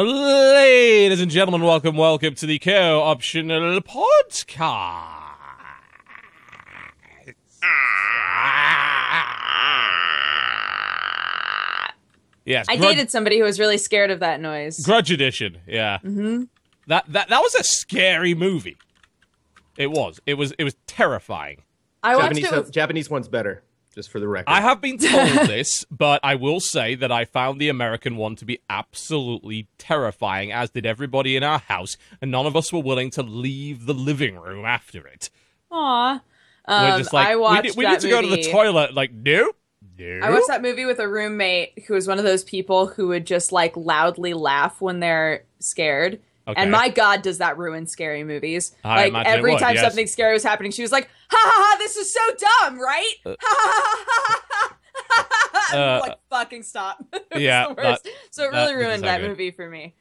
Ladies and gentlemen, welcome, welcome to the Co-Optional Podcast. Yes, I Grudge, dated somebody who was really scared of that noise. Grudge Edition. Yeah, mm-hmm. that that that was a scary movie. It was. It was. It was terrifying. I watched Japanese, it with Japanese one's better, just for the record. I have been told this, but I will say that I found the American one to be absolutely terrifying, as did everybody in our house, and none of us were willing to leave the living room after it. Aw. We're Um, just like, I we, watched need- we that need to go to the movie- toilet. Like, no, no. I watched that movie with a roommate who was one of those people who would just like loudly laugh when they're scared. Okay. And my God, does that ruin scary movies? I like imagine it every would, time yes. something scary was happening, she was like, "Ha ha ha! This is so dumb, right?" Ha ha ha ha ha! Uh, like, fucking stop. Yeah, that- so it really ruined that good. movie for me.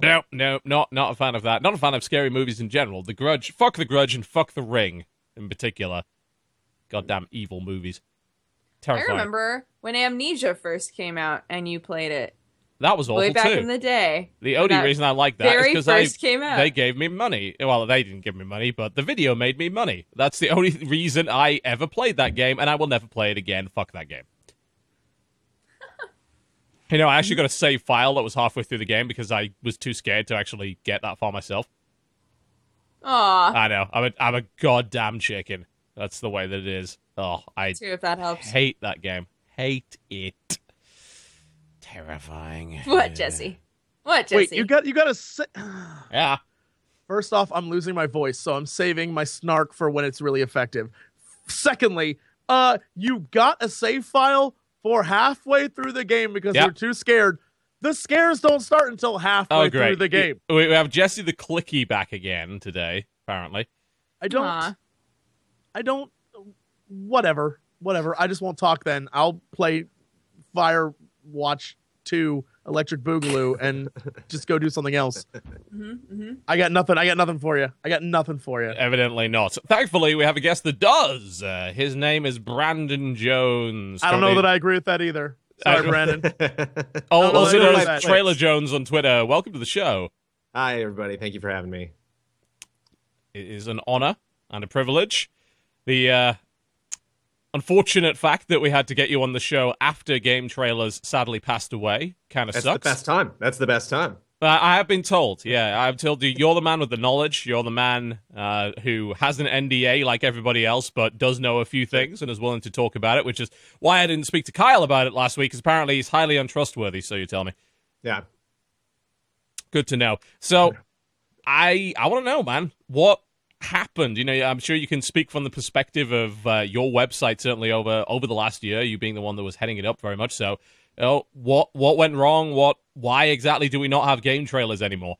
No, no, not not a fan of that. Not a fan of scary movies in general. The Grudge, fuck The Grudge, and fuck The Ring in particular. Goddamn evil movies. I remember when Amnesia first came out and you played it that was awful way back too. in the day. The only that reason I like that is because out. they gave me money. Well, they didn't give me money, but the video made me money. That's the only reason I ever played that game, and I will never play it again. Fuck that game. you know, I actually got a save file that was halfway through the game because I was too scared to actually get that far myself. Aw, I know. I'm a, I'm a goddamn chicken. That's the way that it is. Oh, I too, if that helps. hate that game. Hate it. Terrifying. What, Jesse? What, Jesse? Wait, you got you got to. Sa- Yeah. First off, I'm losing my voice, so I'm saving my snark for when it's really effective. Secondly, uh, you got a save file for halfway through the game because Yep. you're too scared. The scares don't start until halfway Oh, through the game. We we have Jesse the Clicky back again today, apparently. I don't. Aw. I don't. Whatever. Whatever. I just won't talk then. I'll play Fire Watch 2 Electric Boogaloo and just go do something else. Mm-hmm, I got nothing. I got nothing for you. I got nothing for you. Evidently not. Thankfully, we have a guest that does. Uh, his name is Brandon Jones. I don't know that I agree with that either. Sorry, I- Brandon. Oh, also know known as Trailer Jones on Twitter. Welcome to the show. Hi, everybody. Thank you for having me. It is an honor and a privilege. The uh, unfortunate fact that we had to get you on the show after game trailers sadly passed away kind of sucks. That's the best time. That's the best time. Uh, I have been told, yeah, I've told you, you're the man with the knowledge. You're the man uh, who has an NDA like everybody else, but does know a few things and is willing to talk about it, which is why I didn't speak to Kyle about it last week, because apparently he's highly untrustworthy, so you tell me. Yeah. Good to know. So, I I want to know, man, what happened? You know, I'm sure you can speak from the perspective of uh, your website, certainly over over the last year, you being the one that was heading it up very much so. You know, what what went wrong? What why exactly do we not have game trailers anymore?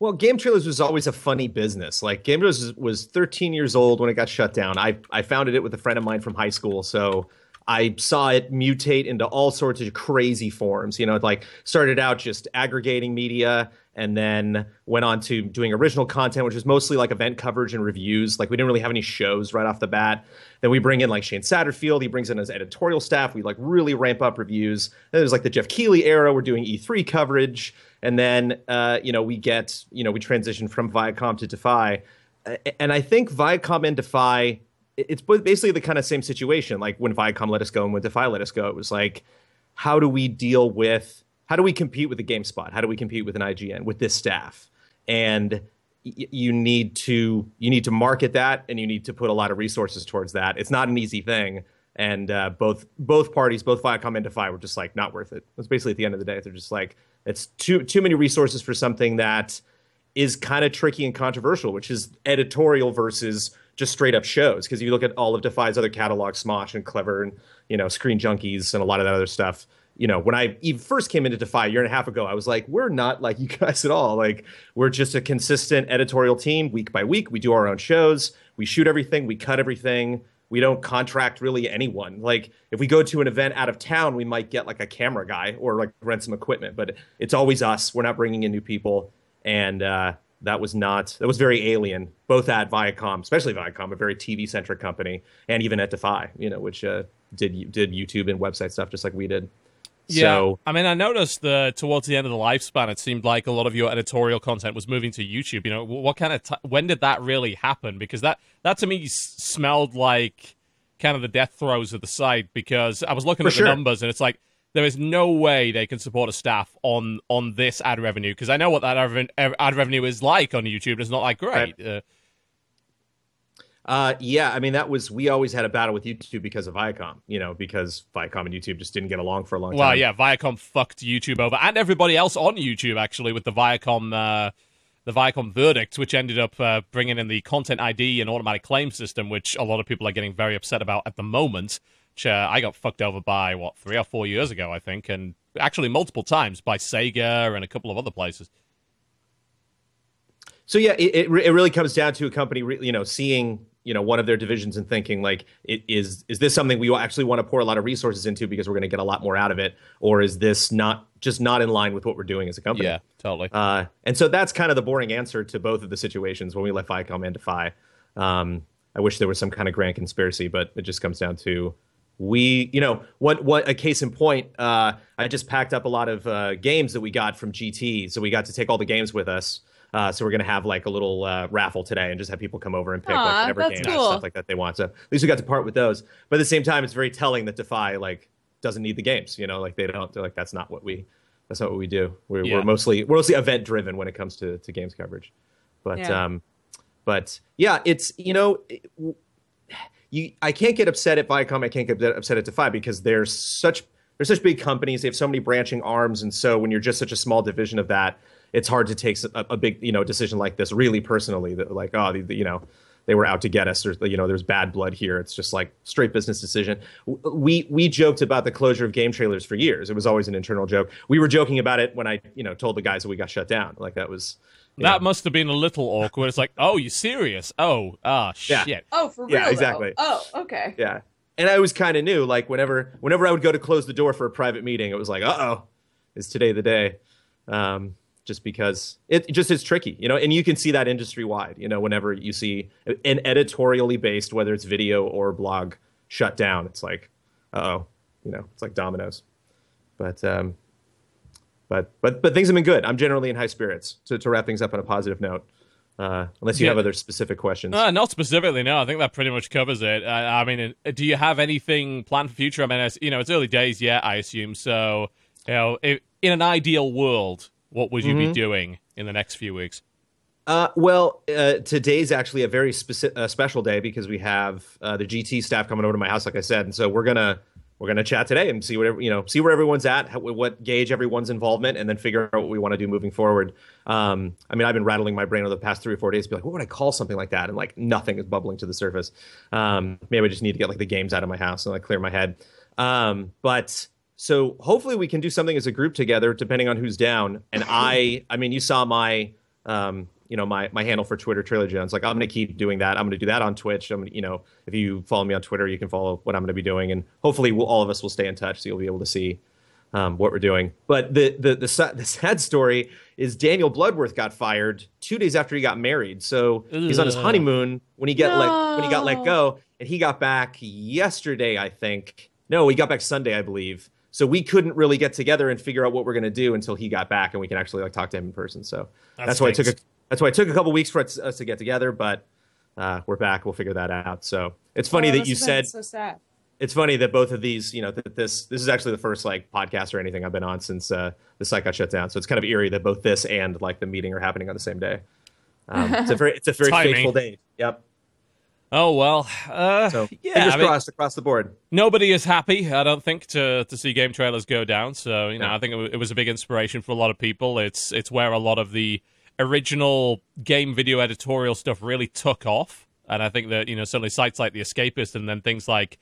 Well, game trailers was always a funny business. Like game trailers was, was 13 years old when it got shut down. I I founded it with a friend of mine from high school, so I saw it mutate into all sorts of crazy forms. You know, it like started out just aggregating media and then went on to doing original content, which was mostly like event coverage and reviews. Like we didn't really have any shows right off the bat. Then we bring in like Shane Satterfield. He brings in his editorial staff. We like really ramp up reviews. Then there's like the Geoff Keighley era. We're doing E3 coverage. And then, uh, you know, we get, you know, we transition from Viacom to Defy. And I think Viacom and Defy, it's basically the kind of same situation. Like when Viacom let us go and when Defy let us go, it was like, how do we deal with, how do we compete with the GameSpot? How do we compete with an IGN with this staff? And you need to you need to market that, and you need to put a lot of resources towards that. It's not an easy thing, and uh, both both parties, both Viacom and Defy, were just like not worth it. It's basically at the end of the day, they're just like it's too too many resources for something that is kind of tricky and controversial, which is editorial versus just straight up shows. Because you look at all of Defy's other catalog Smosh and Clevver, and you know Screen Junkies, and a lot of that other stuff. You know, when I even first came into Defy a year and a half ago, I was like, we're not like you guys at all. Like, we're just a consistent editorial team, week by week. We do our own shows, we shoot everything, we cut everything. We don't contract really anyone. Like, if we go to an event out of town, we might get like a camera guy or like rent some equipment, but it's always us. We're not bringing in new people and uh, that was not that was very alien both at viacom especially viacom a very tv centric company and even at defy you know which uh, did did youtube and website stuff just like we did Yeah, So I mean, I noticed that towards the end of the lifespan, it seemed like a lot of your editorial content was moving to YouTube. You know, what kind of t- when did that really happen? Because that that to me smelled like kind of the death throes of the site. Because I was looking at sure. the numbers, and it's like there is no way they can support a staff on on this ad revenue. Because I know what that ad, revenue is like on YouTube. It's not like great. Uh, Uh, yeah, I mean that was we always had a battle with YouTube because of Viacom, you know, because Viacom and YouTube just didn't get along for a long well, time. Well, yeah, Viacom fucked YouTube over, and everybody else on YouTube actually with the Viacom. Uh, the Viacom verdict, which ended up uh, bringing in the content ID and automatic claim system, which a lot of people are getting very upset about at the moment. Which uh, I got fucked over by what three or four years ago, I think, and actually multiple times by Sega and a couple of other places. So yeah, it, it, it really comes down to a company, you know, seeing you know one of their divisions and thinking like, it, is is this something we actually want to pour a lot of resources into because we're going to get a lot more out of it, or is this not just not in line with what we're doing as a company? Yeah, totally. Uh, and so that's kind of the boring answer to both of the situations when we left Viacom and Defy. Um, I wish there was some kind of grand conspiracy, but it just comes down to we, you know, what what a case in point. Uh, I just packed up a lot of uh, games that we got from GT, so we got to take all the games with us. Uh, so we're gonna have like a little uh, raffle today and just have people come over and pick Aw, like whatever that's games and cool. stuff like that they want. So at least we got to part with those. But at the same time, it's very telling that Defy like doesn't need the games. You know, like they don't. They're like that's not what we. That's not what we do. We're, Yeah. we're mostly we're mostly event driven when it comes to to games coverage. But Yeah. um, but yeah, it's you know, it- you I can't get upset at Viacom. I can't get upset at Defy because they're such they're such big companies. They have so many branching arms, and so when you're just such a small division of that, it's hard to take a, a big you know decision like this really personally. That like oh the, the- you know they were out to get us. There's you know there's bad blood here. It's just like straight business decision. We we joked about the closure of game trailers for years. It was always an internal joke. We were joking about it when I you know told the guys that we got shut down. Like that was. You that know. must have been a little awkward. It's like, oh, you serious? Oh, ah, Yeah. shit. Oh, for real? Yeah, though? exactly. Oh, okay. Yeah. And I was kind of new. Like whenever whenever I would go to close the door for a private meeting, it was like, uh oh, is today the day? Um, just because it just is tricky, you know. And you can see that industry wide, you know. Whenever you see an editorially based, whether it's video or blog, shut down, it's like, uh oh, you know, it's like dominoes. But um, but but but things have been good. I'm generally in high spirits. To to wrap things up on a positive note, uh, unless you Yeah. have other specific questions. Uh, not specifically, no. I think that pretty much covers it. I, I mean, uh, do you have anything planned for future? I mean, it's, you know, it's early days yet, I assume. So, you know, if, in an ideal world, what would you Mm-hmm. be doing in the next few weeks? Uh, well, uh, today's actually a very speci- uh, special day because we have uh, the GT staff coming over to my house, like I said, and so we're gonna we're gonna chat today and see whatever you know, see where everyone's at, how, what gauge everyone's involvement, and then figure out what we want to do moving forward. Um, I mean, I've been rattling my brain over the past three or four days, to be like, what would I call something like that? And like nothing is bubbling to the surface. Um, maybe I just need to get like the games out of my house and like clear my head. Um, but so hopefully we can do something as a group together, depending on who's down. And I, I mean, you saw my, um, you know, my my handle for Twitter, Trailer Jones. Like I'm going to keep doing that. I'm going to do that on Twitch. I'm, gonna, you know, if you follow me on Twitter, you can follow what I'm going to be doing, and hopefully we'll, all of us will stay in touch, so you'll be able to see um, what we're doing. But the the the, the sad story is Daniel Bloodworth got fired two days after he got married. So he's on his honeymoon when he get let when he got let go, and he got back yesterday, I think. No, he got back Sunday, I believe. So we couldn't really get together and figure out what we're going to do until he got back, and we can actually like talk to him in person. So That that's why I took a, stinks. That's why it took a couple weeks for us, us to get together, but uh, we're back. We'll figure that out. So it's funny Oh, that you said so sad. it's funny that both of these, you know, that this this is actually the first like podcast or anything I've been on since uh, the site got shut down. So it's kind of eerie that both this and like the meeting are happening on the same day. Um, it's a very it's a very Timing. fateful day. Yep. Oh, well. Uh, So yeah, fingers I mean, crossed across the board. nobody is happy, I don't think, to, to see game trailers go down. So, you know, No. I think it, wa- it was a big inspiration for a lot of people. It's, it's where a lot of the original game video editorial stuff really took off. And I think that, you know, certainly sites like The Escapist and then things like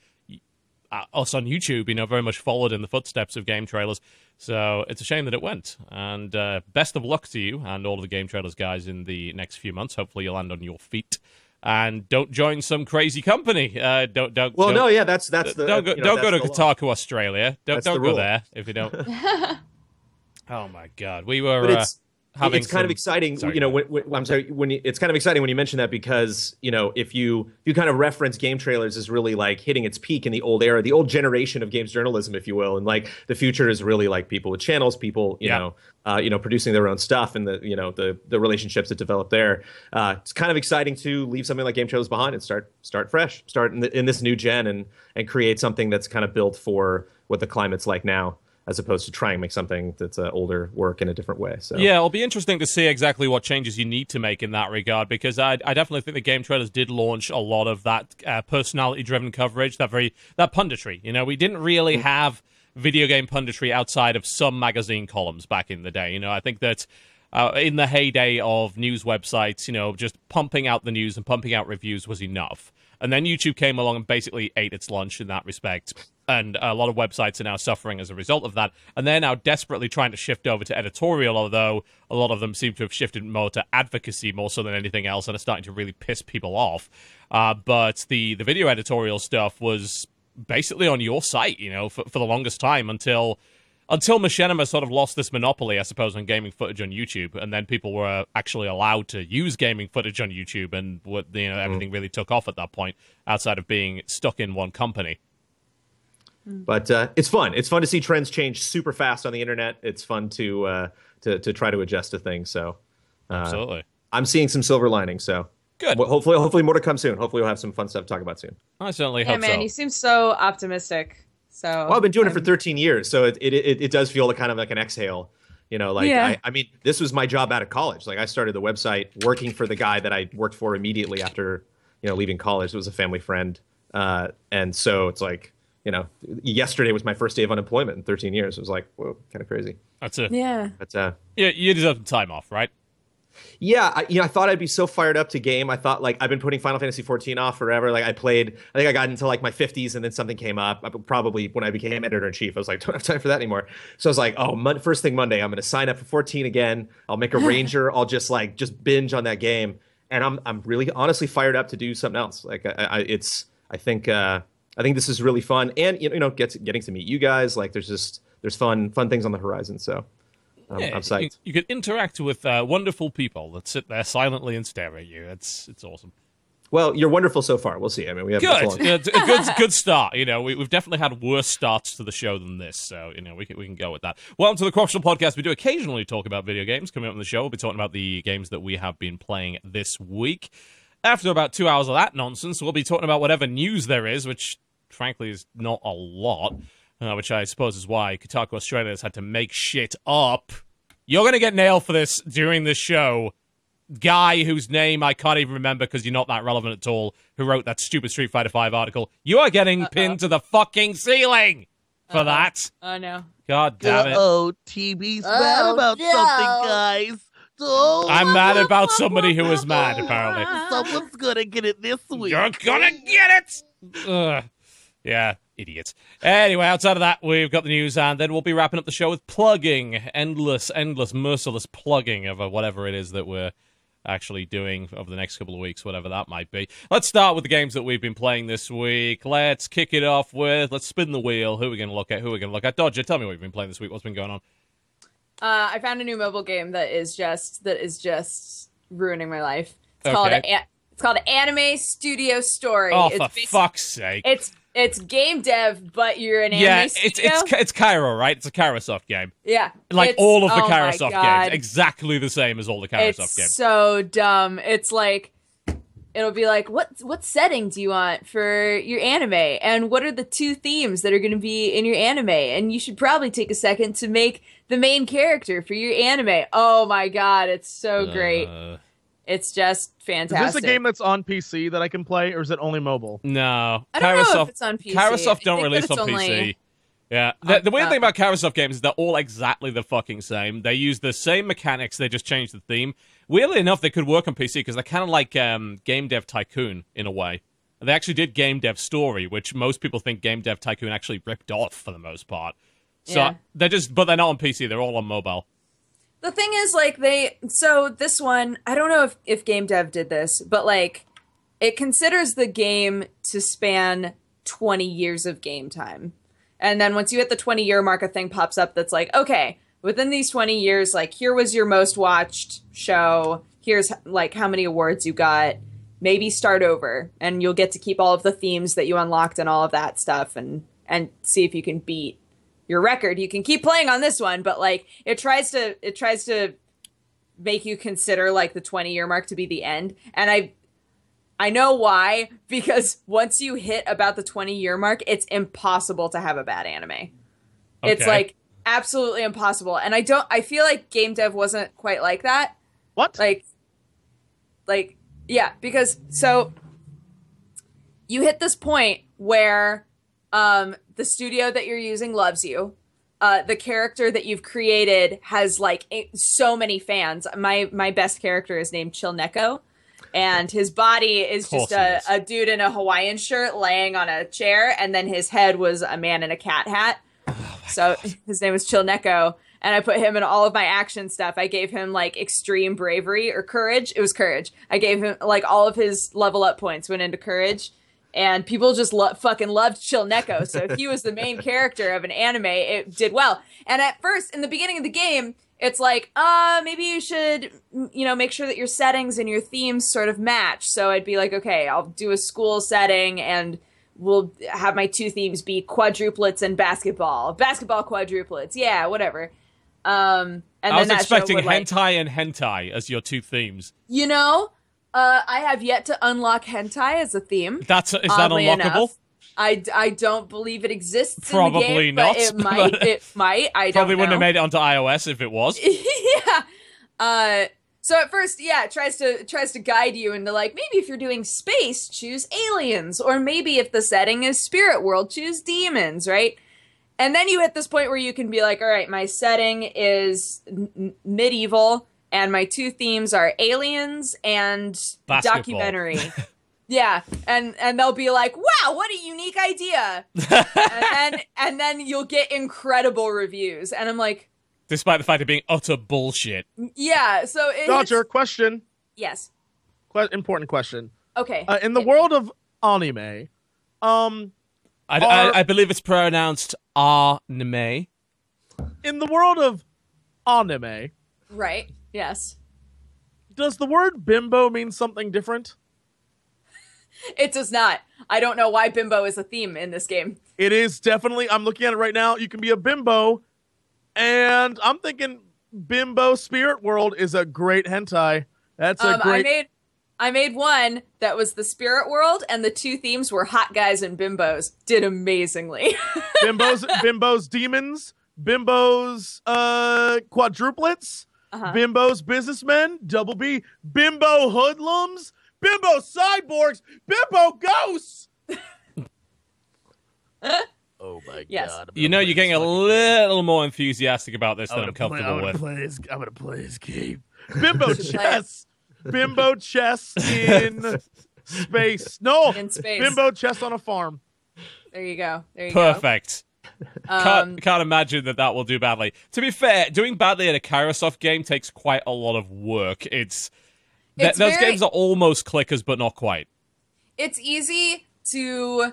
uh, us on YouTube, you know, very much followed in the footsteps of game trailers. So it's a shame that it went. And uh, best of luck to you and all of the game trailers guys in the next few months. Hopefully you'll land on your feet. And don't join some crazy company. Uh, don't don't. Well, don't, no, yeah, that's that's the don't go, you know, don't go to law. Kotaku Australia. Don't That's don't go rule. there if you don't. oh my god, we were. But Uh, it's having it's kind of exciting Sorry, you know when, when, i'm sorry when you, it's kind of exciting when you mention that because you know if you if you kind of reference game trailers as really like hitting its peak in the old era the old generation of games journalism if you will and like the future is really like people with channels people you Yeah. know uh, you know producing their own stuff and the you know the the relationships that develop there. Uh, it's kind of exciting to leave something like game trailers behind and start start fresh start in, the, in this new gen and and create something that's kind of built for what the climate's like now as opposed to trying to make something that's uh, older work in a different way so Yeah, it'll be interesting to see exactly what changes you need to make in that regard because I, I definitely think the game trailers did launch a lot of that uh, personality-driven coverage, that very that punditry. You know, we didn't really Mm. have video game punditry outside of some magazine columns back in the day. You know, I think that uh, in the heyday of news websites, you know, just pumping out the news and pumping out reviews was enough. And then YouTube came along and basically ate its lunch in that respect. And a lot of websites are now suffering as a result of that. And they're now desperately trying to shift over to editorial, although a lot of them seem to have shifted more to advocacy more so than anything else and are starting to really piss people off. Uh, but the, the video editorial stuff was basically on your site, you know, for, for the longest time until until Machinima sort of lost this monopoly, I suppose, on gaming footage on YouTube, and then people were actually allowed to use gaming footage on YouTube, and what you know everything really took off at that point, outside of being stuck in one company. but uh, it's fun. It's fun to see trends change super fast on the internet. It's fun to uh, to to try to adjust to things. So uh, Absolutely, I'm seeing some silver lining. So Good. Well, hopefully, hopefully more to come soon. Hopefully, we'll have some fun stuff to talk about soon. I certainly Yeah, hope man, so. you seem so optimistic. So Well, I've been doing it for 13 years, so it it, it, it does feel like kind of like an exhale. You know, like Yeah. I, I mean, this was my job out of college. Like I started the website working for the guy that I worked for immediately after you know leaving college. It was a family friend, uh, and so it's like you know, yesterday was my first day of unemployment in 13 years. It was like, whoa, kind of crazy. That's it. Yeah. That's uh, Yeah, you deserve some time off, right? Yeah, I, you know, I thought I'd be so fired up to game. I thought like I've been putting Final Fantasy 14 off forever. Like I played, I think I got into like my 50s, and then something came up. I- Probably when I became editor in chief, I was like, don't have time for that anymore. So I was like, oh, mon- first thing Monday, I'm going to sign up for 14 again. I'll make a ranger. I'll just like just binge on that game, and I'm I'm really honestly fired up to do something else. Like I, I it's I think uh, I think this is really fun, and you know, you know, gets getting to meet you guys. Like there's just there's fun fun things on the horizon. So. Um, Yeah, I'm you, psyched. you could interact with uh, wonderful people that sit there silently and stare at you. It's it's awesome. Well, you're wonderful so far. We'll see. I mean, we have a Good, a good, good start. You know, we, we've definitely had worse starts to the show than this, so you know we can we can go with that. Welcome to the Corruptional Podcast. We do occasionally talk about video games. Coming up on the show, we'll be talking about the games that we have been playing this week. After about two hours of that nonsense, we'll be talking about whatever news there is, which frankly is not a lot. Uh, which I suppose is why Kotaku Australia has had to make shit up. You're gonna get nailed for this during the show guy whose name I can't even remember because you're not that relevant at all, who wrote that stupid Street Fighter Five article. You are getting pinned to the fucking ceiling for that. Oh no. God damn it! Oh, TB's mad Oh, about no. something, guys. Oh, I'm mad about somebody who is mad. Apparently, Someone's gonna get it this week. you're gonna get it. Ugh. Yeah, idiots. Anyway, outside of that, we've got the news, and then we'll be wrapping up the show with plugging, endless, endless, merciless plugging of whatever it is that we're actually doing over the next couple of weeks, whatever that might be. Let's start with the games that we've been playing this week. Let's kick it off with let's spin the wheel. Who are we going to look at? Who are we going to look at? Dodger, tell me what you've been playing this week. What's been going on? Uh, I found a new mobile game that is just that is just ruining my life. It's Okay. called a- it's called Anime Studio Story. Oh, it's for fuck's sake! It's it's game dev, but you're an anime yeah, it's studio. it's it's Cairo, right? It's a Kairosoft game, yeah, like all of the oh Kairosoft games, exactly the same as all the Kairosoft It's games. so dumb. It's like it'll be like, what what setting do you want for your anime, and what are the two themes that are going to be in your anime, and you should probably take a second to make the main character for your anime. Oh my god, it's so great. Uh, It's just fantastic. Is fantastic. this a game that's on PC that I can play, or is it only mobile? no, I don't know if it's on PC. Kairosoft I don't release on it's PC. Yeah, the, the weird Uh, thing about Kairosoft games is they're all exactly the fucking same. They use the same mechanics, they just change the theme. Weirdly enough, they could work on PC because they're kind of like um, Game Dev Tycoon in a way. They actually did Game Dev Story, which most people think Game Dev Tycoon actually ripped off for the most part. So Yeah. they're just, but they're not on PC. They're all on mobile. The thing is, like, they. So this one, I don't know if, if Game Dev did this, but, like, it considers the game to span 20 years of game time. And then once you hit the 20 year mark, a thing pops up that's like, okay, within these 20 years, like here was your most watched show. Here's like how many awards you got. Maybe start over and you'll get to keep all of the themes that you unlocked and all of that stuff and and see if you can beat your record. You can keep playing on this one, but like it tries to it tries to make you consider like the 20 year mark to be the end. And I I know why because once you hit about the 20 year mark, it's impossible to have a bad anime. It's like absolutely impossible. And I don't I feel like game dev wasn't quite like that. What? Like like yeah, because so you hit this point where um the studio that you're using loves you. Uh, the character that you've created has like so many fans. My my best character is named Chilneko, and his body is just a, a dude in a Hawaiian shirt laying on a chair, and then his head was a man in a cat hat. Oh so his name was Chilneko, and I put him in all of my action stuff. I gave him like extreme bravery or courage. It was courage. I gave him like all of his level up points went into courage. And people just lo- fucking loved Chilneko. So if he was the main character of an anime, it did well. And at first, in the beginning of the game, it's like, uh, maybe you should, you know, make sure that your settings and your themes sort of match. So I'd be like, okay, I'll do a school setting and we'll have my two themes be quadruplets and basketball. Basketball quadruplets. Yeah, whatever. Um, and I was expecting would, like- hentai and hentai as your two themes. you know, uh, I have yet to unlock hentai as a theme. That's is that unlockable? enough. I, I don't believe it exists. Probably in the game, not, But it might. It might. I don't Probably wouldn't know. have made it onto iOS if it was. yeah. Uh, so at first, yeah, it tries to tries to guide you into like maybe if you're doing space, choose aliens, or maybe if the setting is spirit world, choose demons, right? And then you hit this point where you can be like, all right, my setting is n- medieval, and my two themes are aliens and Basketball. documentary. yeah, and and they'll be like, wow, what a unique idea, and then and then you'll get incredible reviews, and I'm like. Despite the fact of being utter bullshit. Yeah, so it Dodger, question. yes. Que- important question. Okay. Uh, in the world of anime, um, I, Are- I, I believe it's pronounced anime. in the world of anime, right. Yes. does the word bimbo mean something different? It does not. I don't know why bimbo is a theme in this game. It is definitely. I'm looking at it right now. You can be a bimbo, and I'm thinking Bimbo Spirit World is a great hentai. That's a Um, I made I made one that was the spirit world, and the two themes were hot guys and bimbos. Did amazingly. Bimbos, Bimbos Demons, Bimbos uh quadruplets, Uh-huh. Bimbos Businessmen, Double B, Bimbo Hoodlums, Bimbo Cyborgs, Bimbo Ghosts. oh my Yes. god! I'm You know, you're getting a fucking- little more enthusiastic about this than I'm I'm play- comfortable I'm with. play this- I'm gonna play this game. Bimbo should chess. Bimbo chess in space. No, In space. Bimbo chess on a farm. there you go. There you Perfect. go. Can't, Um, can't imagine that that will do badly. To be fair, doing badly at a Kairosoft game takes quite a lot of work. It's, th- It's those very- games are almost clickers, but not quite. it's easy to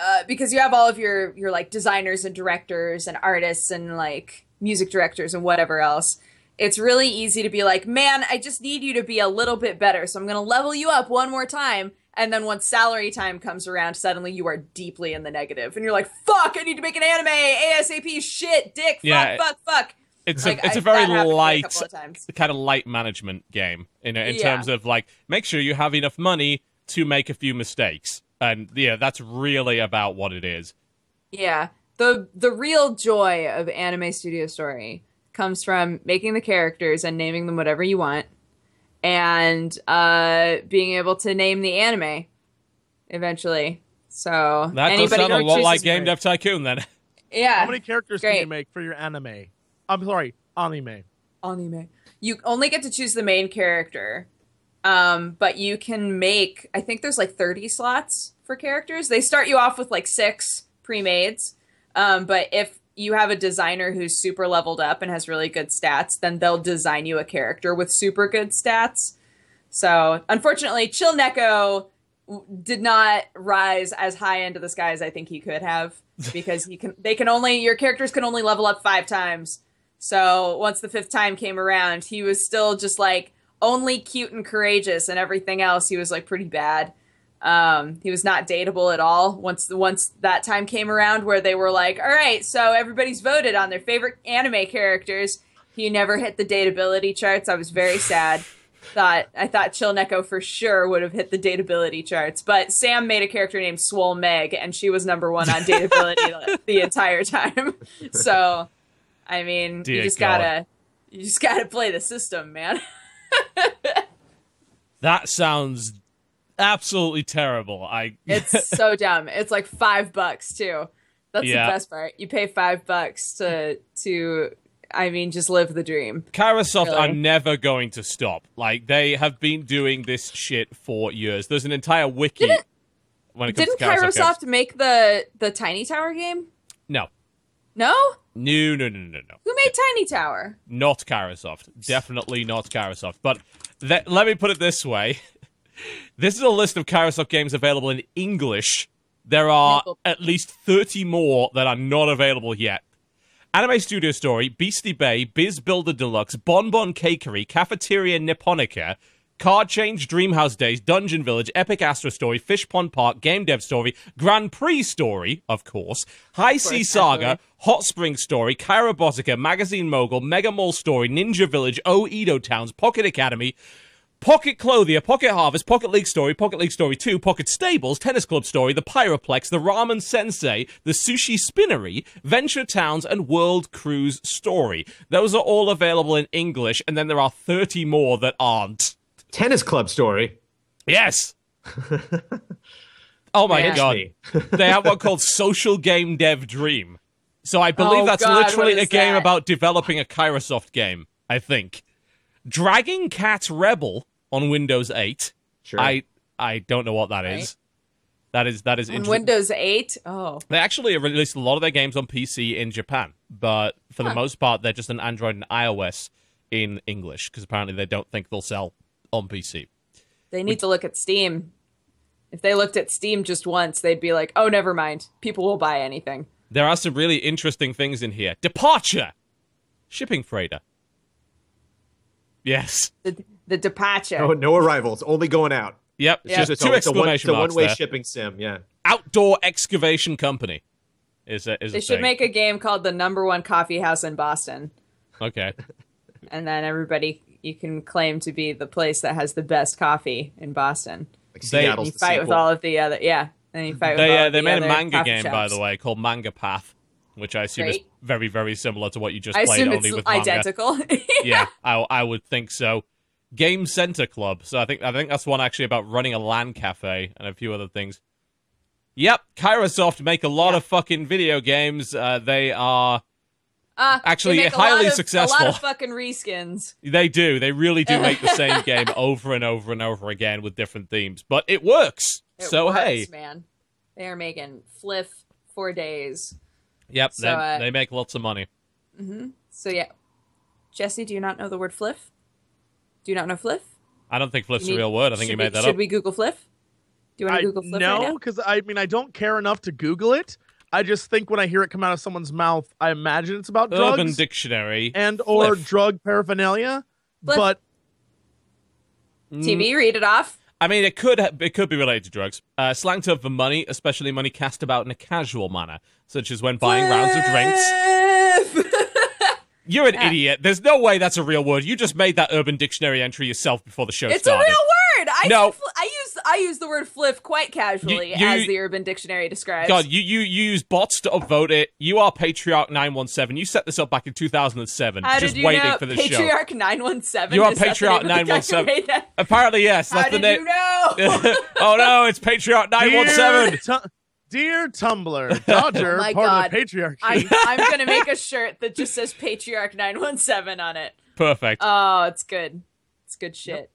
uh, because you have all of your your like designers and directors and artists and like music directors and whatever else it's really easy to be like man i just need you to be a little bit better so i'm going to level you up one more time and then once salary time comes around suddenly you are deeply in the negative and you're like fuck i need to make an anime asap shit dick fuck Yeah. fuck fuck It's Like, a it's I- a very that happened to me a light of kind of light management game you know, in Yeah. terms of like make sure you have enough money to make a few mistakes, and yeah, that's really about what it is. Yeah. The the real joy of anime studio story comes from making the characters and naming them whatever you want and uh being able to name the anime eventually. So That does anybody sound a who lot like Game Dev Tycoon then. Yeah. How many characters can you make for your anime? I'm sorry, anime. anime. You only get to choose the main character. Um, but you can make I think there's like 30 slots for characters. They start you off with like 6 pre-mades. Um, but if you have a designer who's super leveled up and has really good stats, then they'll design you a character with super good stats. So, unfortunately, Chill Neko w- did not rise as high into the sky as I think he could have because he can they can only your characters can only level up 5 times. So once the fifth time came around, he was still just like only cute and courageous, and everything else he was like pretty bad. Um, he was not dateable at all. Once once that time came around, where they were like, "All right, so everybody's voted on their favorite anime characters." He never hit the dateability charts. I was very sad. thought I thought Chill Neko for sure would have hit the dateability charts, but Sam made a character named Swole Meg, and she was number one on dateability the, the entire time. So, I mean, Dear you just God. gotta you just gotta play the system, man. That sounds absolutely terrible. I It's so dumb. It's like five bucks too. That's Yeah. the best part. You pay five bucks to to I mean just live the dream. Kairosoft are Really? never going to stop. Like they have been doing this shit for years. There's an entire wiki Didn't- when it comes Didn't to Kairosoft. games. Kairosoft make the the Tiny Tower game? No. No? No, no, no, no, no. Who made Tiny Tower? Not Kairosoft. Definitely not Kairosoft. But th- let me put it this way. This is a list of Kairosoft games available in English. There are at least 30 more that are not available yet. Anime Studio Story, Beastie Bay, Biz Builder Deluxe, Bonbon Cakery, Cafeteria Nipponica, Card Change, Dreamhouse Days, Dungeon Village, Epic Astro Story, Fish Pond Park, Game Dev Story, Grand Prix Story, of course, High Sea course, Saga. Hot Spring Story, Kairobotica, Magazine Mogul, Mega Mall Story, Ninja Village, O Edo Towns, Pocket Academy, Pocket Clothier, Pocket Harvest, Pocket League Story, Pocket League Story 2, Pocket Stables, Tennis Club Story, The Pyraplex, The Ramen Sensei, The Sushi Spinnery, Venture Towns, and World Cruise Story. Those are all available in English, and then there are 30 more that aren't. Tennis club story. Yes! oh my Yeah. god. They have one called Social Game Dev Dream. So I believe Oh, that's God, literally a game that? about developing a Kairosoft game, I think. Dragging Cat Rebel on Windows 8. Sure. I I don't know what that is. Right. That is that is On interesting. Windows 8? Oh. They actually released a lot of their games on PC in Japan, but for the most part, they're just an Android and iOS in English because apparently they don't think they'll sell on PC. They need to look at Steam. If they looked at Steam just once, they'd be like, "Oh, never mind. People will buy anything." There are some really interesting things in here. Departure, shipping freighter. Yes. The the departure. no, no arrivals. Only going out. Yep. Yeah. Just It's two a- it's a one- exclamation it's a marks one-way there. shipping sim. Yeah. Outdoor excavation company is a, is they a should thing. make a game called the number one coffee house in Boston, Okay. and then everybody you can claim to be the place that has the best coffee in Boston. Like They- Seattle's You the fight with all of the other yeah. Then you fight with They all uh, of they the made a manga coffee game by the way called Manga Path, which I assume is very very similar to what you just I played assume only it's with manga. identical. yeah, I, I would think so. Game Center Club. So I think I think that's one actually about running a LAN cafe and a few other things. Yep, Kairosoft make a lot Yeah. of fucking video games. Uh, they are Uh, Actually, they highly of, successful. A lot of fucking reskins. they do they really do make the same game over and over and over again with different themes, but it works. It so works, hey, man, they are making fliff for days. yep, So, they, uh, they make lots of money. So yeah, Jesse, do you not know the word fliff? Do you not know fliff? I don't think Fliff's You a real word. I think you made we, that should up. Should we Google fliff? Do you want to Google fliff no, right because I mean I don't care enough to Google it. I just think when I hear it come out of someone's mouth, I imagine it's about Urban drugs Dictionary and or Fliff. drug paraphernalia. Fliff. But Mm, TB, read it off. I mean, it could it could be related to drugs. Uh, slang term for money, especially money cast about in a casual manner, such as when buying rounds of drinks. drinks. You're an Yeah. idiot. There's no way that's a real word. You just made that Urban Dictionary entry yourself before the show started. it's a real word. I No. fl- I use I use the word fliff quite casually, you- as the Urban Dictionary describes. God, you, you you use bots to upvote it. You are Patriarch nine one seven. You set this up back in two thousand and seven, How just did you waiting know? for this show. Patriarch nine one seven. You are Patriarch 917. Apparently, yes. How That's the did name. you know? oh no, it's Patriarch nine one seven. Dear, Tumblr, Dodger, Oh my part God. of the patriarchy. I'm, I'm gonna make a shirt that just says Patriarch nine one seven on it. Perfect. Oh, it's good. It's good shit.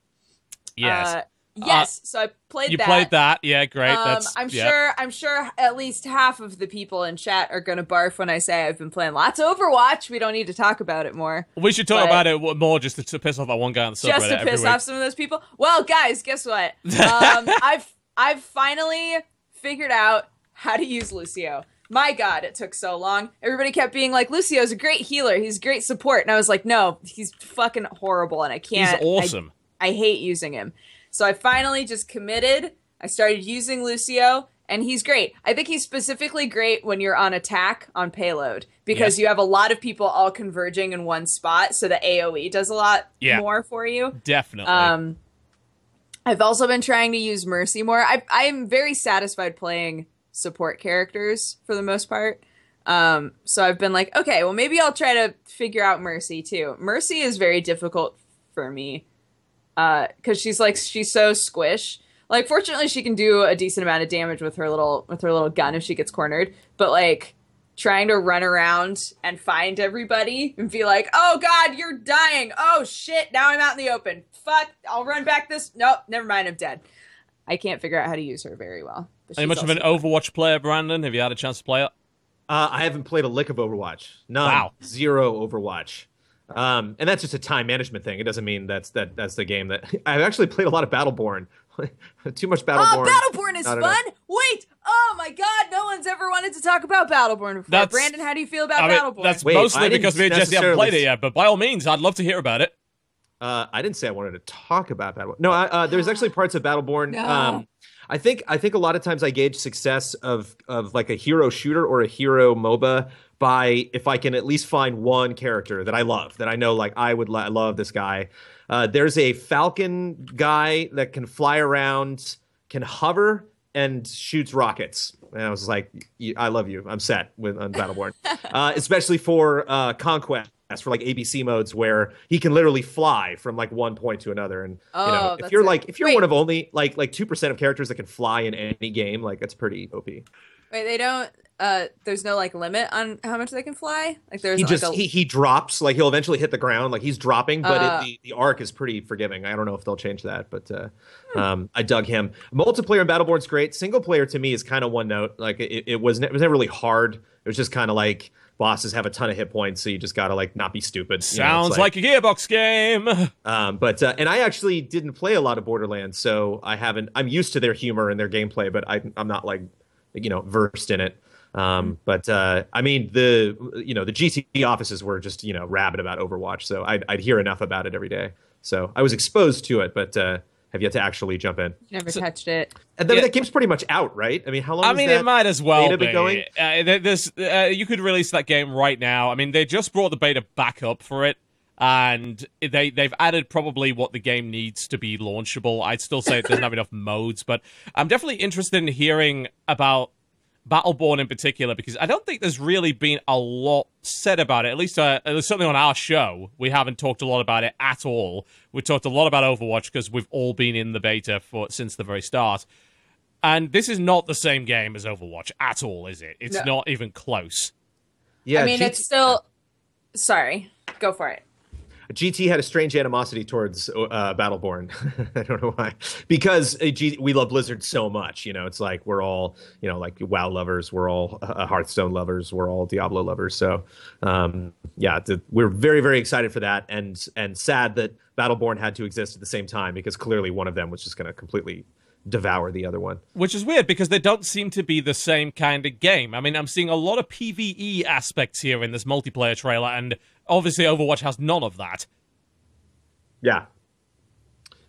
yes, Uh, yes. so I played you that. played that. Yeah, great. Um, That's. I'm yeah. sure. I'm sure at least half of the people in chat are gonna barf when I say I've been playing lots of Overwatch. We don't need to talk about it more. We should talk about it more just to, to piss off that one guy on the subreddit just to every piss week. off some of those people. Well, guys, guess what? Um, I've I've finally figured out how to use Lucio. My God, it took so long. Everybody kept being like, Lucio's a great healer. He's great support. And I was like, no, he's fucking horrible. And I can't. I- awesome. I hate using him. So I finally just committed. I started using Lucio, and he's great. I think he's specifically great when you're on attack on payload because Yeah. you have a lot of people all converging in one spot, so the AoE does a lot Yeah. more for you. Definitely. Um, I've also been trying to use Mercy more. I I am very satisfied playing support characters for the most part. Um, so I've been like, okay, well maybe I'll try to figure out Mercy too. Mercy is very difficult for me because she's like she's so squish. Like fortunately she can do a decent amount of damage with her little with her little gun if she gets cornered, but like trying to run around and find everybody and be like, "Oh God, you're dying! Oh shit! Now I'm out in the open. Fuck! I'll run back this. Nope, never mind. I'm dead." I can't figure out how to use her very well. But Are you much of an also- Overwatch player, Brandon? Have you had a chance to play it? Uh, I haven't played a lick of Overwatch. None. Wow. Zero Overwatch. Um, and that's just a time management thing. It doesn't mean that's that that's the game that I've actually played a lot of Battleborn. Too much Battleborn. Oh, Battleborn is Not fun. enough. Wait. Oh my God, no one's ever wanted to talk about Battleborn before. That's- Brandon, how do you feel about I mean, Battleborn? that's Wait, mostly because me and Jesse haven't played it yet, but by all means, I'd love to hear about it. Uh, I didn't say I wanted to talk about Battleborn. No, I, uh, there's actually parts of Battleborn. No. Um, I think I think a lot of times I gauge success of of like a hero shooter or a hero MOBA by if I can at least find one character that I love that I know like I would lo- love this guy. Uh, there's a Falcon guy that can fly around, can hover, and shoots rockets. And I was like, I love you. I'm set with on Battleborn, uh, especially for uh, conquest for like ABC modes where he can literally fly from like one point to another. And you Oh, know, if you're it. like if you're Wait. one of only like like two percent of characters that can fly in any game, like that's pretty OP. Wait, they don't. Uh, there's no like limit on how much they can fly. Like there's He like just a, he, he drops like he'll eventually hit the ground like he's dropping, but Uh. it, the the arc is pretty forgiving. I don't know if they'll change that, but uh, um, I dug him. Multiplayer in Battleborn's great. Single player to me is kind of one note. Like it, it was ne- it was never really hard. It was just kind of like bosses have a ton of hit points, so you just gotta like not be stupid. you know? Sounds like, a Gearbox game. Um, but uh, and I actually didn't play a lot of Borderlands, so I haven't. I'm used to their humor and their gameplay, but I, I'm not like you know versed in it. Um, but uh, I mean the you know the GT offices were just you know rabid about Overwatch, so I'd, I'd hear enough about it every day. So I was exposed to it, but uh, have yet to actually jump in. never touched it. And then Yeah. that game's pretty much out, right? I mean, how long? I mean, that it might as well beta be. been going? Uh, there- there's, uh, you could release that game right now. I mean, they just brought the beta back up for it, and they they've added probably what the game needs to be launchable. I'd still say it doesn't have enough modes, but I'm definitely interested in hearing about Battleborn in particular because I don't think there's really been a lot said about it. At least, uh, certainly on our show, we haven't talked a lot about it at all. We talked a lot about Overwatch because we've all been in the beta for since the very start. And this is not the same game as Overwatch at all, is it? It's No. not even close. Yeah, I mean, GT it's still. Sorry, go for it. GT had a strange animosity towards uh, Battleborn. I don't know why. Because uh, G- we love Blizzard so much. You know, it's like we're all, you know, like WoW lovers. We're all uh, Hearthstone lovers. We're all Diablo lovers. So, um, yeah, th- we're very, very excited for that, and and sad that Battleborn had to exist at the same time because clearly one of them was just going to completely devour the other one. Which is weird because they don't seem to be the same kind of game. I mean, I'm seeing a lot of PvE aspects here in this multiplayer trailer, and obviously Overwatch has none of that. Yeah.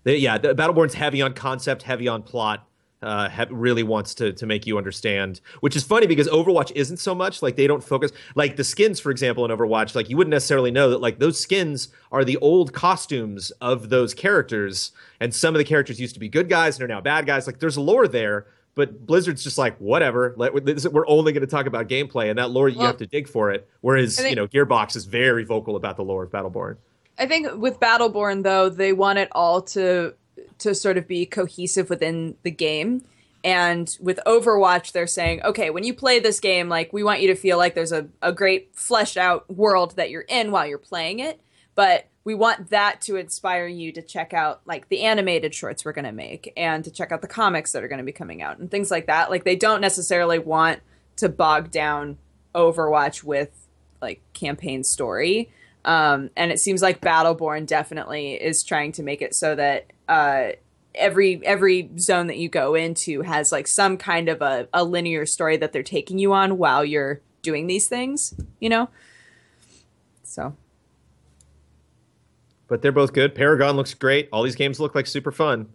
They, yeah, the Battleborn's heavy on concept, heavy on plot. Uh, he- really wants to to make you understand, which is funny because Overwatch isn't so much like they don't focus like the skins, for example, in Overwatch. Like you wouldn't necessarily know that like those skins are the old costumes of those characters, and some of the characters used to be good guys and are now bad guys. Like there's lore there, but Blizzard's just like whatever. Let, we're only going to talk about gameplay, and that lore you have to dig for it. Whereas think- you know Gearbox is very vocal about the lore of Battleborn. I think with Battleborn though, they want it all to to sort of be cohesive within the game. And with Overwatch, they're saying, okay, when you play this game, like we want you to feel like there's a, a great fleshed out world that you're in while you're playing it. But we want that to inspire you to check out like the animated shorts we're gonna make and to check out the comics that are gonna be coming out and things like that. Like they don't necessarily want to bog down Overwatch with like campaign story. Um, and it seems like Battleborn definitely is trying to make it so that uh, every every zone that you go into has like some kind of a, a linear story that they're taking you on while you're doing these things, you know? So But they're both good. Paragon looks great. All these games look like super fun.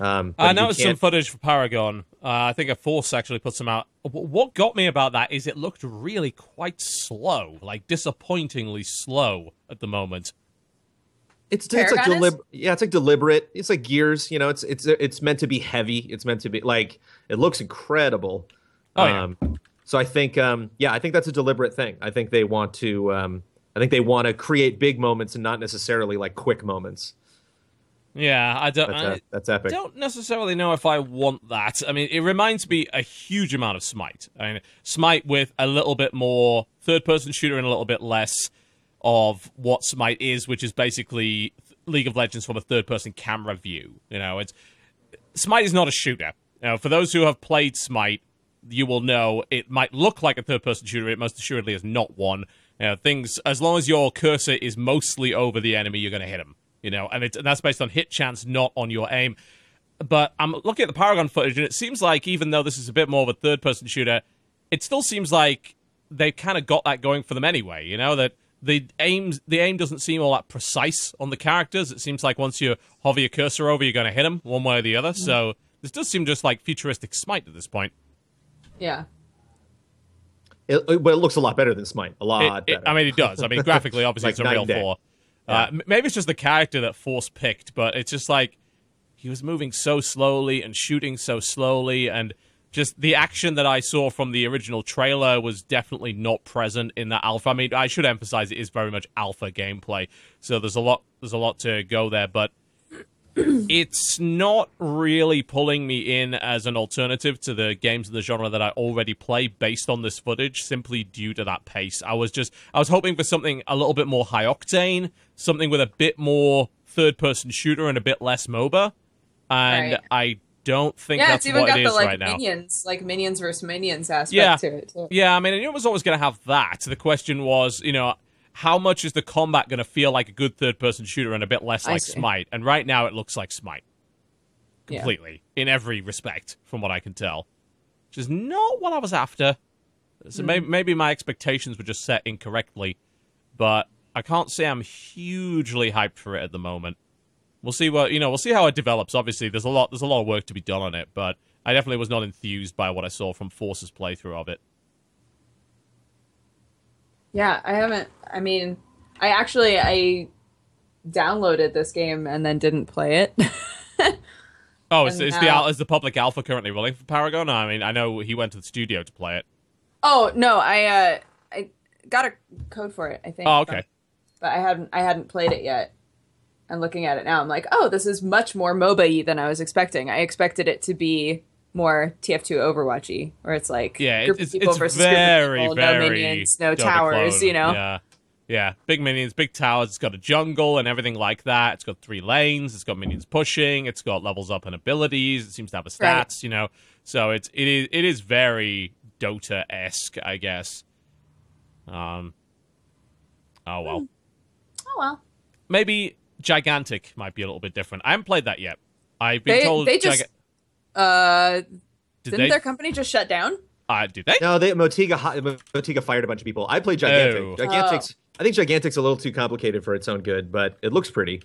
Um, I you noticed some footage for Paragon. Uh, I think a Force actually put some out. What got me about that is it looked really quite slow, like disappointingly slow at the moment. It's it's like Paragon deliberate. Yeah, it's like deliberate. It's like Gears. You know, it's it's it's meant to be heavy. It's meant to be like it looks incredible. Oh, yeah. Um, so I think um, yeah, I think that's a deliberate thing. I think they want to um, I think they want to create big moments and not necessarily like quick moments. Yeah, I don't. That's, I that's epic. don't necessarily know if I want that. I mean, it reminds me a huge amount of Smite. I mean, Smite with a little bit more third-person shooter and a little bit less of what Smite is, which is basically League of Legends from a third-person camera view. You know, it's Smite is not a shooter. You know, for those who have played Smite, you will know it might look like a third-person shooter. It most assuredly is not one. You know, things as long as your cursor is mostly over the enemy, you're going to hit them. You know, and, it's, and that's based on hit chance, not on your aim. But I'm looking at the Paragon footage, and it seems like even though this is a bit more of a third-person shooter, it still seems like they've kind of got that going for them anyway. You know that the aims, the aim doesn't seem all that precise on the characters. It seems like once you hover your cursor over, you're going to hit them one way or the other. So this does seem just like futuristic Smite at this point. yeah. It, it- but it looks a lot better than Smite. A lot It- I mean, it does. I mean, graphically, obviously, Like it's Unreal four. Uh, maybe it's just the character that Force picked, but it's just like he was moving so slowly and shooting so slowly, and just the action that I saw from the original trailer was definitely not present in that alpha. I mean, I should emphasize it is very much alpha gameplay, so there's a lot there's a lot to go there, but it's not really pulling me in as an alternative to the games of the genre that I already play based on this footage simply due to that pace. I was just I was hoping for something a little bit more high octane, something with a bit more third person shooter and a bit less MOBA. And Right. I don't think Yeah, that's it's even what got it the is like right now. minions, like minions versus minions aspect Yeah. to it. Too. Yeah, I mean, I knew it was always going to have that. The question was, you know, how much is the combat going to feel like a good third person shooter and a bit less like. Smite? And right now it looks like Smite. Yeah. Completely. In every respect, from what I can tell. Which is not what I was after. So maybe, mm. maybe my expectations were just set incorrectly. But I can't say I'm hugely hyped for it at the moment. We'll see what you know. We'll see how it develops. Obviously, there's a lot. There's a lot of work to be done on it, but I definitely was not enthused by what I saw from Force's playthrough of it. Yeah, I haven't. I mean, I actually I downloaded this game and then didn't play it. Oh, is, is the now- al- is the public alpha currently running for Paragon? I mean, I know he went to the studio to play it. oh no, I uh I got a code for it. I think. Oh, okay. But I hadn't I hadn't played it yet. And looking at it now, I'm like, oh, this is much more MOBA y than I was expecting. I expected it to be more TF2 Overwatchy, where it's like Yeah, group it's of people it's versus very group of people, very no minions, no towers, clone. you know. Yeah, yeah, big minions, big towers. It's got a jungle and everything like that. It's got three lanes. It's got minions pushing. It's got levels up and abilities. It seems to have a Right. stats. You know, so it's it is it is very Dota esque, I guess. Um. Oh well. Oh well. maybe gigantic might be a little bit different. I haven't played that yet. I've been They told. they just Giga- uh did didn't they? their company just shut down? uh, did they? No, they Motiga Motiga fired a bunch of people. I played Gigantic. Oh. Gigantic's. I think Gigantic's a little too complicated for its own good, but it looks pretty.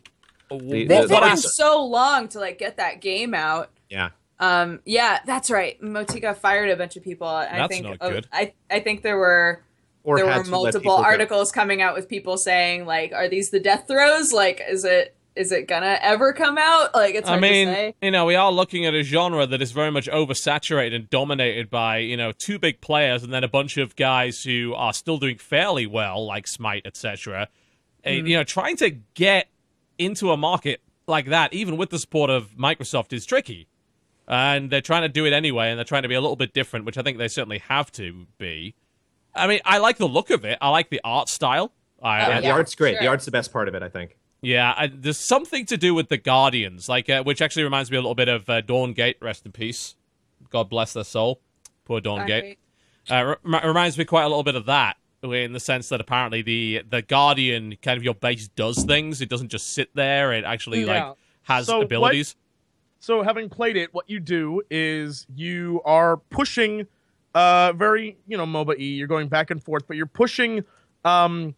Wh- They- They've the- I taken so long to like get that game out. Yeah. Um, yeah, that's right. Motiga fired a bunch of people. and I That's think not oh, good. I I think there were Or there were multiple people go. articles coming out with people saying like, "Are these the death throes? Like, is it is it gonna ever come out? Like, it's I hard mean, to say." you know, we are looking at a genre that is very much oversaturated and dominated by, you know, two big players and then a bunch of guys who are still doing fairly well, like Smite, etc. Uh, You know, trying to get into a market like that, even with the support of Microsoft, is tricky. And they're trying to do it anyway, and they're trying to be a little bit different, which I think they certainly have to be. I mean, I like the look of it. I like the art style. I, Oh, Yeah, the art's great. The art's the best part of it, I think. Yeah, I, there's something to do with the Guardians, like uh, which actually reminds me a little bit of uh, Dawngate. Rest in peace. God bless their soul. Poor Dawngate. Uh, re- reminds me quite a little bit of that, in the sense that apparently the the Guardian kind of your base does things. It doesn't just sit there. It actually like has So what- abilities. so having played it, what you do is you are pushing uh very, you know, MOBA E, you're going back and forth, but you're pushing um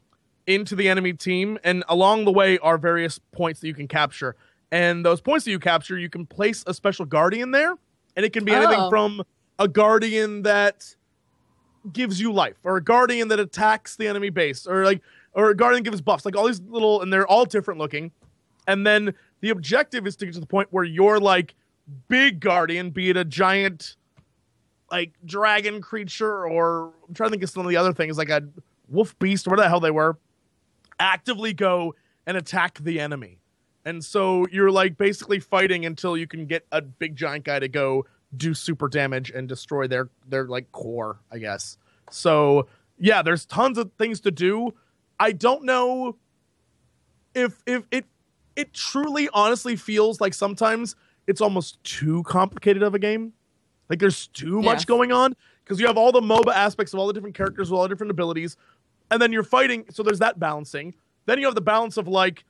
into the enemy team and along the way are various points that you can capture. And those points that you capture, you can place a special guardian there, and it can be anything Oh. from a guardian that gives you life or a guardian that attacks the enemy base or like or a guardian gives buffs like all these little and they're all different looking and then the objective is to get to the point where you're like big guardian be it a giant like dragon creature or i'm trying to think of some of the other things like a wolf beast or whatever the hell they were actively go and attack the enemy and so you're like basically fighting until you can get a big giant guy to go do super damage and destroy their their like core, I guess. So yeah, there's tons of things to do. I don't know if if it it truly honestly feels like sometimes it's almost too complicated of a game. Like there's too Yeah. much going on because you have all the MOBA aspects of all the different characters with all the different abilities, and then you're fighting. So there's that balancing. Then you have the balance of like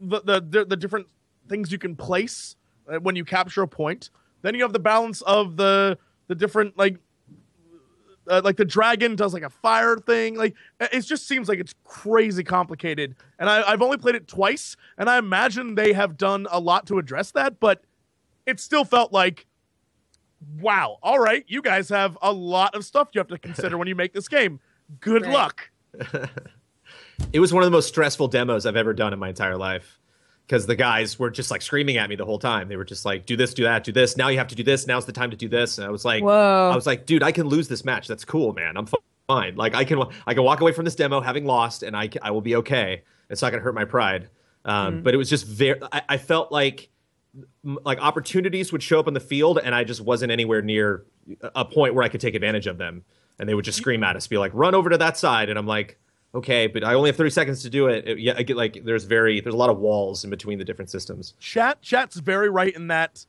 the the the, the different things you can place uh, when you capture a point. Then you have the balance of the the different like uh, like the dragon does like a fire thing. Like it it just seems like it's crazy complicated. And I, I've only played it twice, and I imagine they have done a lot to address that, but it still felt like. Wow. All right. You guys have a lot of stuff you have to consider when you make this game. Good Right. luck. It was one of the most stressful demos I've ever done in my entire life. Because the guys were just like screaming at me the whole time. They were just like, do this, do that, do this. Now you have to do this. Now's the time to do this. And I was like, Whoa. I was like, dude, I can lose this match. That's cool, man. I'm fine. Like I can, I can walk away from this demo having lost, and I, I will be okay. It's not gonna hurt my pride. Um, But it was just very. I, I felt like, like opportunities would show up on the field, and I just wasn't anywhere near a point where I could take advantage of them. And they would just scream at us, be like, "Run over to that side," and I'm like, "Okay, but I only have 30 seconds to do it." It- yeah, I get like there's very there's a lot of walls in between the different systems. chat chat's very right in that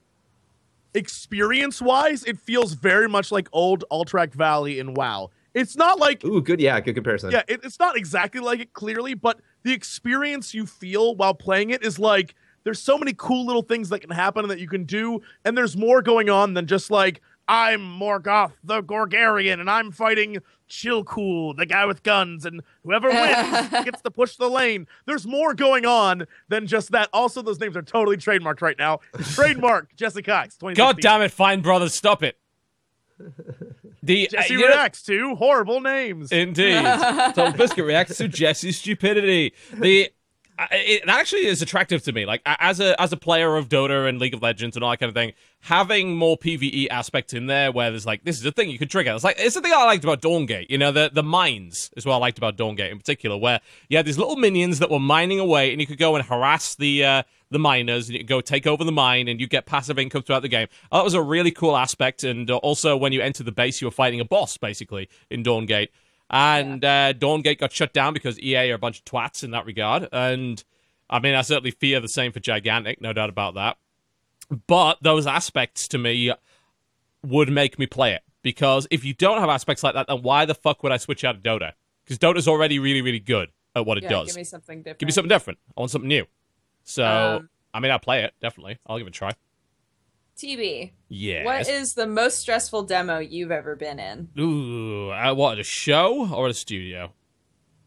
experience wise it feels very much like old Alterac Valley in WoW. It's not like Ooh, good, yeah, good comparison. yeah, it, it's not exactly like it clearly, but the experience you feel while playing it is like there's so many cool little things that can happen and that you can do, and there's more going on than just like I'm Morgoth the Gorgarian and I'm fighting Chillcool, the guy with guns, and whoever wins gets to push the lane. There's more going on than just that. Also, those names are totally trademarked right now. Trademark Jesse Cox. God damn it, Fine Brothers, stop it. The Jesse uh, you know- reacts to horrible names. Indeed. TotalBiscuit reacts to Jesse's stupidity. The it actually is attractive to me. Like as a as a player of Dota and League of Legends and all that kind of thing, having more PVE aspects in there where there's like this is a thing you can trigger. It's like it's the thing I liked about Dawngate. You know, the the mines is what I liked about Dawngate in particular, where you had these little minions that were mining away, and you could go and harass the uh, the miners, and you could go take over the mine, and you get passive income throughout the game. That was a really cool aspect, and uh, also when you enter the base, you were fighting a boss basically in Dawngate. And uh, Dawngate got shut down because EA are a bunch of twats in that regard. And I mean, I certainly fear the same for Gigantic, no doubt about that. But those aspects to me would make me play it. Because if you don't have aspects like that, then why the fuck would I switch out of Dota? Because Dota's already really, really good at what it yeah, does. give me something different. Give me something different. I want something new. So, Um, I mean, I'll play it, definitely. I'll give it a try. TB. Yeah. What is the most stressful demo you've ever been in? Ooh, uh, what, at a show or at a studio?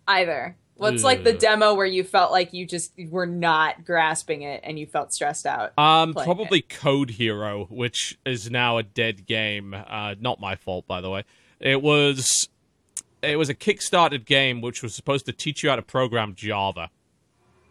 Either. What's like the demo where you felt like you just were not grasping it and you felt stressed out? Um, probably Code Hero, which is now a dead game. Uh, not my fault, by the way. It was, it was a kickstarted game which was supposed to teach you how to program Java,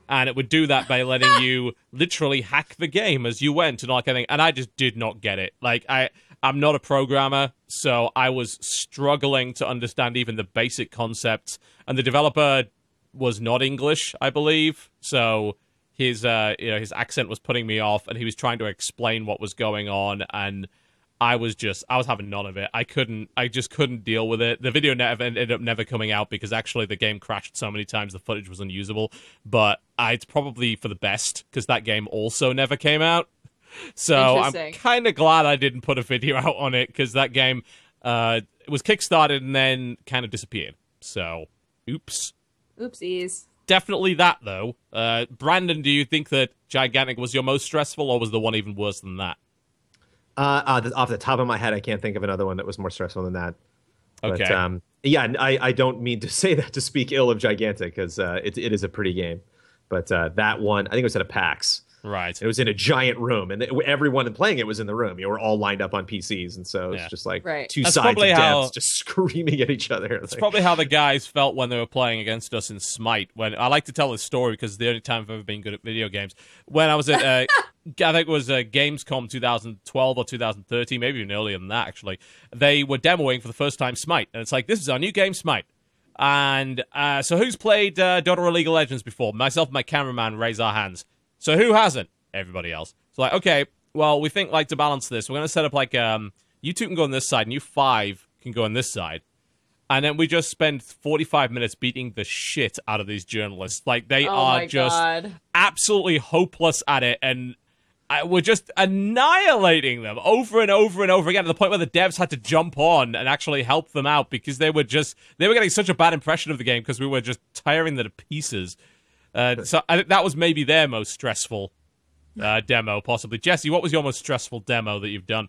and it would do that by letting you literally hack the game as you went and all that kind of thing. And I just did not get it. Like I, I'm not a programmer, so I was struggling to understand even the basic concepts. And the developer was not English, I believe. So his uh you know his accent was putting me off and he was trying to explain what was going on and I was just I was having none of it. I couldn't I just couldn't deal with it. The video never ended up never coming out because actually the game crashed so many times the footage was unusable. But I, it's probably for the best because that game also never came out. So I'm kind of glad I didn't put a video out on it because that game uh it was kickstarted and then kind of disappeared. So oops. Oopsies. definitely that though. Uh, Brandon, do you think that Gigantic was your most stressful, or was the one even worse than that? Uh, uh, off the top of my head, I can't think of another one that was more stressful than that. Okay. But, um, yeah, I, I don't mean to say that to speak ill of Gigantic because uh, it, it is a pretty game. But uh, that one, I think it was at a PAX. Right. It was in a giant room, and th- everyone playing it was in the room. You were all lined up on PCs, and so it's Yeah. just like Right. two That's sides of probably devs just screaming at each other. It's Like, probably how the guys felt when they were playing against us in Smite. When I like to tell this story because it's the only time I've ever been good at video games. When I was at, uh, I think it was uh, Gamescom 2012 or 2013, maybe even earlier than that. Actually, they were demoing for the first time Smite, and it's like this is our new game, Smite. And uh, so, who's played uh, Dota or League of Legends before? Myself and my cameraman raise our hands. So who hasn't? Everybody else. So like, okay, well, we think like to balance this, we're gonna set up like um, you two can go on this side, and you five can go on this side and then we just spend 45 minutes beating the shit out of these journalists. Like they oh are just god. absolutely hopeless at it, and I, we're just annihilating them over and over and over again to the point where the devs had to jump on and actually help them out because they were just they were getting such a bad impression of the game because we were just tearing them to pieces. Uh, so I that was maybe their most stressful uh, demo, possibly. Jesse, what was your most stressful demo that you've done?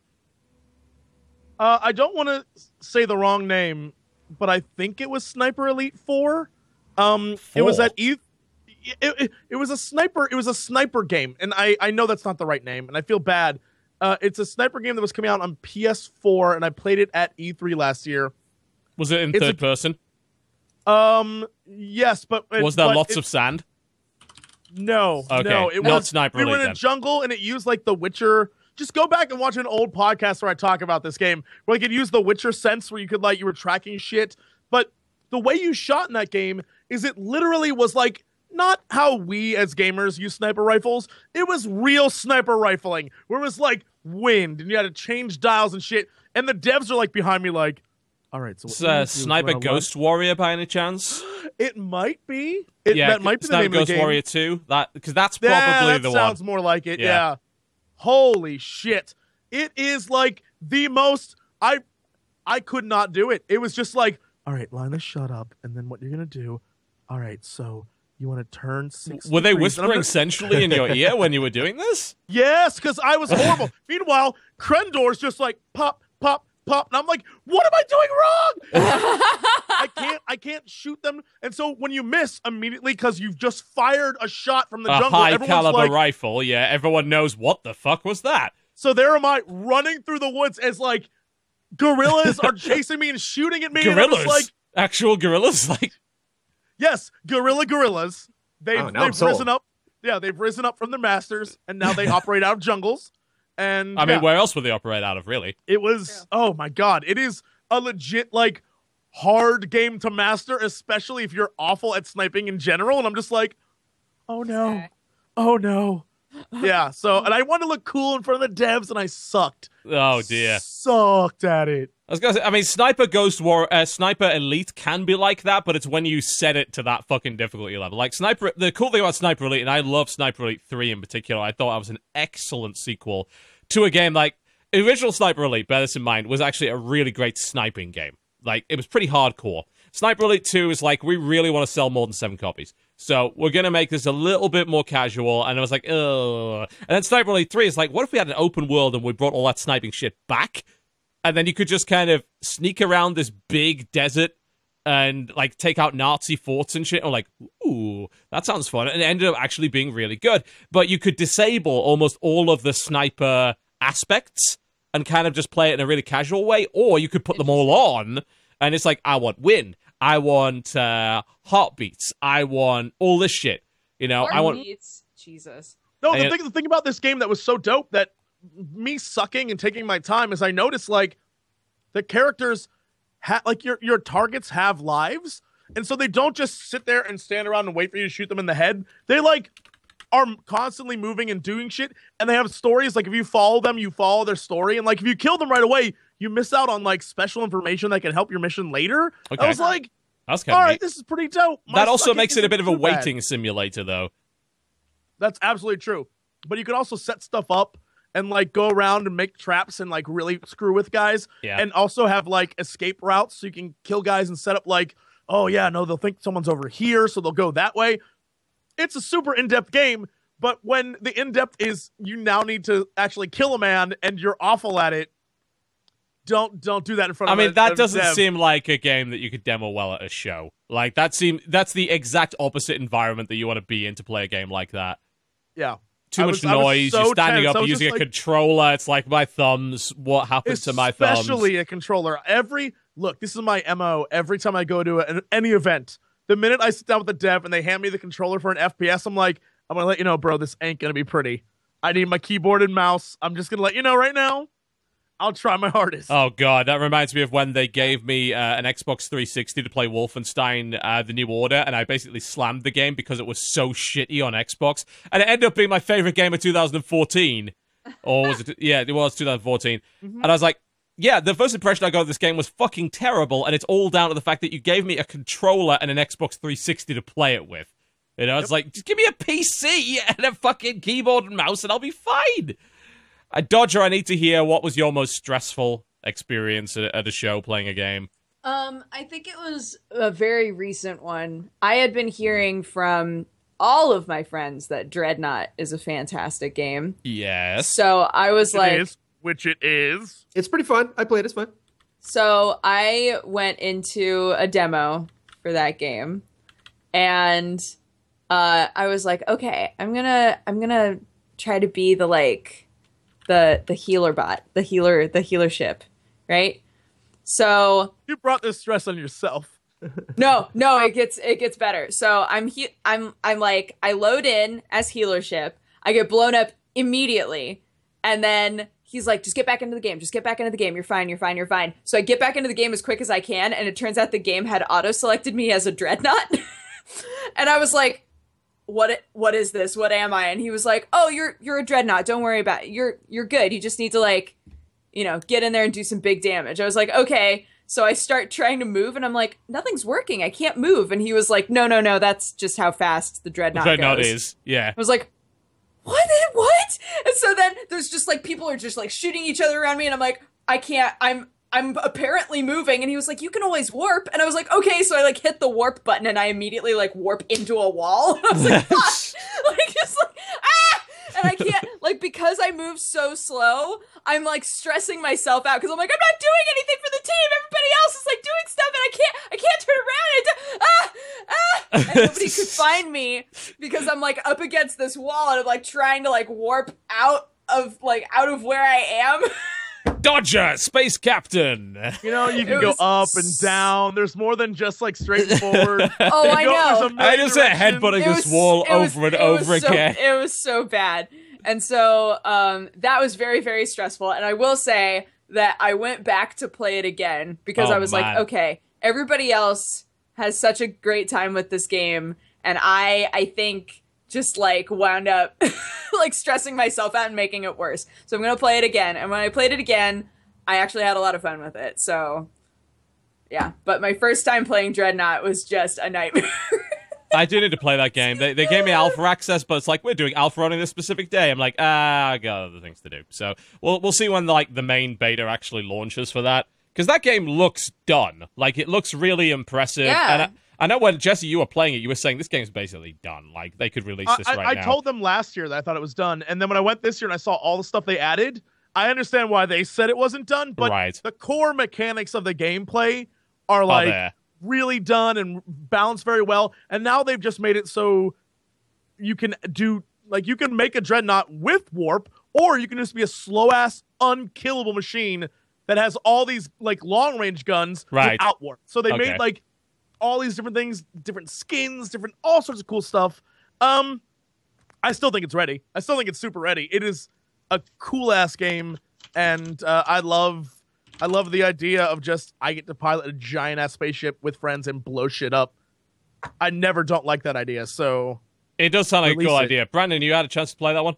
Uh, I don't want to say the wrong name, but I think it was Sniper Elite Four. Um, it was at E. It, it, it was a sniper. It was a sniper game, and I I know that's not the right name, and I feel bad. Uh, it's a sniper game that was coming out on PS4, and I played it at E3 last year. Was it in It's a- third person? Um, yes, but Was there but lots it- of sand? No, Okay, no, it was not was Sniper We were in a then. jungle, and it used like the Witcher. Just go back and watch an old podcast where I talk about this game, where like it used the Witcher sense, where you could like you were tracking shit. But the way you shot in that game is it literally was like not how we as gamers use sniper rifles. It was real sniper rifling, where it was like wind, and you had to change dials and shit. And the devs are like behind me, like, all right, so what It's we need uh, to do is Sniper Ghost Warrior by any chance? It might be. It, yeah, that might be the Sniper name Ghost of the game. Warrior 2. That because that's probably the one. yeah, that the sounds one. more like it. Yeah. Yeah. Holy shit! It is like the most. I I could not do it. It was just like, all right, Linus, shut up, and then what you're gonna do? All right, so you want to turn six. Were they degrees, and I'm whispering gonna- sensually in your ear when you were doing this? Yes, because I was horrible. Meanwhile, Krendor's just like pop, pop, pop, and I'm like, what am I doing wrong? I can't, I can't shoot them. And so when you miss immediately because you've just fired a shot from the A jungle, high caliber like, rifle. Yeah, everyone knows what the fuck was that. So there am I running through the woods as like gorillas are chasing me and shooting at me. Gorillas, just like, actual gorillas. Like yes, gorilla gorillas. They've, Oh, they've risen up. Yeah, they've risen up from their masters and now they operate out of jungles. And I mean, yeah, where else would they operate out of? Really? it was oh my god, it is a legit like hard game to master, especially if you're awful at sniping in general. And I'm just like, oh no, oh no. Yeah, so and I wanted to look cool in front of the devs, and I sucked. Oh dear. sucked at it. I was gonna say. I mean, Sniper Ghost War, uh, Sniper Elite can be like that, but it's when you set it to that fucking difficulty level. Like Sniper, the cool thing about Sniper Elite, and I love Sniper Elite Three in particular. I thought that was an excellent sequel to a game like original Sniper Elite. Bear this in mind, was actually a really great sniping game. Like it was pretty hardcore. Sniper Elite 2 is like, we really want to sell more than seven copies. So we're to make this a little bit more casual. And I was like, ugh. And then Sniper Elite 3 is like, what if we had an open world and we brought all that sniping shit back? And then you could just kind of sneak around this big desert and like take out Nazi forts and shit. I'm like, ooh, that sounds fun. And it ended up actually being really good. But you could disable almost all of the sniper aspects and kind of just play it in a really casual way, or you could put them all on and it's like, I want wind, I want uh, heartbeats, I want all this shit. You know, I want. Heartbeats? Jesus. No, the And- thing, the thing about this game that was so dope that me sucking and taking my time is I noticed like the characters ha- like your your targets have lives, and so they don't just sit there and stand around and wait for you to shoot them in the head. They like are constantly moving and doing shit, and they have stories. Like if you follow them, you follow their story, and like if you kill them right away, you miss out on like special information that can help your mission later. Okay. I was like, That's all kind of right, neat. this is pretty dope. My That also makes it a bit of a too bad. waiting simulator, though. That's absolutely true. But you can also set stuff up and like go around and make traps and like really screw with guys. Yeah. And also have like escape routes so you can kill guys and set up like oh yeah, no, they'll think someone's over here, so they'll go that way. It's a super in-depth game, but when the in-depth is you now need to actually kill a man and you're awful at it, don't don't do that in front I of I mean, a- that a doesn't dev. seem like a game that you could demo well at a show. Like that seem that's the exact opposite environment that you want to be in to play a game like that. yeah. Too I much was- noise. so you're standing tense. up was using a like- controller. It's like my thumbs. What happened to my thumbs? Especially a controller. Every look, this is my mo. Every time I go to an, any event, the minute I sit down with the dev and they hand me the controller for an FPS, I'm like, I'm gonna let you know, bro. This ain't gonna be pretty. I need my keyboard and mouse. I'm just gonna let you know right now. I'll try my hardest. Oh god, that reminds me of when they gave me uh, an Xbox 360 to play Wolfenstein: uh, The New Order, and I basically slammed the game because it was so shitty on Xbox, and it ended up being my favorite game of 2014, or was it? Yeah, it was 2014, and I was like. Yeah, the first impression I got of this game was fucking terrible, and it's all down to the fact that you gave me a controller and an Xbox 360 to play it with. You know, it's like, just give me a PC and a fucking keyboard and mouse, and I'll be fine. Uh, Dodger, I need to hear what was your most stressful experience at, at a show playing a game. Um, I think it was a very recent one. I had been hearing from all of my friends that Dreadnought is a fantastic game. Yes. So I was It like, is, which it is. It's pretty fun. I played. It. It's fun. So I went into a demo for that game, and uh, I was like, okay, I'm gonna I'm gonna try to be the like the the healer bot, the healer the healer ship, right? So You brought this stress on yourself. no, no, it gets it gets better. So I'm he- I'm I'm like I load in as healer ship. I get blown up immediately, and then he's like, "Just get back into the game. Just get back into the game. You're fine. You're fine. You're fine." So I get back into the game as quick as I can, and it turns out the game had auto selected me as a dreadnought, and I was like. What what is this? What am I? And he was like, "Oh, you're you're a dreadnought. Don't worry about it. You're you're good. You just need to like you know, get in there and do some big damage. I was like, okay. So I start trying to move, and I'm like, nothing's working. I can't move. And he was like, no, no, no. That's just how fast the dreadnought Dreadnought goes. is. Yeah. I was like, what? What? And so then there's just like people are just like shooting each other around me, and I'm like, I can't. I'm I'm apparently moving. And he was like, you can always warp. And I was like, okay. So I like hit the warp button, and I immediately like warp into a wall. I was like, fuck. like just like ah. And I can't like because I move so slow. I'm like stressing myself out because I'm like I'm not doing anything for the team. Everybody else is like doing stuff, and I can't. I can't turn around. Do- ah ah. And nobody could find me because I'm like up against this wall and I'm like trying to like warp out of like out of where I am. Dodger, space captain. You know, you can It go up and down. There's more than just like straight forward. Oh, I You know. a million I just said directions. headbutting It this wall it was- over and over so- again. It was so bad. And so um, that was very, very stressful. And I will say that I went back to play it again because Oh, I was like, okay, everybody else has such a great time with this game. And I, I think, just like wound up like stressing myself out and making it worse. So I'm going to play it again. And when I played it again, I actually had a lot of fun with it. So yeah. But my first time playing Dreadnought was just a nightmare. I do need to play that game. They, they gave me alpha access, but it's like we're doing alpha on this specific day. I'm like, ah, I got other things to do. So we'll we'll see when like the main beta actually launches for that because that game looks done. Like it looks really impressive. Yeah. And I, know when Jesse you were playing it, you were saying this game's basically done. Like they could release this I- right I now. I told them last year that I thought it was done, and then when I went this year and I saw all the stuff they added, I understand why they said it wasn't done. But Right. the core mechanics of the gameplay are Are like there. really done and balanced very well. And now they've just made it so you can do like you can make a dreadnought with warp, or you can just be a slow ass unkillable machine that has all these like long range guns Right. without warp. So they Okay. made like all these different things, different skins, different all sorts of cool stuff. Um, I still think it's ready. I still think it's super ready. It is a cool ass game, and uh, I love, I love the idea of just I get to pilot a giant ass spaceship with friends and blow shit up. I never don't like that idea. So It does sound like a cool it. idea. Brandon, you had a chance to play that one?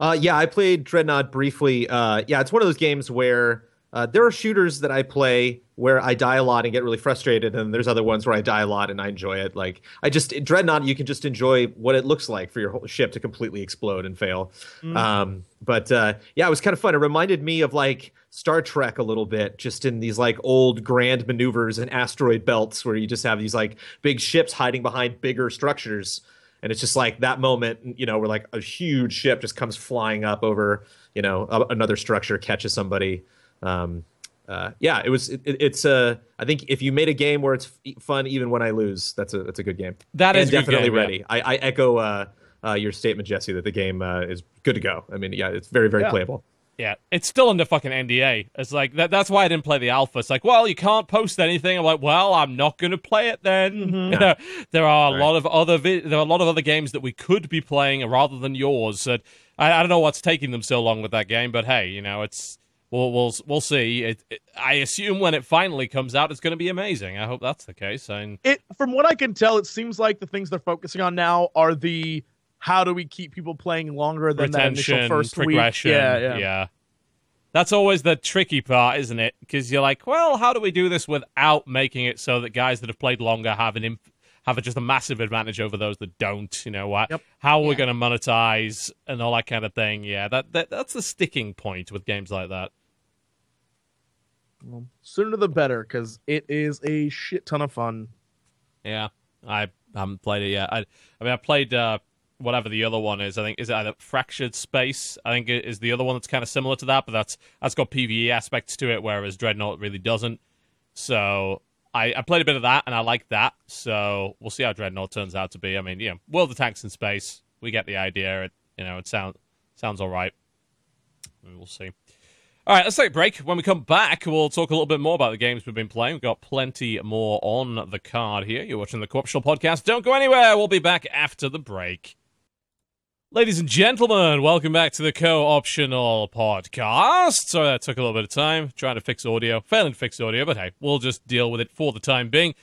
Uh, yeah, I played Dreadnought briefly. Uh, yeah, it's one of those games where Uh, there are shooters that I play where I die a lot and get really frustrated, and there's other ones where I die a lot and I enjoy it. Like I just in Dreadnought, you can just enjoy what it looks like for your whole ship to completely explode and fail. Mm. Um, but uh, yeah, it was kind of fun. It reminded me of like Star Trek a little bit, just in these like old grand maneuvers and asteroid belts where you just have these like big ships hiding behind bigger structures. And it's just like that moment, you know, where like a huge ship just comes flying up over, you know, a, another structure, catches somebody. Um, uh, yeah, it was. It, it's uh, I think if you made a game where it's fun even when I lose, that's a that's a good game. That and is definitely game, yeah. ready. I, I echo uh, uh, your statement, Jesse, that the game uh, is good to go. I mean, yeah, it's very very Yeah. playable. Yeah, it's still under fucking NDA. It's like that. That's why I didn't play the alpha. It's like, well, you can't post anything. I'm like, well, I'm not going to play it then. You know, there are a Right. lot of other vi- there are a lot of other games that we could be playing rather than yours. And I, I don't know what's taking them so long with that game, but hey, you know, it's we'll we'll we'll see. It, it, I assume when it finally comes out, it's going to be amazing. I hope that's the case. And It from what I can tell, it seems like the things they're focusing on now are the how do we keep people playing longer than that initial first progression. week? Yeah, yeah. That's always the tricky part, isn't it? Because you're like, well, how do we do this without making it so that guys that have played longer have an imp- have a, just a massive advantage over those that don't? You know what? Yep. How are we Yeah. going to monetize and all that kind of thing? Yeah, that, that that's the sticking point with games like that. Well, sooner the better, because it is a shit ton of fun. Yeah, I haven't played it yet. I, I mean, I played uh, whatever the other one is. I think is it either Fractured Space. I think it is the other one that's kind of similar to that, but that's that's got PVE aspects to it, whereas Dreadnought really doesn't. So I, I played a bit of that, and I like that. So we'll see how Dreadnought turns out to be. I mean, yeah, World of Tanks in space. We get the idea. It you know it sounds sounds all right. We'll see. All right, let's take a break. When we come back, we'll talk a little bit more about the games we've been playing. We've got plenty more on the card here. You're watching the Co-optional Podcast. Don't go anywhere. We'll be back after the break. Ladies and gentlemen, welcome back to the Co-Optional Podcast. Sorry that took a little bit of time trying to fix audio. Failing to fix audio, but hey, we'll just deal with it for the time being.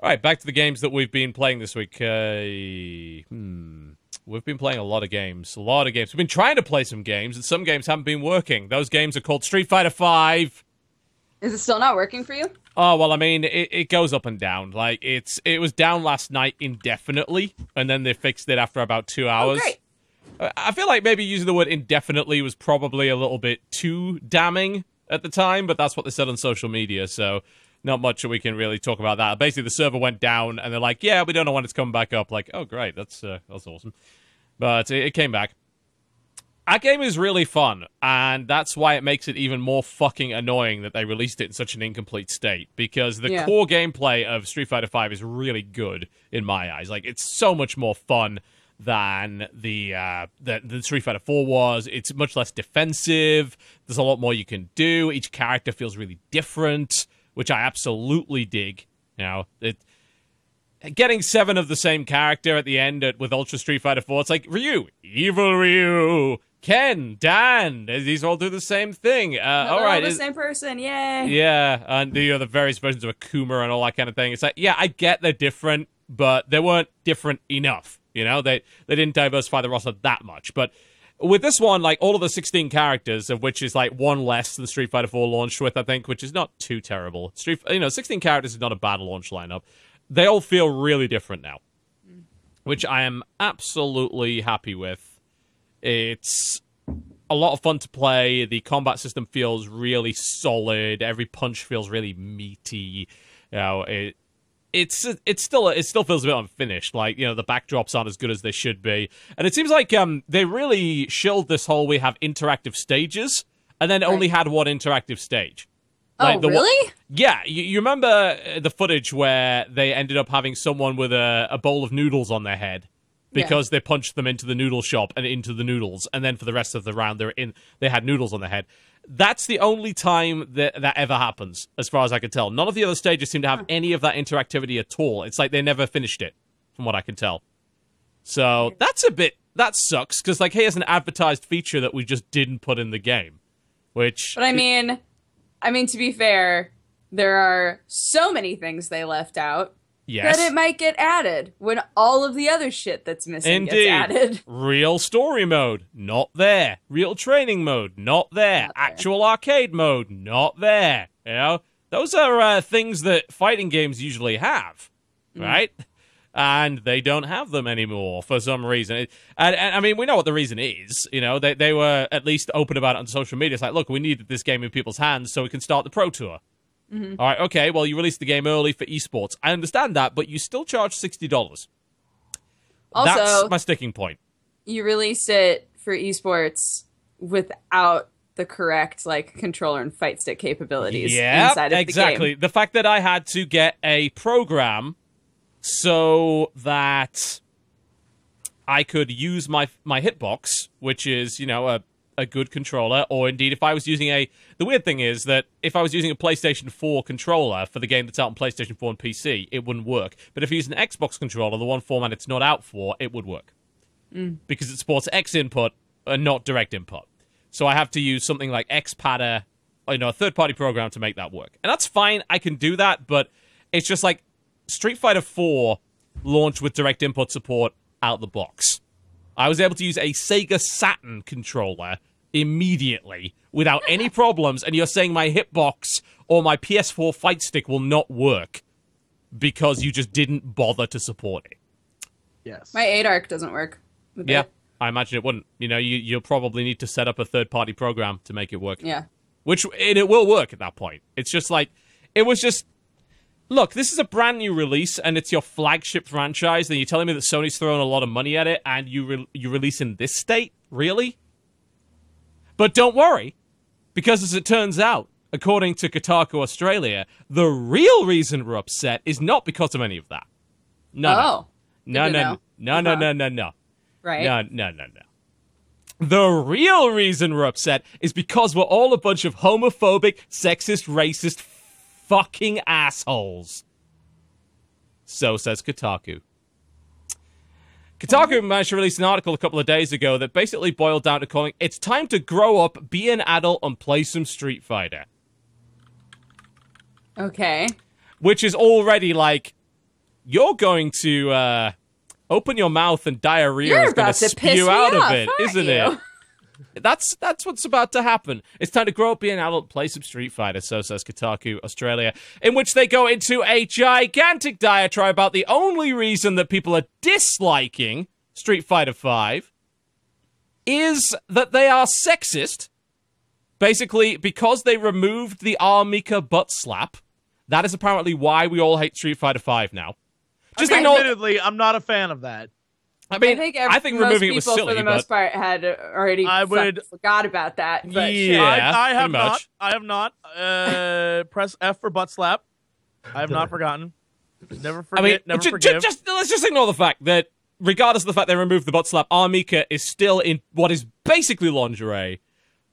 All right, back to the games that we've been playing this week. Uh, hmm. We've been playing a lot of games. A lot of games. We've been trying to play some games, and some games haven't been working. Those games are called Street Fighter Five. Is it still not working for you? Oh well, I mean, it, it goes up and down. Like it's it was down last night indefinitely, and then they fixed it after about two oh, hours. Oh, great. I- I feel like maybe using the word indefinitely was probably a little bit too damning at the time, but that's what they said on social media, so not much that we can really talk about that. Basically, the server went down, and they're like, "Yeah, we don't know when it's coming back up." Like, oh, great, that's uh, that's awesome, but it, it came back. That game is really fun, and that's why it makes it even more fucking annoying that they released it in such an incomplete state. Because the Yeah. core gameplay of Street Fighter V is really good in my eyes. Like it's so much more fun than the uh, the, the Street Fighter 4 was. It's much less defensive. There's a lot more you can do. Each character feels really different, which I absolutely dig. You know, it getting seven of the same character at the end at, with Ultra Street Fighter 4, it's like Ryu, evil Ryu, Ken, Dan, these all do the same thing. Uh, all they're the same person. Yay. yeah, and the other various versions of Akuma and all that kind of thing. It's like, yeah, I get they're different, but they weren't different enough. You know, they they didn't diversify the roster that much. But with this one, like all of the 16 characters, of which is like one less than Street Fighter 4 launched with, I think, which is not too terrible. Street, you know, 16 characters is not a bad launch lineup. They all feel really different now, which I am absolutely happy with. It's a lot of fun to play. The combat system feels really solid. Every punch feels really meaty. You know, it it's it's still it still feels a bit unfinished. Like you know, the backdrops aren't as good as they should be, and it seems like um they really shilled this whole we have interactive stages, and then only had one interactive stage. Like oh, the one- really? Yeah, you, you remember uh, the footage where they ended up having someone with a, a bowl of noodles on their head because they punched them into the noodle shop and into the noodles, and then for the rest of the round they're in they had noodles on their head. That's the only time that that ever happens, as far as I can tell. None of the other stages seem to have any of that interactivity at all. It's like they never finished it, from what I can tell. So that's a bit that sucks because like here's an advertised feature that we just didn't put in the game, which But I mean, I mean to be fair, there are so many things they left out. Yes. That it might get added when all of the other shit that's missing Indeed. gets added. Real story mode, not there. Real training mode, not there. Not there. Actual arcade mode, not there. You know, those are uh, things that fighting games usually have, Mm. right? And they don't have them anymore for some reason. And, and I mean, we know what the reason is. You know, they they were at least open about it on social media. It's like, look, we needed this game in people's hands so we can start the pro tour. Mm-hmm. All right, okay. Well, you released the game early for esports. I understand that, but you still charge sixty dollars. Also, That's my sticking point. you released it for esports without the correct like controller and fight stick capabilities Yeah, inside of exactly. the game. The fact that I had to get a program so that I could use my my hitbox, which is you know a a good controller, or indeed if I was using a. The weird thing is that if I was using a PlayStation 4 controller for the game that's out on PlayStation 4 and PC, it wouldn't work. But if you use an Xbox controller, the one format it's not out for, it would work mm. because it supports X input and not direct input. So I have to use something like XPadder, you know, a third party program to make that work. And that's fine. I can do that, but it's just like Street Fighter 4 launched with direct input support out the box. I was able to use a Sega Saturn controller immediately without any problems, and you're saying my hitbox or my PS4 fight stick will not work because you just didn't bother to support it. Yes. My 8 arc doesn't work. Yeah, it. I imagine it wouldn't. You know, you, you'll probably need to set up a third party program to make it work. Yeah. Which, and it will work at that point. It's just like, it was just. Look, this is a brand new release, and it's your flagship franchise. And you're telling me that Sony's throwing a lot of money at it, and you re- you release in this state, really? But don't worry, because as it turns out, according to Kotaku Australia, the real reason we're upset is not because of any of that. No, oh. no, no, no, no, no, no, no, no. Right. No, no, no, no. The real reason we're upset is because we're all a bunch of homophobic, sexist, racist, fucking assholes. So says Kotaku. Kotaku managed to release an article a couple of days ago that basically boiled down to calling it's time to grow up, be an adult, and play some Street Fighter. Okay. Which is already like, you're going to uh, open your mouth and diarrhea You're is going to spew out of it, isn't you? it? That's that's what's about to happen. It's time to grow up, be an adult, play some Street Fighter. So says Kotaku Australia, in which they go into a gigantic diatribe about the only reason that people are disliking Street Fighter Five is that they are sexist. Basically, because they removed the R. Mika butt slap. That is apparently why we all hate Street Fighter Five now. Just I mean, admittedly, I'm not a fan of that. I mean, I think, I think most removing it was people, silly, for the but most part, had already I would- forgot about that. But Yeah. sure. I, I have pretty not. I have not. Uh, press F for butt slap. I have not forgotten. Never I forget. mean, never ju- ju- forgive. just let's just ignore the fact that, regardless of the fact they removed the butt slap, R. Mika is still in what is basically lingerie,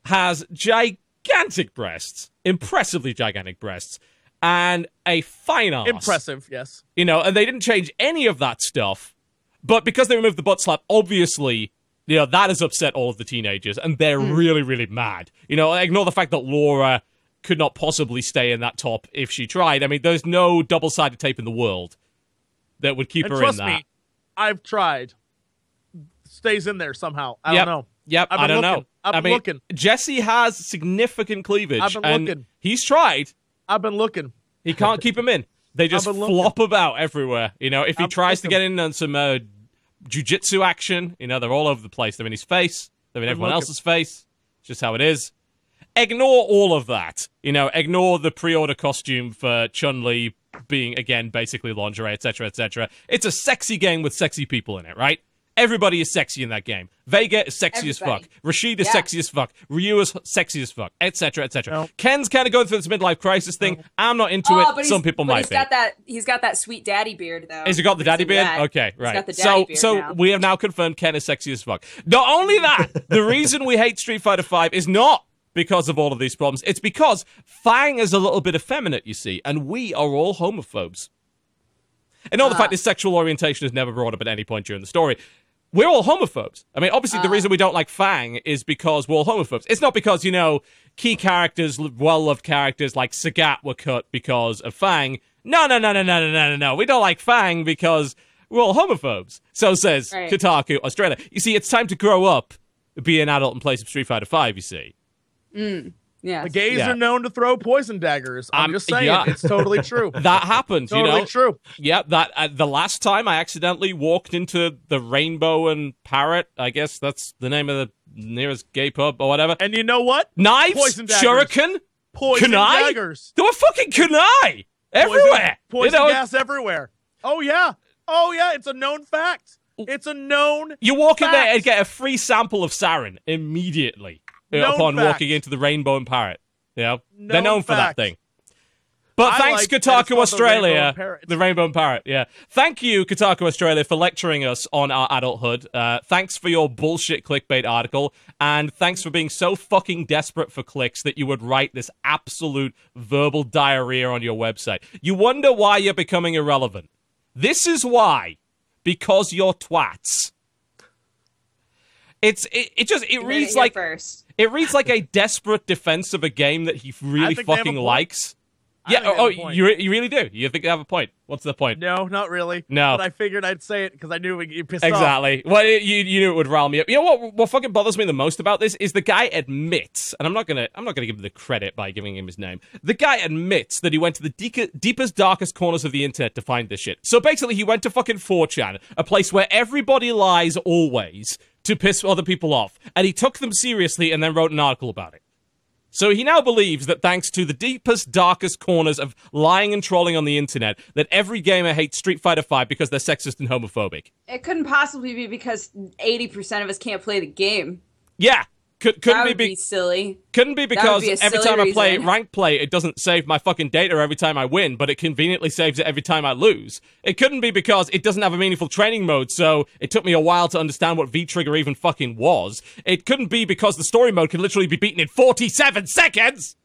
has gigantic breasts, impressively gigantic breasts, and a fine ass. Impressive. Yes. you know, and they didn't change any of that stuff. But because they removed the butt slap, obviously, you know, that has upset all of the teenagers, and they're hmm. really, really mad. You know, ignore the fact that Laura could not possibly stay in that top if she tried. I mean, there's no double sided tape in the world that would keep And her trust in that. me, I've tried. Stays in there somehow. I Yep. don't know. Yep, been don't looking. know. I've I been mean, looking. Jesse has significant cleavage, I've been and looking. he's tried. I've been looking. He can't keep him in. They just flop about everywhere. You know, if he tries to get in on some uh, jujitsu action, you know, they're all over the place. They're in his face. They're in everyone else's face. It's just how it is. Ignore all of that. You know, ignore the pre-order costume for Chun Li being again basically lingerie, etc., etc. It's a sexy game with sexy people in it, right? Everybody is sexy in that game. Vega is sexy as fuck. Rashid is Yeah. sexy as fuck. Ryu is sexy as fuck, etc., etc. No. Ken's kind of going through this midlife crisis thing. I'm not into Oh, it. but Some people but might he's be. got that. He's got that sweet daddy beard though. Has he got the daddy beard? that. Okay, He's right. got the daddy so, beard so now. we have now confirmed Ken is sexy as fuck. Not only that, the reason we hate Street Fighter Five is not because of all of these problems. It's because Fang is a little bit effeminate, you see, and we are all homophobes. And all the Ah. fact that sexual orientation is never brought up at any point during the story we're all homophobes. I mean, obviously, uh, the ah. reason we don't like Fang is because we're all homophobes. It's not because, you know, key characters, well loved characters like Sagat were cut because of Fang. No, no, no, no, no, no, no, no. We don't like Fang because we're all homophobes. So says right. Kotaku Australia. You see, it's time to grow up, be an adult, and play some Street Fighter Five. You see. Mm. Yeah. The gays Yeah. are known to throw poison daggers. I'm Um, just saying, yeah. it's totally true. That happened, you totally know. true. Yeah, that uh, the last time I accidentally walked into the Rainbow and Parrot. I guess that's the name of the nearest gay pub or whatever. And you know what? Knives, Poison daggers. shuriken, Poison Kunai? daggers. there were fucking kunai everywhere. Poison, you know, gas everywhere. Oh yeah. Oh yeah. It's a known fact. It's a known. you walk in there and get a free sample of sarin immediately Known upon fact. walking into the Rainbow and Parrot. Yeah, know, they're Known known for that thing. But I thanks, like Kotaku called the Rainbow Australia, the Rainbow and Parrot. Yeah, thank you, Kotaku Australia, for lecturing us on our adulthood. Uh, thanks for your bullshit clickbait article, and thanks for being so fucking desperate for clicks that you would write this absolute verbal diarrhea on your website. You wonder why you're becoming irrelevant. This is why, because you're twats. It's it, it just it You reads here like first. It reads like a desperate defense of a game that he really think they have a fucking likes. I Yeah. Oh, have a point. you re- you really do. You think they have a point? What's the point? No, not really. No. But I figured I'd say it because I knew you pissed off. Exactly. Well, you you knew it would rile me up. You know what? What fucking bothers me the most about this is the guy admits, and I'm not gonna I'm not gonna give him the credit by giving him his name. The guy admits that he went to the deeka- deepest, darkest corners of the internet to find this shit. So basically, he went to fucking 4chan, a place where everybody lies always to piss other people off, and he took them seriously and then wrote an article about it. So he now believes that thanks to the deepest, darkest corners of lying and trolling on the internet, that every gamer hates Street Fighter V because they're sexist and homophobic. It couldn't possibly be because 80% of us can't play the game. Yeah, could, couldn't that be, would be, be silly. couldn't be because be every silly time I play reason. rank play, it doesn't save my fucking data every time I win, but it conveniently saves it every time I lose. It couldn't be because it doesn't have a meaningful training mode, so it took me a while to understand what V Trigger even fucking was. It couldn't be because the story mode can literally be beaten in 47 seconds.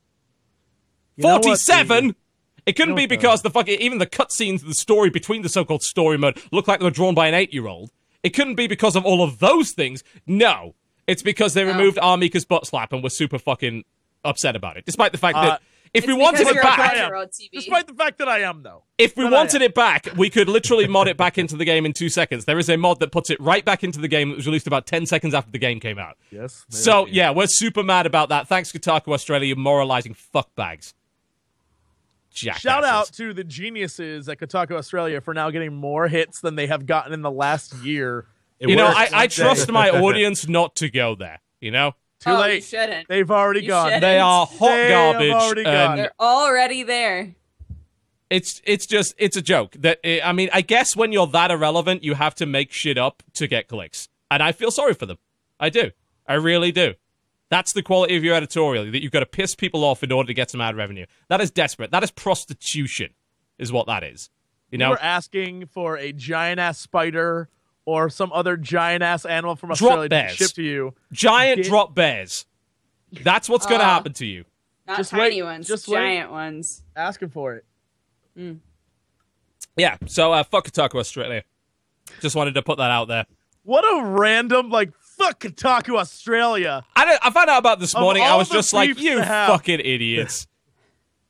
You 47. It couldn't You know be what, though? because the fucking even the cutscenes of the story between the so-called story mode look like they were drawn by an eight-year-old. It couldn't be because of all of those things. No, it's because they No. removed R. Mika's butt slap and were super fucking upset about it. Despite the fact Uh, that if we wanted it back, a I am. five-year-old TV. Despite the fact that I am, though. if we But wanted it back, we could literally mod it back into the game in two seconds. There is a mod that puts it right back into the game that was released about ten seconds after the game came out. Yes. So yeah, we're super mad about that. Thanks, Kotaku Australia, you moralizing fuckbags. Jackasses. Shout out to the geniuses at Kotaku Australia for now getting more hits than they have gotten in the last year. It You know, I. I trust my audience not to go there. You know, Too oh, you late. shouldn't. They've already You gone. should. they are hot They garbage. already gone. and They're already there. it's it's just it's a joke. That eh, I mean, I guess when you're that irrelevant, you have to make shit up to get clicks, and I feel sorry for them. I do. I really do. That's the quality of your editorial. That you've got to piss people off in order to get some ad revenue. That is desperate. That is prostitution. Is what that is. You know, We're asking for a giant ass spider or some other giant ass animal from Drop Australia to bears. ship to you. giant Get- drop bears. That's what's going to Uh, happen to you. Not Just tiny wait, ones, just wait. giant ones. Asking for it. Yeah. So uh, fuck Kotaku Australia. Just wanted to put that out there. What a random like fuck Kotaku Australia. I, don't, I found out about this Of morning. I all was the just like, beefs you to have. fucking idiots.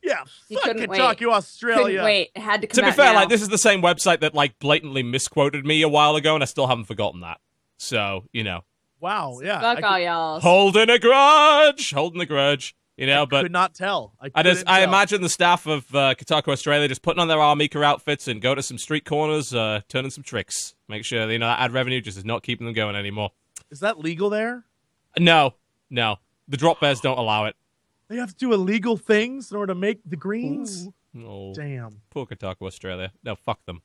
Yeah, You fuck couldn't wait. Kotaku Australia. Couldn't wait. It had to come to be out fair, now. like this is the same website that like blatantly misquoted me a while ago, and I still haven't forgotten that. So you know, Wow, yeah. Fuck I all y'all. holding a grudge, holding a grudge. You know, could, but could not tell. I, I just couldn't I imagine the staff of uh, Kotaku Australia just putting on their R. Mika outfits and go to some street corners, uh, turning some tricks. Make sure you know that ad revenue just is not keeping them going anymore. Is that legal there? No, no, the drop bears don't allow it. They have to do illegal things in order to make the greens. No, Damn. poor Kotaku Australia. No, fuck them.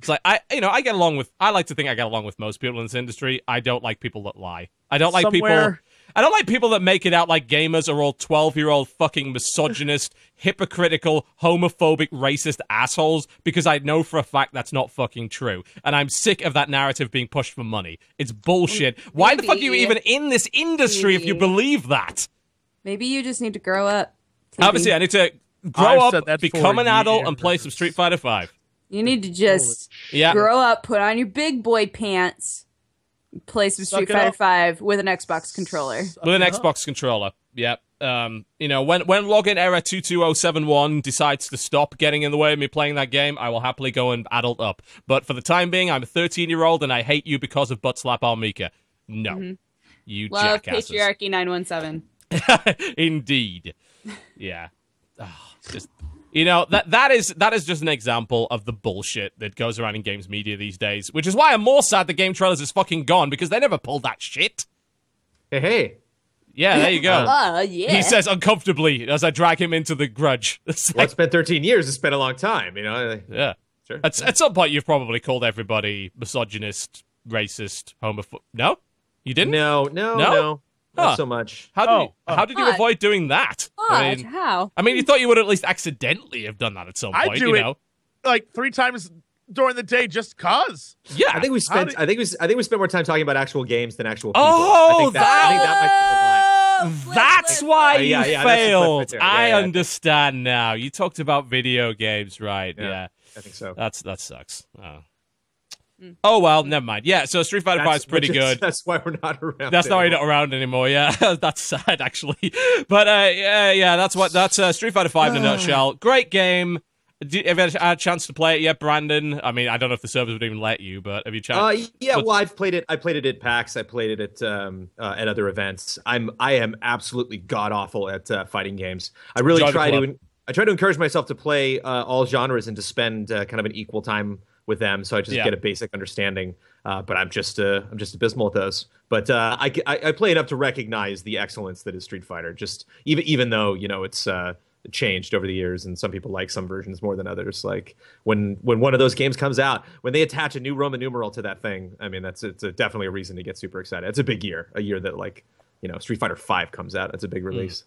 It's like I, you know, I get along with. I like to think I get along with most people in this industry. I don't like people that lie. I don't like people. I don't like people that make it out like gamers are all twelve-year-old fucking misogynist, hypocritical, homophobic, racist assholes. Because I know for a fact that's not fucking true, and I'm sick of that narrative being pushed for money. It's bullshit. Why the fuck are you even in this industry if you believe that? Maybe you just need to grow up. TV. Obviously, I need to grow I've up, that become for an adult, and play some Street Fighter Five. You need to just Yeah. grow up, put on your big boy pants, play some Suck Street Fighter up. Five with an Xbox controller. with an Xbox controller. Yep. Um, you know, when when login error two two zero seven one decides to stop getting in the way of me playing that game, I will happily go and adult up. But for the time being, I'm a thirteen year old and I hate you because of butt slap R. Mika. No, you Love jackasses. patriarchy nine one seven. Indeed. Yeah. Ah, it's just you know that that is that is just an example of the bullshit that goes around in games media these days, which is why I'm more sad the game trailers is fucking gone because they never pulled that shit. Hey, hey. Yeah, there you go. Uh, yeah. He says uncomfortably as I drag him into the grudge. It's Well, it's been 13 years. It's been a long time, you know. yeah. Sure. At, at some point, you've probably called everybody misogynist, racist, homophobic. No, you didn't. No, no, No? no, not so much. How did Oh, you, oh. how did you Odd. avoid doing that? I mean, How? I mean, you thought you would at least accidentally have done that at some I point. do you it know? Like three times during the day just cause. Yeah. I think we spent. did- I think we. I think we spent more time talking about actual games than actual people. Oh, I think that, I think that might be the line. Flip, That's flip, why Uh, you yeah, yeah, that's the flip failed. right. I Yeah, yeah. understand now. You talked about video games, right? Yeah. Yeah. I think so. That's that sucks. Oh. Oh well, never mind. Yeah, so Street Fighter Five is pretty is- good. That's why we're not around. That's not why you're anymore. not around anymore. Yeah, that's sad actually. But uh, yeah, yeah, that's what that's uh, Street Fighter Five in a nutshell. Great game. Did, have you had a chance to play it yet, Brandon? I mean, I don't know if the servers would even let you, but have you Uh, yeah, well, I've played it. I played it at PAX. I played it at um, uh, at other events. I'm I am absolutely god awful at uh, fighting games. I really try club. to I try to encourage myself to play uh, all genres and to spend uh, kind of an equal time with them, so I just Yeah. get a basic understanding. Uh, but I'm just uh, I'm just abysmal at those. But uh, I, I I play enough to recognize the excellence that is Street Fighter. Just even even though you know it's. Uh, changed over the years and some people like some versions more than others like when when one of those games comes out when they attach a new roman numeral to that thing i mean that's it's a, definitely a reason to get super excited it's a big year a year that like you know street fighter 5 comes out it's a big release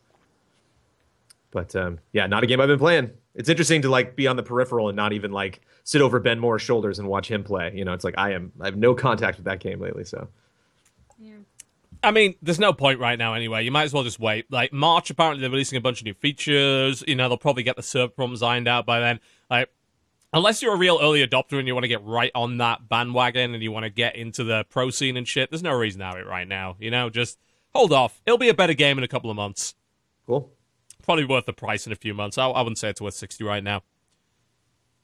but um yeah not a game i've been playing it's interesting to like be on the peripheral and not even like sit over ben moore's shoulders and watch him play you know it's like i am i have no contact with that game lately so I mean, there's no point right now anyway. You might as well just wait. Like March, apparently they're releasing a bunch of new features. You know, they'll probably get the server problems ironed out by then. Like, unless you're a real early adopter and you want to get right on that bandwagon and you want to get into the pro scene and shit, there's no reason to have it right now. You know, just hold off. It'll be a better game in a couple of months. cool Probably worth the price in a few months. I, I wouldn't say it's worth sixty right now.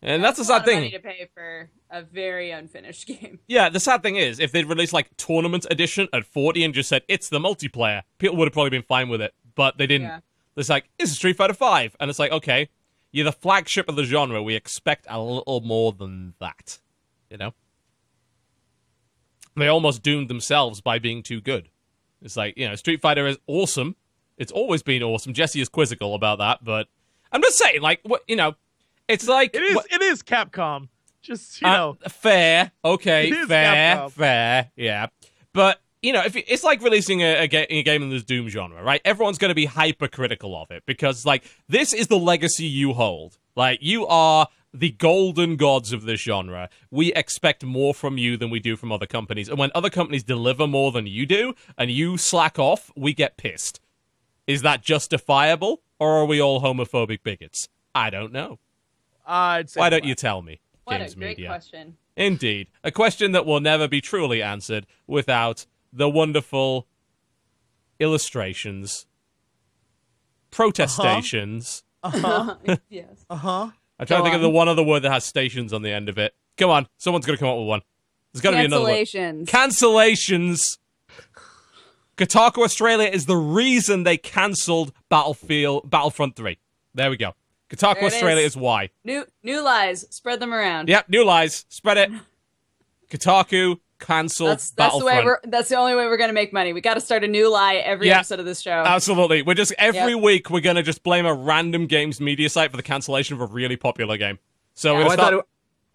And that's, a the sad thing. Money to pay for a very unfinished game. Yeah, the sad thing is, if they'd released like Tournament Edition at 40 and just said it's the multiplayer, people would have probably been fine with it. But they didn't. Yeah. It's like, it's Street Fighter 5. And it's like, okay, you're the flagship of the genre. We expect a little more than that. You know? They almost doomed themselves by being too good. It's like, you know, Street Fighter is awesome. It's always been awesome. Jesse is quizzical about that, but I'm just saying, like, what, you know, it's like. It is. what- It is Capcom. Just you uh, know. fair. Okay, fair, Capcom. fair. Yeah, but you know, if it's like releasing a, a, ga- a game in the Doom genre, right? Everyone's going to be hypercritical of it because, like, this is the legacy you hold. Like, you are the golden gods of this genre. We expect more from you than we do from other companies, and when other companies deliver more than you do, and you slack off, we get pissed. Is that justifiable, or are we all homophobic bigots? I don't know. I'd say Why don't you tell me? What Games a great Media. question. Indeed. A question that will never be truly answered without the wonderful illustrations, protestations. Uh huh. yes. Uh huh. I'm trying to Go think of the one other word that has stations on the end of it. Come on, someone's going to come up with one. There's got to be another one. Cancellations. Cancellations. Kotaku Australia is the reason they cancelled Battlefield Battlefront 3. There we go. Kotaku Australia is. is why. new new lies. Spread them around. Yep, new lies. Spread it. Kotaku cancelled That's that's the way Battlefront. we're that's the only way we're gonna make money. We got to start a new lie every Yeah. episode of this show. Absolutely. We're just every Yep. week we're gonna just blame a random games media site for the cancellation of a really popular game. So Yeah. Oh, gonna I thought it,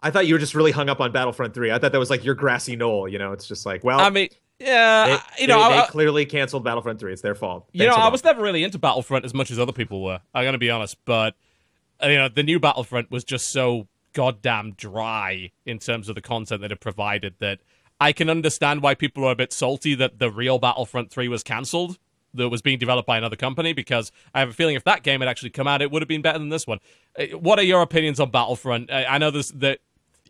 I thought you were just really hung up on Battlefront 3. I thought that was like your grassy knoll, you know. It's just like, well, I mean, yeah, they, you know, they, they I- clearly canceled Battlefront 3. It's their fault. you know, Thanks I was never really into Battlefront as much as other people were. I'm gonna be honest, but uh, you know, the new Battlefront was just so goddamn dry in terms of the content that it provided that I can understand why people are a bit salty that the real Battlefront 3 was cancelled. That was being developed by another company because I have a feeling if that game had actually come out, it would have been better than this one. Uh, What are your opinions on Battlefront? I, I know this that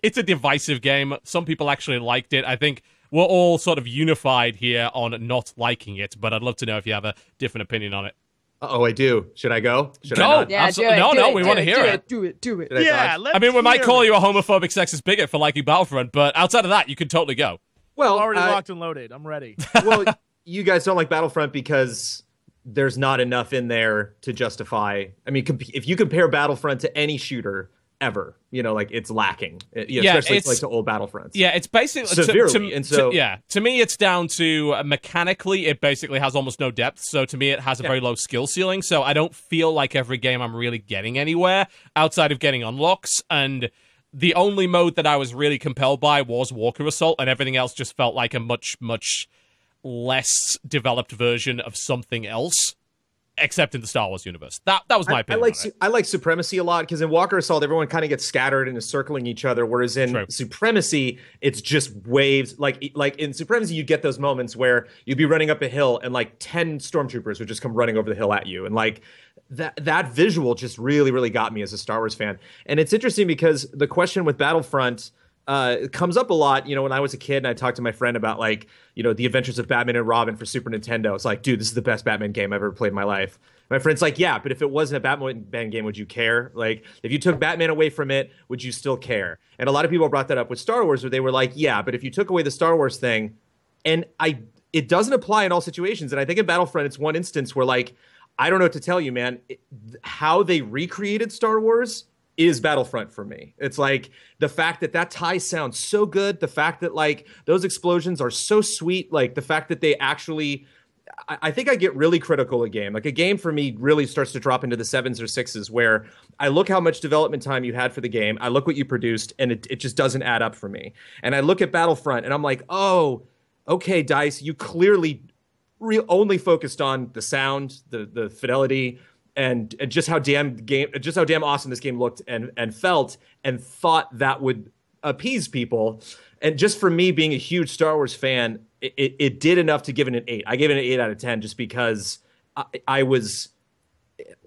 it's a divisive game. Some people actually liked it. I think we're all sort of unified here on not liking it, but I'd love to know if you have a different opinion on it. Oh, I do. Should I go? Should I Go. not? Yeah, Absolute- do it. no, do no, it, we wanna it, hear do it. Do it. Do it. Should I Yeah, talk? let's I mean, we might call it. you a homophobic, sexist bigot for liking Battlefront, but outside of that, you can totally go. Well, I'm Already uh, locked and loaded. I'm ready. well, you guys don't like Battlefront because there's not enough in there to justify. I mean, comp- if you compare Battlefront to any shooter ever, you know, like it's lacking. Uh, you know, Yeah, especially it's- like to old Battlefronts. Yeah, it's basically to- Severely, to- and to- so- yeah, to me, it's down to uh, mechanically, it basically has almost no depth. So to me, it has a very low skill ceiling. So I don't feel like every game I'm really getting anywhere outside of getting unlocks. And the only mode that I was really compelled by was Walker Assault, and everything else just felt like a much much less developed version of something else. Except in the Star Wars universe. That that was my I, I opinion. like su- I like supremacy a lot because in Walker Assault everyone kind of gets scattered and is circling each other, whereas in True. supremacy it's just waves. Like like in supremacy you get those moments where you'd be running up a hill and like ten stormtroopers would just come running over the hill at you, and like that that visual just really really got me as a Star Wars fan. And it's interesting because the question with Battlefront uh, it comes up a lot. You know, when I was a kid and I talked to my friend about like, you know, the Adventures of Batman and Robin for Super Nintendo. It's like, dude, this is the best Batman game I've ever played in my life. My friend's like, yeah, but if it wasn't a Batman game, would you care? Like, if you took Batman away from it, would you still care? And a lot of people brought that up with Star Wars, where they were like, yeah, but if you took away the Star Wars thing, and I, it doesn't apply in all situations. And I think in Battlefront, it's one instance where like, I don't know what to tell you, man. It, how they recreated Star Wars is Battlefront for me. It's like the fact that that tie sounds so good, the fact that like those explosions are so sweet, like the fact that they actually I, think I get really critical a game. Like a game for me really starts to drop into the sevens or sixes where I look how much development time you had for the game, I look what you produced, and it, it just doesn't add up for me. And I look at Battlefront and I'm like, oh, okay, Dice, you clearly re- only focused on the sound, the the fidelity, and, and just how damn game, just how damn awesome this game looked and and felt, and thought that would appease people. And just for me being a huge Star Wars fan, it, it, it did enough to give it an eight. I gave it an eight out of ten just because I, I was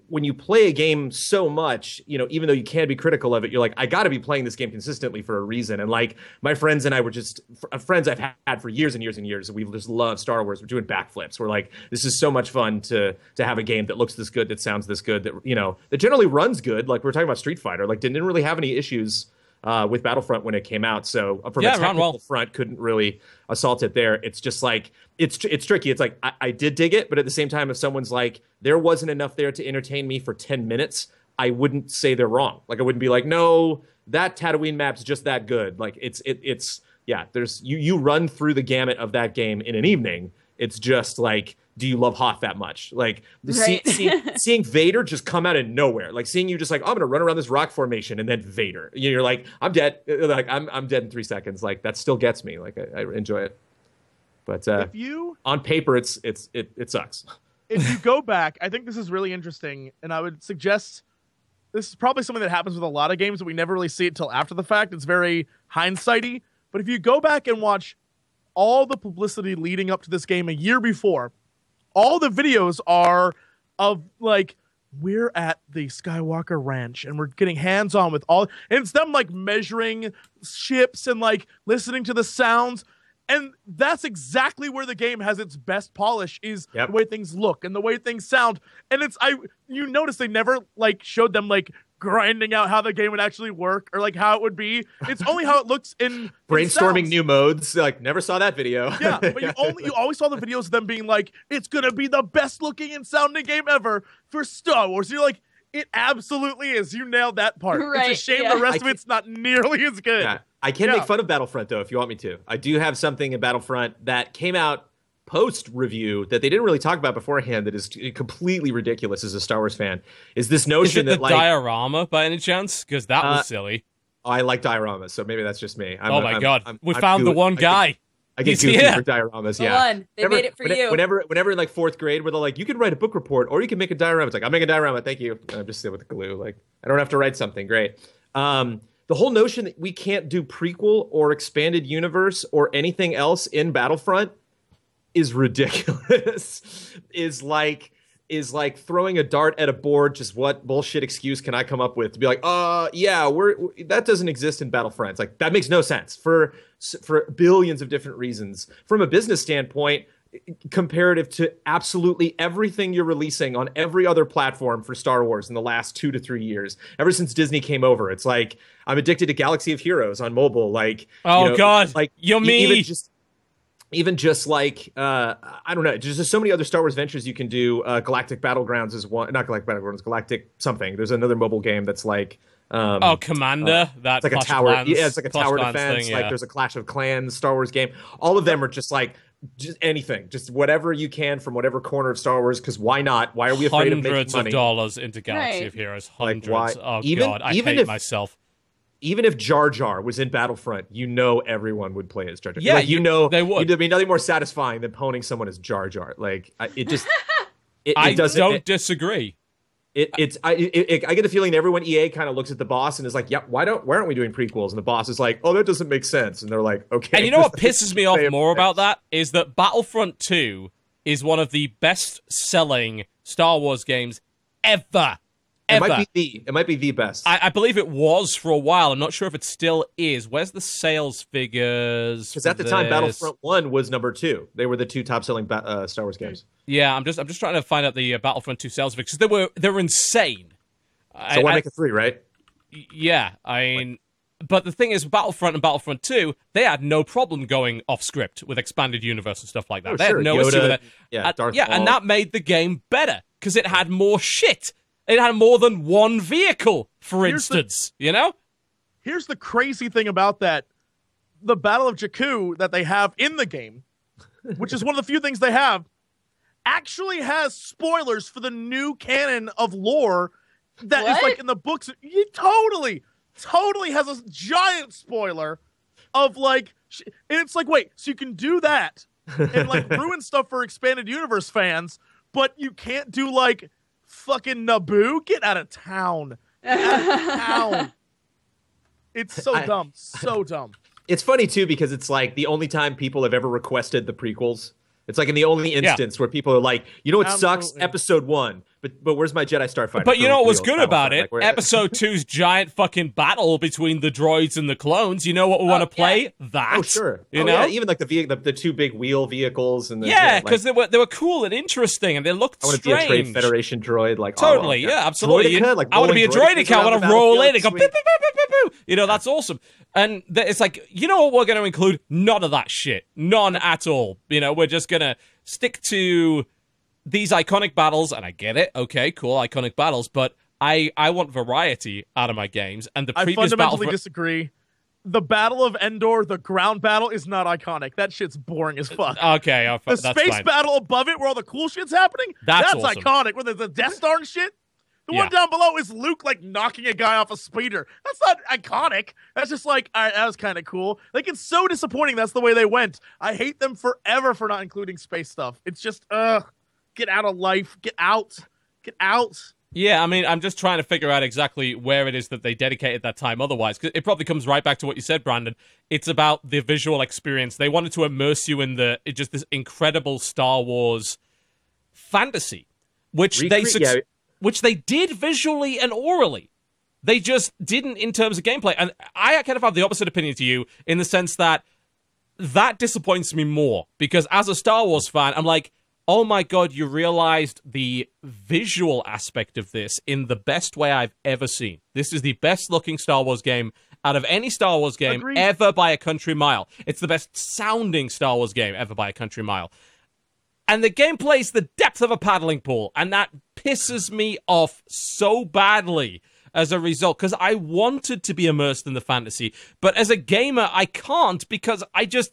when you play a game so much, you know, even though you can be critical of it, you're like, I got to be playing this game consistently for a reason. And like my friends and I were just f- uh, friends I've had for years and years and years. We've just loved Star Wars. We're doing backflips. We're like, this is so much fun to to have a game that looks this good, that sounds this good, that you know, that generally runs good. Like we're talking about Street Fighter, like didn't really have any issues. Uh, with Battlefront when it came out, so uh, from Yeah, a technical front, couldn't really assault it there. It's just like it's it's tricky. It's like I, I did dig it, but at the same time, if someone's like there wasn't enough there to entertain me for ten minutes, I wouldn't say they're wrong. Like I wouldn't be like, no, that Tatooine map's just that good. Like it's it, it's yeah. There's you you run through the gamut of that game in an evening. It's just like, do you love Hoth that much? Like the see, see, seeing Vader just come out of nowhere, like seeing you just like, I'm gonna run around this rock formation and then Vader. You know, You're like, I'm dead. Like I'm I'm dead in three seconds. Like that still gets me. Like I, I enjoy it. But uh, if you on paper, it's it's it it sucks. if you go back, I think this is really interesting, and I would suggest this is probably something that happens with a lot of games, but we never really see it till after the fact. It's very hindsighty. But if you go back and watch all the publicity leading up to this game a year before, all the videos are of like we're at the Skywalker Ranch and we're getting hands on with all and it's them like measuring ships and like listening to the sounds and that's exactly where the game has its best polish is Yep. the way things look and the way things sound and it's i you notice they never like showed them like grinding out how the game would actually work or like how it would be it's only how it looks in in Brainstorming sounds. new modes. Like never saw that video. Yeah, but you only you always saw the videos of them being like, "It's gonna be the best looking and sounding game ever for Star Wars." You're like, "It absolutely is." You nailed that part. Right, It's a shame yeah. the rest of it's not nearly as good. Yeah. I can Yeah. make fun of Battlefront though, if you want me to. I do have something in Battlefront that came out post review that they didn't really talk about beforehand that is completely ridiculous as a Star Wars fan. Is this Is notion it the that like diorama by any chance? Because that Uh, was silly. oh, I like dioramas, so maybe that's just me. I'm, oh my I'm- god, I'm- we I'm found the goo- one I get- guy. I get He's goofy here. for dioramas. The yeah, one. They made it for when- you. Whenever, whenever in like fourth grade, where they're like, you can write a book report or you can make a diorama. It's like I'm making a diorama. Thank you. And I'm just sitting with the glue. Like I don't have to write something. Great. Um, the whole notion that we can't do prequel or expanded universe or anything else in Battlefront is ridiculous. is like is like throwing a dart at a board. Just what bullshit excuse can I come up with to be like, uh, yeah, we're that doesn't exist in battlefronts like that makes no sense for for billions of different reasons. From a business standpoint, comparative to absolutely everything you're releasing on every other platform for Star Wars in the last two to three years. Ever since Disney came over, it's like I'm addicted to Galaxy of Heroes on mobile. Like, Oh, you know, God. like You're just, even just like uh, I don't know, there's just so many other Star Wars ventures you can do. Uh, Galactic Battlegrounds is one, not Galactic Battlegrounds, Galactic something. There's another mobile game that's like. Um, Oh, Commander. that it's like a tower. Clans- yeah, it's like a tower Clans defense. thing, Like there's a Clash of Clans Star Wars game. All of them are just like just anything, just whatever you can from whatever corner of Star Wars. Because why not? Why are we afraid of making hundreds of dollars into Galaxy Right. of Heroes. Like, Hundreds. why- Oh even- god, I even hate if- myself. Even if Jar Jar was in Battlefront, you know everyone would play as Jar Jar. Yeah, like, you, you- know they would. There'd be nothing more satisfying than poning someone as Jar Jar. Like it just. It, it I doesn't. don't It, disagree. it, it's I, it, I get the feeling everyone EA kind of looks at the boss and is like, "Yep, why don't why aren't we doing prequels?" And the boss is like, "Oh, that doesn't make sense." And they're like, "Okay." And you know what pisses me off more about that is that Battlefront 2 is one of the best selling Star Wars games ever. It might be the it might be the best. I, I believe it was for a while. I'm not sure if it still is. Where's the sales figures? Because at the time. Battlefront One was number two. They were the two top selling ba- uh, Star Wars games. Yeah, I'm just I'm just trying to find out the uh, Battlefront 2 sales figures because they were they were insane. So I- why I- make a three, right? Yeah, I mean, but the thing is, Battlefront and Battlefront 2, they had no problem going off script with expanded universe and stuff like that. Oh, they sure. had no Yoda, issue with it. yeah, and, yeah, and that made the game better because it had more shit. It had more than one vehicle, for Here's the- instance. You know? Here's the crazy thing about that: the Battle of Jakku that they have in the game, which is one of the few things they have, actually has spoilers for the new canon of lore that is What? like in the books. You totally, totally has a giant spoiler of like, and it's like, wait, so you can do that and like ruin stuff for expanded universe fans, but you can't do like fucking Naboo? Get out of town. Get out of town. It's so I- dumb. So dumb. It's funny too because it's like the only time people have ever requested the prequels. It's like in the only instance where people are like, you know what sucks? Episode one, but but where's my Jedi Starfighter? But you know what was good about it? Like, Episode two's giant fucking battle between the droids and the clones. You know what we want to oh, play? Oh, that. Oh sure, You oh, know? yeah, even like the, ve- the the two big wheel vehicles and the, Yeah, like, because they were they were cool and interesting, and they looked I want to be a. Trade Federation droid, like oh, Totally, well, yeah, absolutely. Droideka, like I want to be a droideka. I want to roll in and go, pew, pew, pew. you know, that's awesome. And th- it's like, you know what, we're going to include none of that shit, none at all. You know, we're just going to stick to these iconic battles, and I get it. Okay, cool, iconic battles, but I I want variety out of my games. And the previous battle, I fundamentally Battlefront, disagree. The Battle of Endor, the ground battle, is not iconic. That shit's boring as fuck. okay, uh, the that's space fine. battle above it, where all the cool shit's happening, That's awesome. iconic. Where there's the Death Star and shit. The one down below is Luke like knocking a guy off a speeder. That's not iconic. That's just like right, that was kind of cool. Like it's so disappointing. That's the way they went. I hate them forever for not including space stuff. It's just ugh. Get out of life. Get out. Get out. Yeah, I mean, I'm just trying to figure out exactly where it is that they dedicated that time otherwise. 'cause it probably comes right back to what you said, Brandon. It's about the visual experience. They wanted to immerse you in the just this incredible Star Wars fantasy, which they Recre- suc- yeah. which they did visually and orally. They just didn't in terms of gameplay. And I kind of have the opposite opinion to you in the sense that that disappoints me more because as a Star Wars fan, I'm like, oh my god, you realized the visual aspect of this in the best way I've ever seen. This is the best looking Star Wars game out of any Star Wars game Agreed. ever by a country mile. It's the best sounding Star Wars game ever by a country mile. And the gameplay's the depth of a paddling pool, and that pisses me off so badly as a result because I wanted to be immersed in the fantasy, but as a gamer, I can't because I just,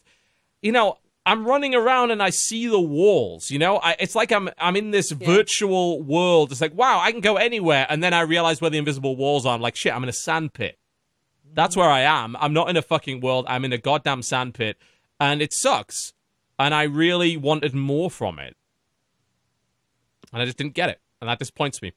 you know, I'm running around and I see the walls. You know, I, it's like I'm I'm in this virtual world. It's like wow, I can go anywhere, and then I realize where the invisible walls are. I'm like shit, I'm in a sandpit. That's mm-hmm. where I am. I'm not in a fucking world. I'm in a goddamn sandpit, and it sucks. And I really wanted more from it, and I just didn't get it, and that disappoints me.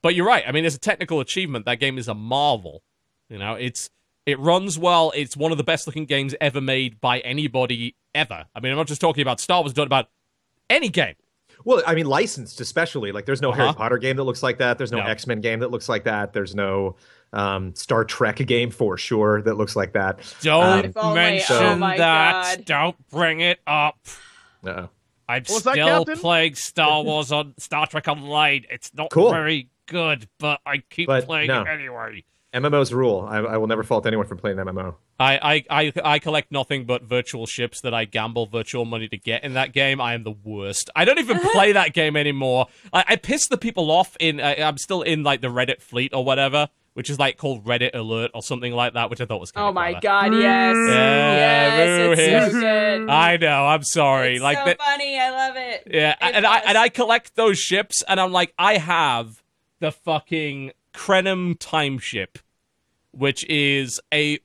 But you're right. I mean, as a technical achievement, that game is a marvel. You know, it's it runs well. It's one of the best looking games ever made by anybody ever. I mean, I'm not just talking about Star Wars. I'm talking about any game. Well, I mean, licensed especially. Like, there's no Harry Uh-huh. Potter game that looks like that. There's no, No. X Men game that looks like that. There's no um, Star Trek game for sure that looks like that. Don't If only- mention oh that. God. Don't bring it up. Uh-oh. I'm What's still Captain? playing Star Wars on Star Trek Online. It's not Cool. very good, but I keep But playing no. it anyway. MMOs rule. I, I will never fault anyone for playing MMO. I, I, I, I collect nothing but virtual ships that I gamble virtual money to get in that game. I am the worst. I don't even play that game anymore. I, I piss the people off in. I, I'm still in like the Reddit fleet or whatever, which is like called Reddit Alert or something like that, which I thought was. Kind Oh of my clever. god, mm. yes. Yeah, yes, woo, it's so good. I know. I'm sorry. It's like so that- funny. I love it. Yeah, A and I and I collect those ships, and I'm like, I have the fucking Krenim time ship, which is a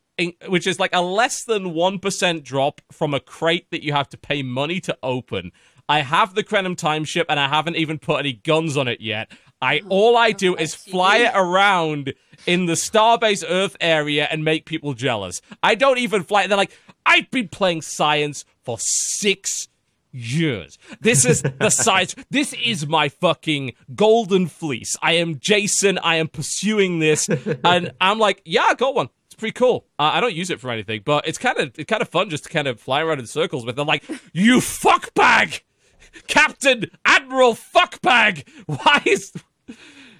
which is like a less than one percent drop from a crate that you have to pay money to open. I have the Krenim time ship, and I haven't even put any guns on it yet. I oh, all I do is fly it around in the Starbase Earth area and make people jealous. I don't even fly. They're like, I've been playing science for six years. This is the size. This is my fucking golden fleece. I am Jason. I am pursuing this, and I'm like, yeah, I got one. It's pretty cool. Uh, I don't use it for anything, but it's kind of it's kind of fun just to kind of fly around in circles with. them. like, you fuckbag, Captain Admiral fuckbag. Why is?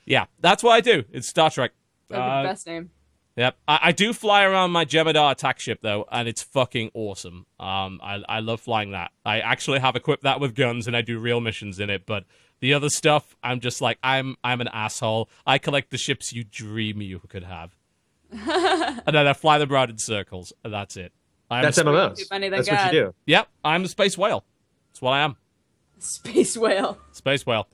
Yeah, that's what I do. It's Star Trek. That'd be Uh, the best name. Yep, I, I do fly around my Jem'Hadar attack ship though, and it's fucking awesome. Um, I I love flying that. I actually have equipped that with guns, and I do real missions in it. But the other stuff, I'm just like I'm I'm an asshole. I collect the ships you dream you could have, and then I fly them around in circles, and that's it. I'm That's a, spa- MMOs. Too funny, thank That's what you do. Yep, I'm a space whale. That's what I am. Space whale. Space whale.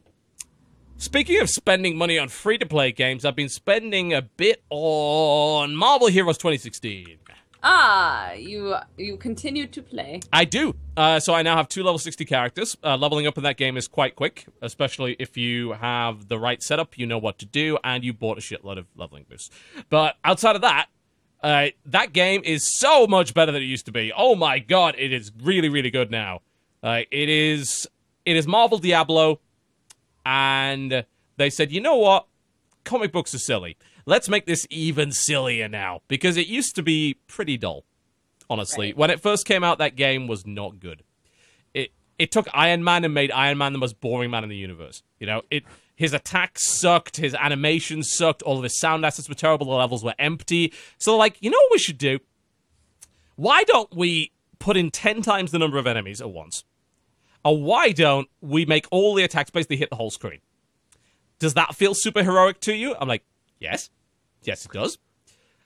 Speaking of spending money on free to play games, I've been spending a bit on Marvel Heroes 2016. Ah, you you continue to play. I do. Uh, so I now have two level 60 characters. Uh, leveling up in that game is quite quick, especially if you have the right setup, you know what to do, and you bought a shitload of leveling boosts. But outside of that, uh, that game is so much better than it used to be. Oh my god, it is really, really good now. Uh, it is it is Marvel Diablo, and they said, you know what? Comic books are silly. Let's make this even sillier now because it used to be pretty dull honestly. Right. When it first came out, that game was not good. It it took Iron Man and made Iron Man the most boring man in the universe. You know, it his attacks sucked, his animations sucked, all of his sound assets were terrible, the levels were empty. So like, you know what we should do? Why don't we put in ten times the number of enemies at once? Or why don't we make all the attacks basically hit the whole screen? Does that feel super heroic to you? I'm like, yes. Yes, it does.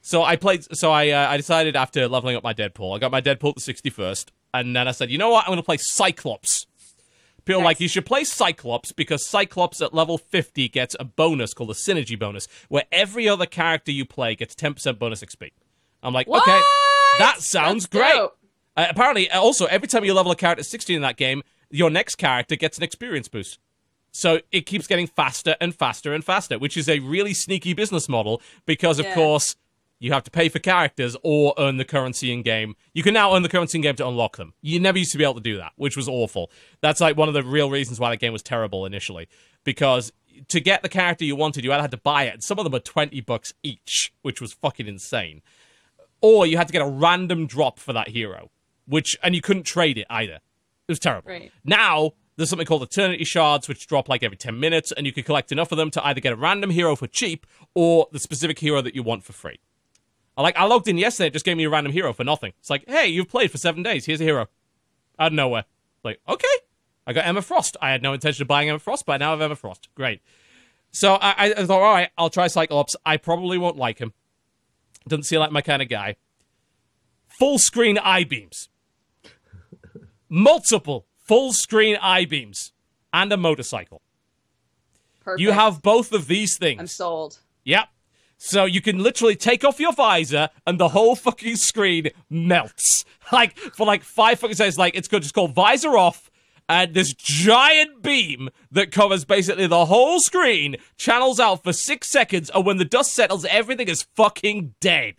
So I played. So I uh, I decided after leveling up my Deadpool, I got my Deadpool to sixty first, and then I said, you know what, I'm going to play Cyclops. People are like you should play Cyclops because Cyclops at level fifty gets a bonus called a synergy bonus, where every other character you play gets ten percent bonus XP. I'm like, What? okay, that sounds That's great. Uh, apparently, uh, also every time you level a character to 16 in that game, your next character gets an experience boost. So it keeps getting faster and faster and faster, which is a really sneaky business model because, of Yeah. course, you have to pay for characters or earn the currency in game. You can now earn the currency in game to unlock them. You never used to be able to do that, which was awful. That's like one of the real reasons why the game was terrible initially, because to get the character you wanted, you either had to buy it, and some of them were 20 bucks each, which was fucking insane or you had to get a random drop for that hero, which and you couldn't trade it either. It was terrible. Right. Now there's something called Eternity Shards, which drop like every ten minutes, and you can collect enough of them to either get a random hero for cheap or the specific hero that you want for free. I like I logged in yesterday, it just gave me a random hero for nothing. It's like, hey, you've played for seven days. Here's a hero out of nowhere. Like, okay, I got Emma Frost. I had no intention of buying Emma Frost, but now I have Emma Frost. Great. So I, I I thought, all right, I'll try Cyclops. I probably won't like him. Doesn't seem like my kind of guy. Full screen eye beams. Multiple full screen eye beams and a motorcycle. Perfect. You have both of these things. I'm sold. Yep. So you can literally take off your visor and the whole fucking screen melts. Like for like five fucking seconds. Like it's good. Just called visor off, and this giant beam that covers basically the whole screen channels out for six seconds, and when the dust settles, everything is fucking dead.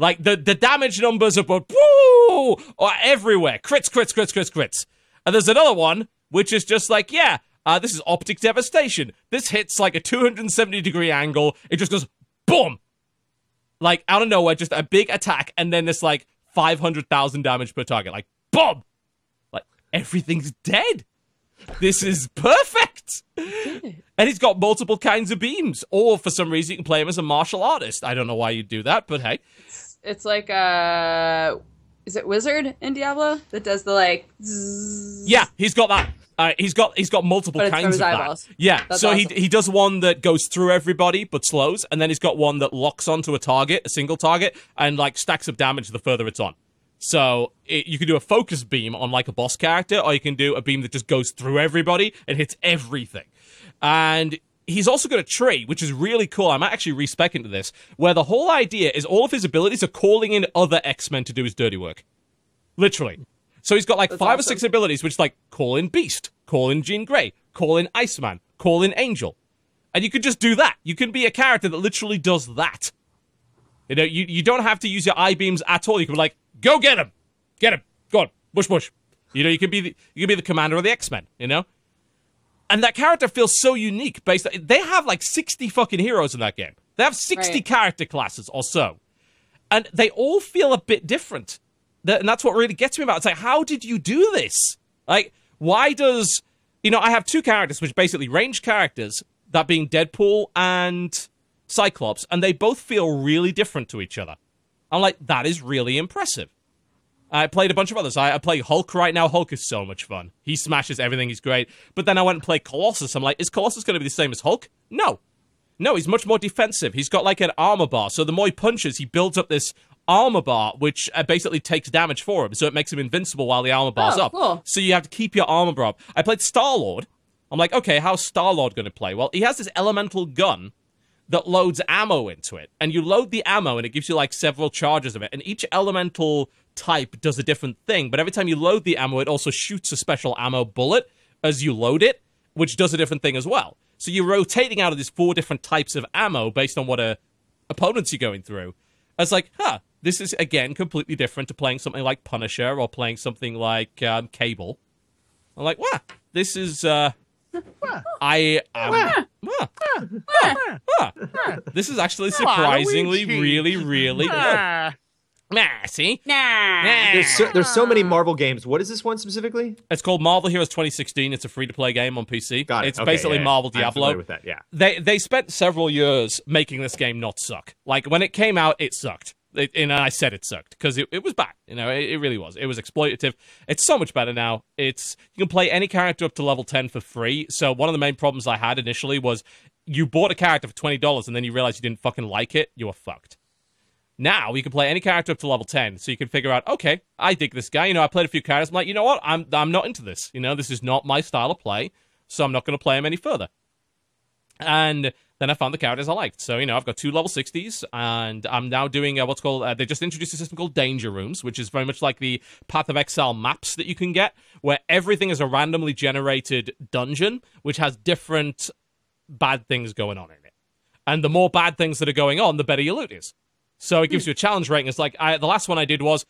Like the the damage numbers are but woo are everywhere. Crits, crits, crits, crits, crits. And there's another one which is just like, yeah, uh, this is optic devastation. This hits like a 270 degree angle. It just goes boom, like out of nowhere, just a big attack, and then this like 500,000 damage per target, like boom. Like everything's dead. This is perfect. And he's got multiple kinds of beams. Or for some reason, you can play him as a martial artist. I don't know why you'd do that, but hey. It's like uh is it wizard in Diablo that does the like zzz? Yeah, he's got that. Uh, he's got he's got multiple kinds of eyeballs. that. Yeah, That's so awesome. he he does one that goes through everybody but slows, and then he's got one that locks onto a target, a single target, and like stacks up damage the further it's on. So it, you can do a focus beam on like a boss character, or you can do a beam that just goes through everybody and hits everything. And he's also got a tree, which is really cool. I might actually respec into this, where the whole idea is all of his abilities are calling in other X Men to do his dirty work. Literally. So he's got like five or six abilities, which like call in Beast, call in Jean Grey, call in Iceman, call in Angel. And you could just do that. You can be a character that literally does that. You know, you, you don't have to use your eye beams at all. You can be like, go get him, get him, go on, bush bush. You know, you can be the, you can be the commander of the X Men. You know, and that character feels so unique. Based, on, they have like sixty fucking heroes in that game. They have sixty Right. character classes or so, and they all feel a bit different. And that's what really gets me about. it. It's like, how did you do this? Like, why does you know? I have two characters, which basically range characters, that being Deadpool and Cyclops, and they both feel really different to each other. I'm like, that is really impressive. I played a bunch of others. I, I play Hulk right now. Hulk is so much fun. He smashes everything. He's great. But then I went and played Colossus. I'm like, is Colossus going to be the same as Hulk? No. No, he's much more defensive. He's got like an armor bar. So the more he punches, he builds up this armor bar, which uh, basically takes damage for him. So it makes him invincible while the armor bar's Oh, up. cool. So you have to keep your armor bar up. I played Star Lord. I'm like, okay, how's Star Lord going to play? Well, he has this elemental gun that loads ammo into it. And you load the ammo and it gives you like several charges of it. And each elemental type does a different thing. But every time you load the ammo, it also shoots a special ammo bullet as you load it, which does a different thing as well. So you're rotating out of these four different types of ammo based on what a opponents you're going through. I was like, huh, this is again completely different to playing something like Punisher or playing something like um, Cable. I'm like, wow, this is uh I um, wow, huh, huh. This is actually surprisingly really, really good. Ah, Nah, see? Nah. nah. There's so, there's so many Marvel games. What is this one specifically? It's called Marvel Heroes 2016. It's a free to play game on PC. Got it. It's Okay, basically yeah, yeah. Marvel I'm Diablo. familiar with that. Yeah. they they spent several years making this game not suck. Like when it came out, it sucked. It, and I said it sucked because it, it was bad. You know, it, it really was. It was exploitative. It's so much better now. It's you can play any character up to level ten for free. So one of the main problems I had initially was you bought a character for twenty dollars and then you realized you didn't fucking like it. You were fucked. Now you can play any character up to level ten, so you can figure out, okay, I dig this guy. You know, I played a few characters. I'm like, you know what? I'm I'm not into this. You know, this is not my style of play, so I'm not going to play him any further. And then I found the characters I liked. So, you know, I've got two level 60s, and I'm now doing uh, what's called, uh, they just introduced a system called Danger Rooms, which is very much like the Path of Exile maps that you can get, where everything is a randomly generated dungeon, which has different bad things going on in it. And the more bad things that are going on, the better your loot is. So it gives you a challenge rating. It's like, I, the last one I did was,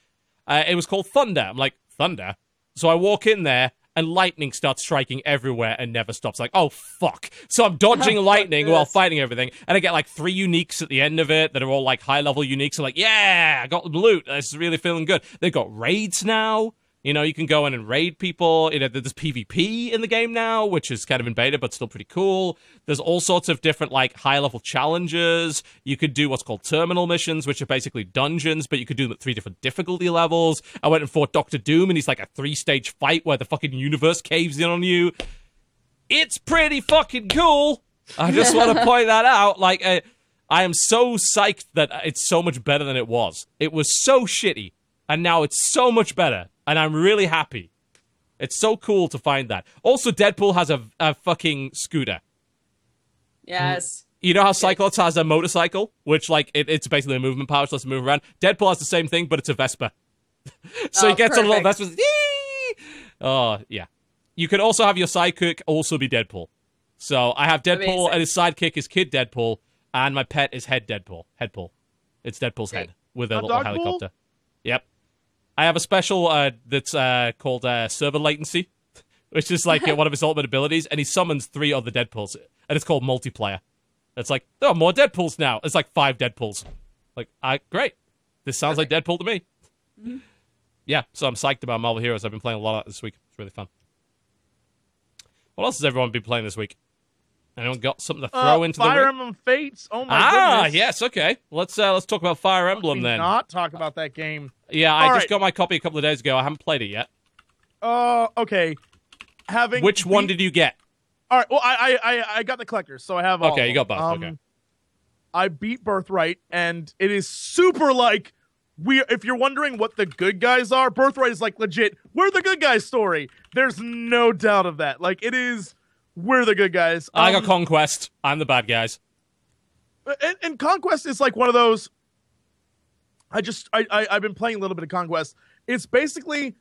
uh, it was called Thunder. I'm like, Thunder? So I walk in there, and lightning starts striking everywhere and never stops. Like, oh fuck! So I'm dodging lightning while fighting everything, and I get like three uniques at the end of it that are all like high level uniques. I'm like, yeah, I got loot. This is really feeling good. They've got raids now. You know, you can go in and raid people. You know, there's PvP in the game now, which is kind of in beta, but still pretty cool. There's all sorts of different, like, high level challenges. You could do what's called terminal missions, which are basically dungeons, but you could do them at three different difficulty levels. I went and fought Doctor Doom, and he's like a three stage fight where the fucking universe caves in on you. It's pretty fucking cool. I just want to point that out. Like, uh, I am so psyched that it's so much better than it was. It was so shitty, and now it's so much better, and I'm really happy. It's so cool to find that. Also, Deadpool has a, a fucking scooter. Yes. You know how Cyclops has a motorcycle, which like it, it's basically a movement power, so lets him move around. Deadpool has the same thing, but it's a Vespa. so he Oh, gets a little perfect. Vespa. Yee! Oh yeah. You could also have your sidekick also be Deadpool. So I have Deadpool Amazing. and his sidekick is Kid Deadpool, and my pet is Head Deadpool. Headpool. It's Deadpool's Great. head with a Not little Dogpool? helicopter. Yep. I have a special uh, that's uh, called uh, server latency, which is like uh, one of his ultimate abilities, and he summons three other Deadpools, and it's called multiplayer. It's like there are more Deadpools now. It's like five Deadpools. Like, I great. This sounds like Deadpool to me. Mm-hmm. Yeah, so I'm psyched about Marvel Heroes. I've been playing a lot of that this week. It's really fun. What else has everyone been playing this week? Anyone got something to throw Uh, into Fire the ring? Emblem Fates. Oh my god. Ah, goodness. yes, okay. Let's uh, let's talk about Fire Emblem Can we then. Not talk about that game. Yeah, I All just right. got my copy a couple of days ago. I haven't played it yet. Uh, okay. Having Which one did you get? All right. Well, I I I, I got the collectors, so I have all. Okay, you got both, Um, okay. I beat Birthright, and it is super like we. If you're wondering what the good guys are, Birthright is like legit. We're the good guys story. There's no doubt of that. Like it is. We're the good guys. I got Um, Conquest. I'm the bad guys. and, and Conquest is like one of those. I just I, I I've been playing a little bit of Conquest. It's basically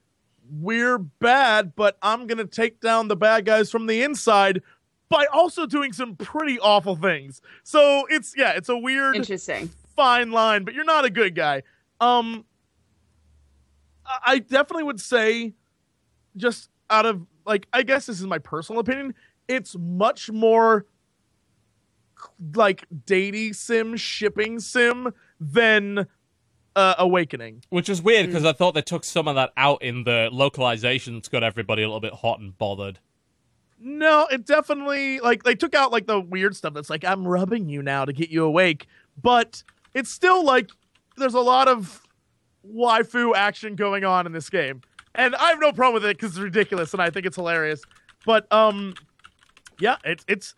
we're bad, but I'm gonna take down the bad guys from the inside by also doing some pretty awful things. So it's yeah, it's a weird Interesting. fine line, but you're not a good guy. Um, I- definitely would say, just out of like, I guess this is my personal opinion. It's much more like datey sim, shipping sim than uh, Awakening. Which is weird because I thought they took some of that out in the localization that's got everybody a little bit hot and bothered. No, it definitely like they took out like the weird stuff that's like I'm rubbing you now to get you awake, but it's still like there's a lot of waifu action going on in this game, and I have no problem with it because it's ridiculous and I think it's hilarious. But um, yeah, it's it's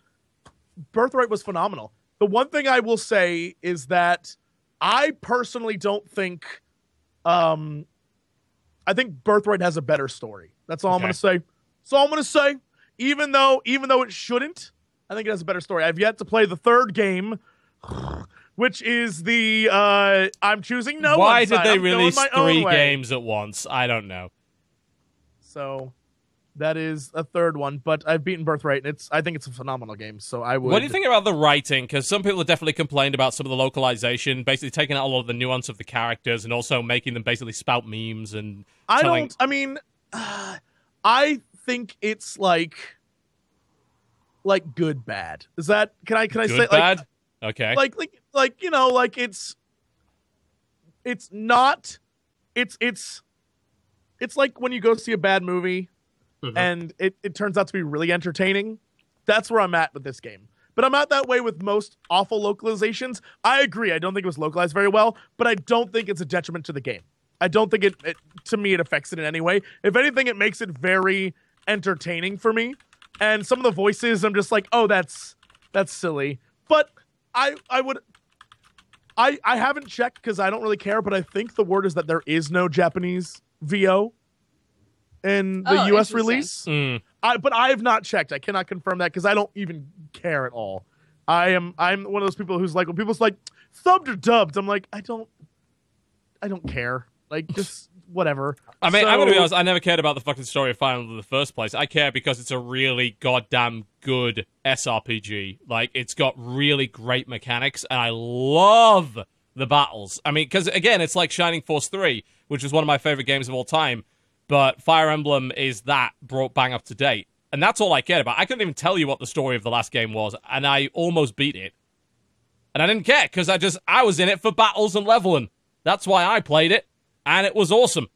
Birthright was phenomenal. The one thing I will say is that I personally don't think um I think Birthright has a better story. That's all I'm gonna say. That's all I'm gonna say. Even though even though it shouldn't, I think it has a better story. I've yet to play the third game, which is the uh I'm choosing no Why one did they I'm release three games at once? I don't know. So that is a third one, but I've beaten Birthright, and it's I think it's a phenomenal game. So I would. What do you think about the writing? Because some people have definitely complained about some of the localization, basically taking out a lot of the nuance of the characters and also making them basically spout memes and I telling- don't. I mean, uh, I think it's like like good bad. Is that can I can I good say like okay. like like like you know like it's it's not it's it's it's like when you go see a bad movie Mhm. and it, it turns out to be really entertaining. That's where i'm at with this game. But i'm not that way with most awful localizations. I agree i don't think it was localized very well but i don't think it's a detriment to the game. I don't think it, it to me it affects it in any way. If anything it makes it very entertaining for me. And some of the voices i'm just like oh that's that's silly. But i i would i i haven't checked because i don't really care but i think the word is that there is no japanese vo in the Oh, us release Mm. I, but I have not checked. I cannot confirm that because I don't even care at all. I am I'm one of those people who's like when people's like subbed or dubbed, I'm like I don't I don't care. Like just whatever. I mean, I'm gonna be honest. I never cared about the fucking story of Final in the first place. I care because it's a really goddamn good SRPG. Like, it's got really great mechanics, and I love the battles. I mean, because again, it's like Shining Force Three, which is one of my favorite games of all time. But Fire Emblem is that brought bang up to date, and that's all I cared about. I couldn't even tell you what the story of the last game was, and I almost beat it. And I didn't care because I just I was in it for battles and leveling. That's why I played it, and it was awesome.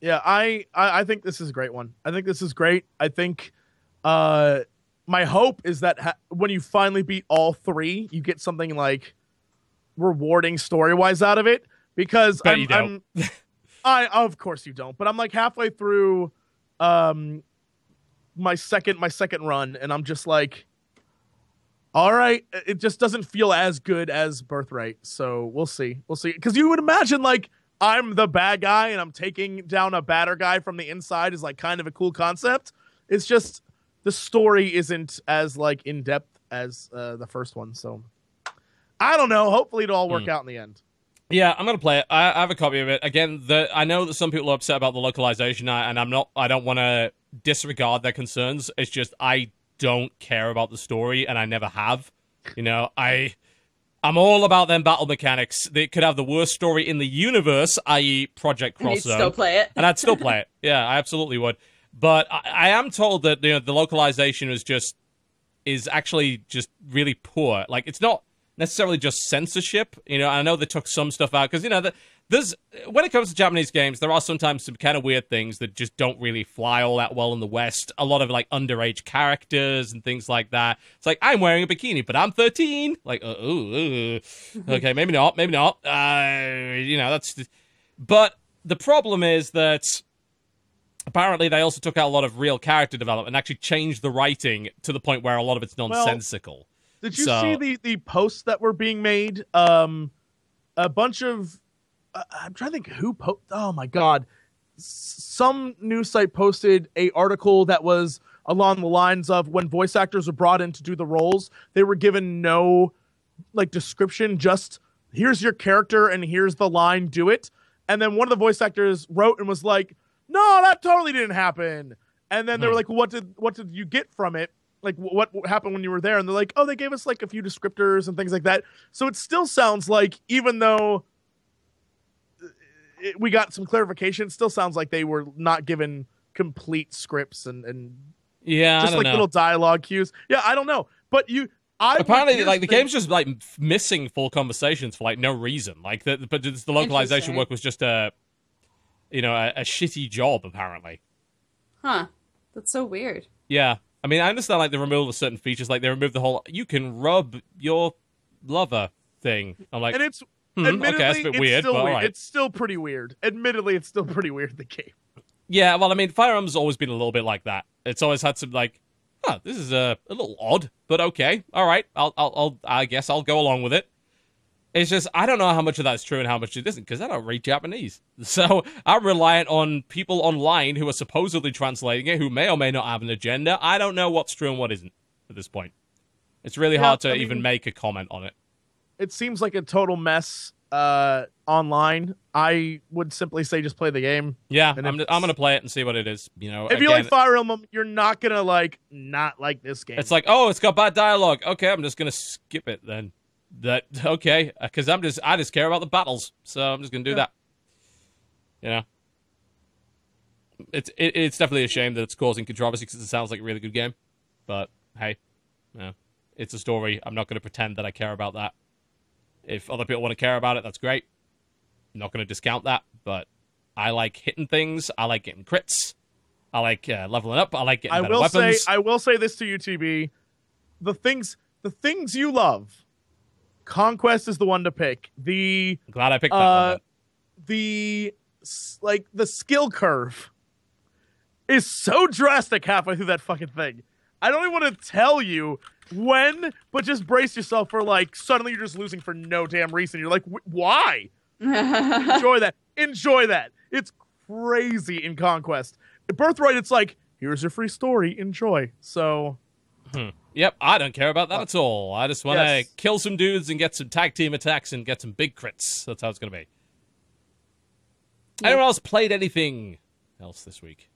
Yeah, I, I I think this is a great one. I think this is great. I think uh my hope is that ha- when you finally beat all three, you get something like rewarding story wise out of it. Because I'm. I'm I of course you don't, but I'm like halfway through um my second my second run, and I'm just like, all right, it just doesn't feel as good as Birthright. So we'll see, we'll see. Because you would imagine like I'm the bad guy and I'm taking down a badder guy from the inside is like kind of a cool concept. It's just the story isn't as like in depth as uh, the first one. So I don't know. Hopefully it'll all work Hmm. out in the end. Yeah, I'm gonna play it. I, I have a copy of it. Again, the I know that some people are upset about the localization, and I'm not. I don't want to disregard their concerns. It's just I don't care about the story, and I never have. You know, I I'm all about them battle mechanics. They could have the worst story in the universe, i.e., Project And Cross you'd still play it. and I'd still play it. Yeah, I absolutely would. But I, I am told that you know the localization is just is actually just really poor. Like it's not necessarily just censorship. You know, I know they took some stuff out because you know the there's when it comes to Japanese games, there are sometimes some kind of weird things that just don't really fly all that well in the West. A lot of like underage characters and things like that. It's like I'm wearing a bikini, but I'm 13. Like, uh, ooh, ooh. okay, maybe not, maybe not. Uh, you know, that's. But the problem is that apparently they also took out a lot of real character development and actually changed the writing to the point where a lot of it's nonsensical. Did you So- see the the posts that were being made? Um, a bunch of uh, I'm trying to think who po- Oh my god, some news site posted a article that was along the lines of when voice actors were brought in to do the roles, they were given no like description, just here's your character and here's the line, do it. And then one of the voice actors wrote and was like, "No, that totally didn't happen." And then they were Hmm. like, "What did what did you get from it?" Like what happened when you were there? And they're like, "Oh, they gave us like a few descriptors and things like that." So it still sounds like even though uh, it, we got some clarification, it still sounds like they were not given complete scripts and and Yeah, I just don't like know. little dialogue cues. Yeah, I don't know, but you. I Apparently, like the thing- game's just like missing full conversations for like no reason. Like, the, but the localization work was just a, you know, a, a shitty job. Apparently, Huh. That's so weird. yeah. I mean, I understand like the removal of certain features, like they removed the whole "you can rub your lover" thing. I'm like, and it's hmm, admittedly okay, that's a bit it's weird, still but weird. right. It's still pretty weird. Admittedly, it's still pretty weird. The game. Yeah, well, I mean, Fire Emblem's always been a little bit like that. It's always had some like, huh, this is a, a little odd, but okay, all right, I'll, I'll, I'll, I guess I'll go along with it. It's just I don't know how much of that's true and how much it isn't because I don't read Japanese, so I'm reliant on people online who are supposedly translating it, who may or may not have an agenda. I don't know what's true and what isn't at this point. It's really Yeah, hard to I mean- even make a comment on it. It seems like a total mess uh, online. I would simply say just play the game. Yeah, And I'm, I'm gonna play it and see what it is. You know, if you like Fire Emblem, you're not gonna like not like this game. It's like, oh, it's got bad dialogue. Okay, I'm just gonna skip it then. That okay? Because I'm just I just care about the battles, so I'm just gonna do Yeah. that. You know, it's it, it's definitely a shame that it's causing controversy because it sounds like a really good game, but hey, no, it's a story. I'm not gonna pretend that I care about that. If other people want to care about it, that's great. I'm not gonna discount that, but I like hitting things. I like getting crits. I like uh, leveling up. I like getting I will weapons. say, I will say this to you, TB. The things, the things you love, Conquest is the one to pick. The Glad I picked that uh, one. the like the skill curve is so drastic halfway through that fucking thing. I don't even want to tell you when, but just brace yourself for like suddenly you're just losing for no damn reason. You're like, why? Enjoy that. Enjoy that. It's crazy in Conquest. In Birthright, it's like, here's your free story. Enjoy. So Yep, I don't care about that at all. I just want to Yes. kill some dudes and get some tag team attacks and get some big crits. That's how it's going to be. Yeah. Anyone else played anything else this week?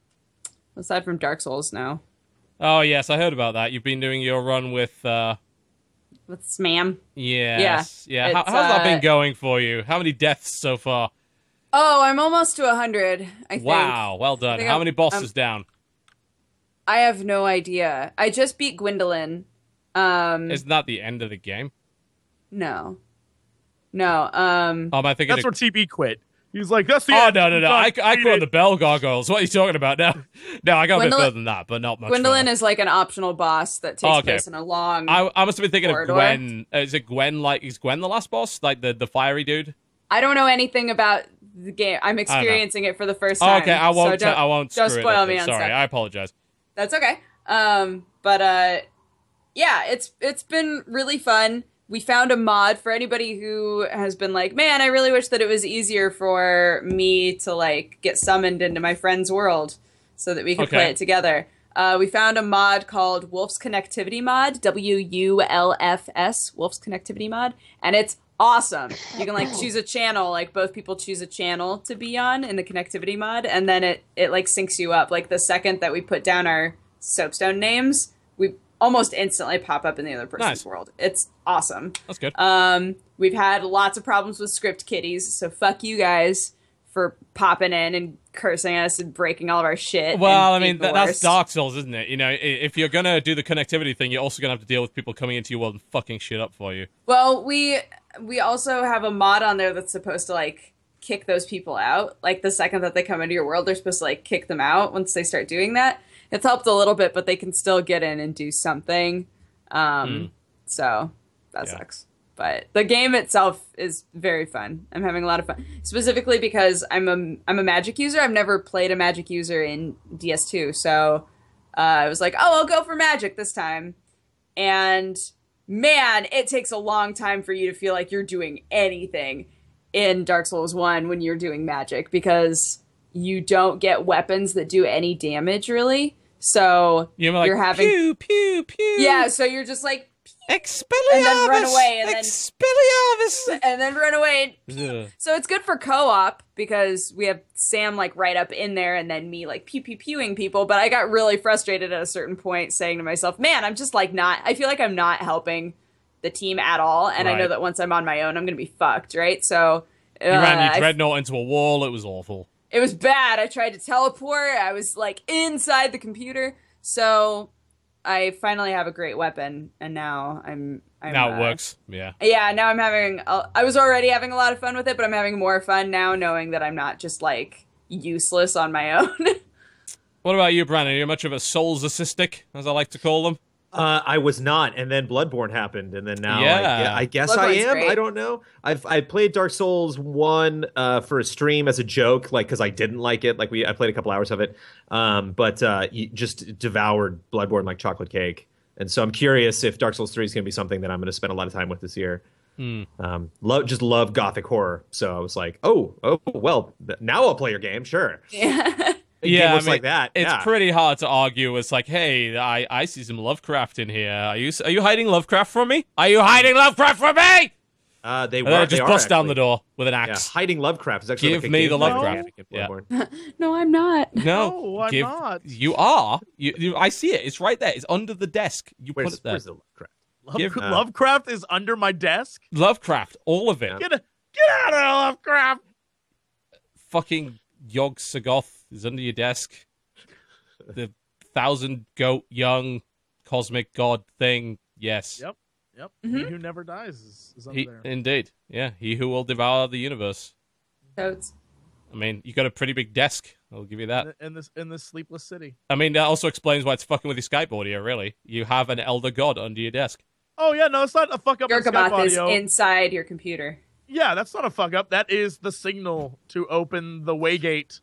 Aside from Dark Souls now. Oh yes, I heard about that. You've been doing your run with. uh With Smam. Yes, yeah. How, it's, how's that uh, been going for you? How many deaths so far? Oh, I'm almost to 100, I think. Wow, well done. think How I'm- many bosses down? I have no idea. I just beat Gwyndolin. Um, Isn't that the end of the game? no. No, um, Oh, am I thinking? that's of- where TB quit. He's like, that's the Oh end. no no no! I, Done. I Beat caught it. the bell gargoyles. What are you talking about now? No, I got a bit further than that, but not much. Gwyndolin further. is like an optional boss that takes Oh, okay. place in a long. I, I must have been thinking Corridor. of Gwyn. Uh, is it Gwyn? Like is Gwyn the last boss? Like the the fiery dude? I don't know anything about the game. I'm experiencing it for the first Oh, time. okay, I won't. don't- I won't. don't screw it spoil me on Sorry, stuff. I apologize. That's okay. Um, but uh, yeah, it's it's been really fun. We found a mod for anybody who has been like, man, I really wish that it was easier for me to like get summoned into my friend's world so that we could play it together. Uh, we found a mod called Wolf's Connectivity Mod, W U L F S, Wolf's Connectivity Mod, and it's awesome. You can like choose a channel, like both people choose a channel to be on in the connectivity mod, and then it it like syncs you up. Like the second that we put down our soapstone names, we almost instantly pop up in the other person's Nice. world. It's awesome. That's good. Um, we've had lots of problems with script kiddies, so fuck you guys for popping in and cursing us and breaking all of our shit. well, I mean, being that, that's worst. Dark Souls, isn't it? You know, if you're gonna do the connectivity thing, you're also gonna have to deal with people coming into your world and fucking shit up for you. Well, we we also have a mod on there that's supposed to like kick those people out. Like the second that they come into your world, they're supposed to like kick them out once they start doing that. It's helped a little bit, but they can still get in and do something. Um, Mm. So that Yeah. sucks. But the game itself is very fun. I'm having a lot of fun, specifically because I'm a I'm a Magic user. I've never played a Magic user in DS2, so uh, I was like, oh, I'll go for Magic this time. And man, it takes a long time for you to feel like you're doing anything in Dark Souls 1 when you're doing Magic because you don't get weapons that do any damage really. So You're like You're having- pew pew pew. yeah, so you're just like Expelliarmus. And then run away, and then- and then run away. Ugh. So it's good for co-op because we have Sam like right up in there and then me like pew pew pewing people. But I got really frustrated at a certain point saying to myself, man, I'm just like not, I feel like I'm not helping the team at all. And I know that once I'm on my own, I'm going to be fucked, right? So You ran uh, your I- dreadnought into a wall. It was awful. it was bad. I tried to teleport. I was like inside the computer. So I finally have a great weapon and now I'm, I'm now it uh, works. Yeah. yeah, now I'm having. a- I was already having a lot of fun with it, but I'm having more fun now, knowing that I'm not just like useless on my own. What about you, Brandon? You're much of a souls assistic, as I like to call them. Uh, I was not, and then Bloodborne happened, and then now Yeah. I, I guess I am. great. I don't know. I've I played Dark Souls one uh, for a stream as a joke, like because I didn't like it. Like we, I played a couple hours of it, um, but uh, you just devoured Bloodborne like chocolate cake. And so I'm curious if Dark Souls three is going to be something that I'm going to spend a lot of time with this year. Hmm. Um, love just love gothic horror, so I was like, oh, oh, well, th- now I'll play your game, sure. yeah. A game Yeah, I mean, like that. It's yeah. pretty hard to argue. It's like, hey, I, I see some Lovecraft in here. Are you are you hiding Lovecraft from me? Are you hiding Lovecraft from me? Uh, they And were then they just are bust down the door with an Yeah, axe. hiding Lovecraft is actually Give like a me the Lovecraft. mechanic Yeah. No, I'm not. No, No, I'm give, not. You are. You, you, I see it. It's right there. It's under the desk. You Where's, put it there. where's the Lovecraft? Love- Give- uh, Lovecraft is under my desk. Lovecraft, all of it. Yeah. Get a, get out of Lovecraft. Fucking Yog-Sothoth is under your desk. The thousand goat young cosmic god thing. Yes. Yep. Yep. Mhm. He who never dies is, is under He, there. indeed. Yeah. He who will devour the universe. Totes. I mean, you got a pretty big desk. I'll give you that. in, in this in this sleepless city. I mean, that also explains why it's fucking with your Skype audio, really. You have an elder god under your desk. Oh yeah, no, it's not a fuck up. in Skype is audio. inside your computer. Yeah, that's not a fuck up. That is the signal to open the waygate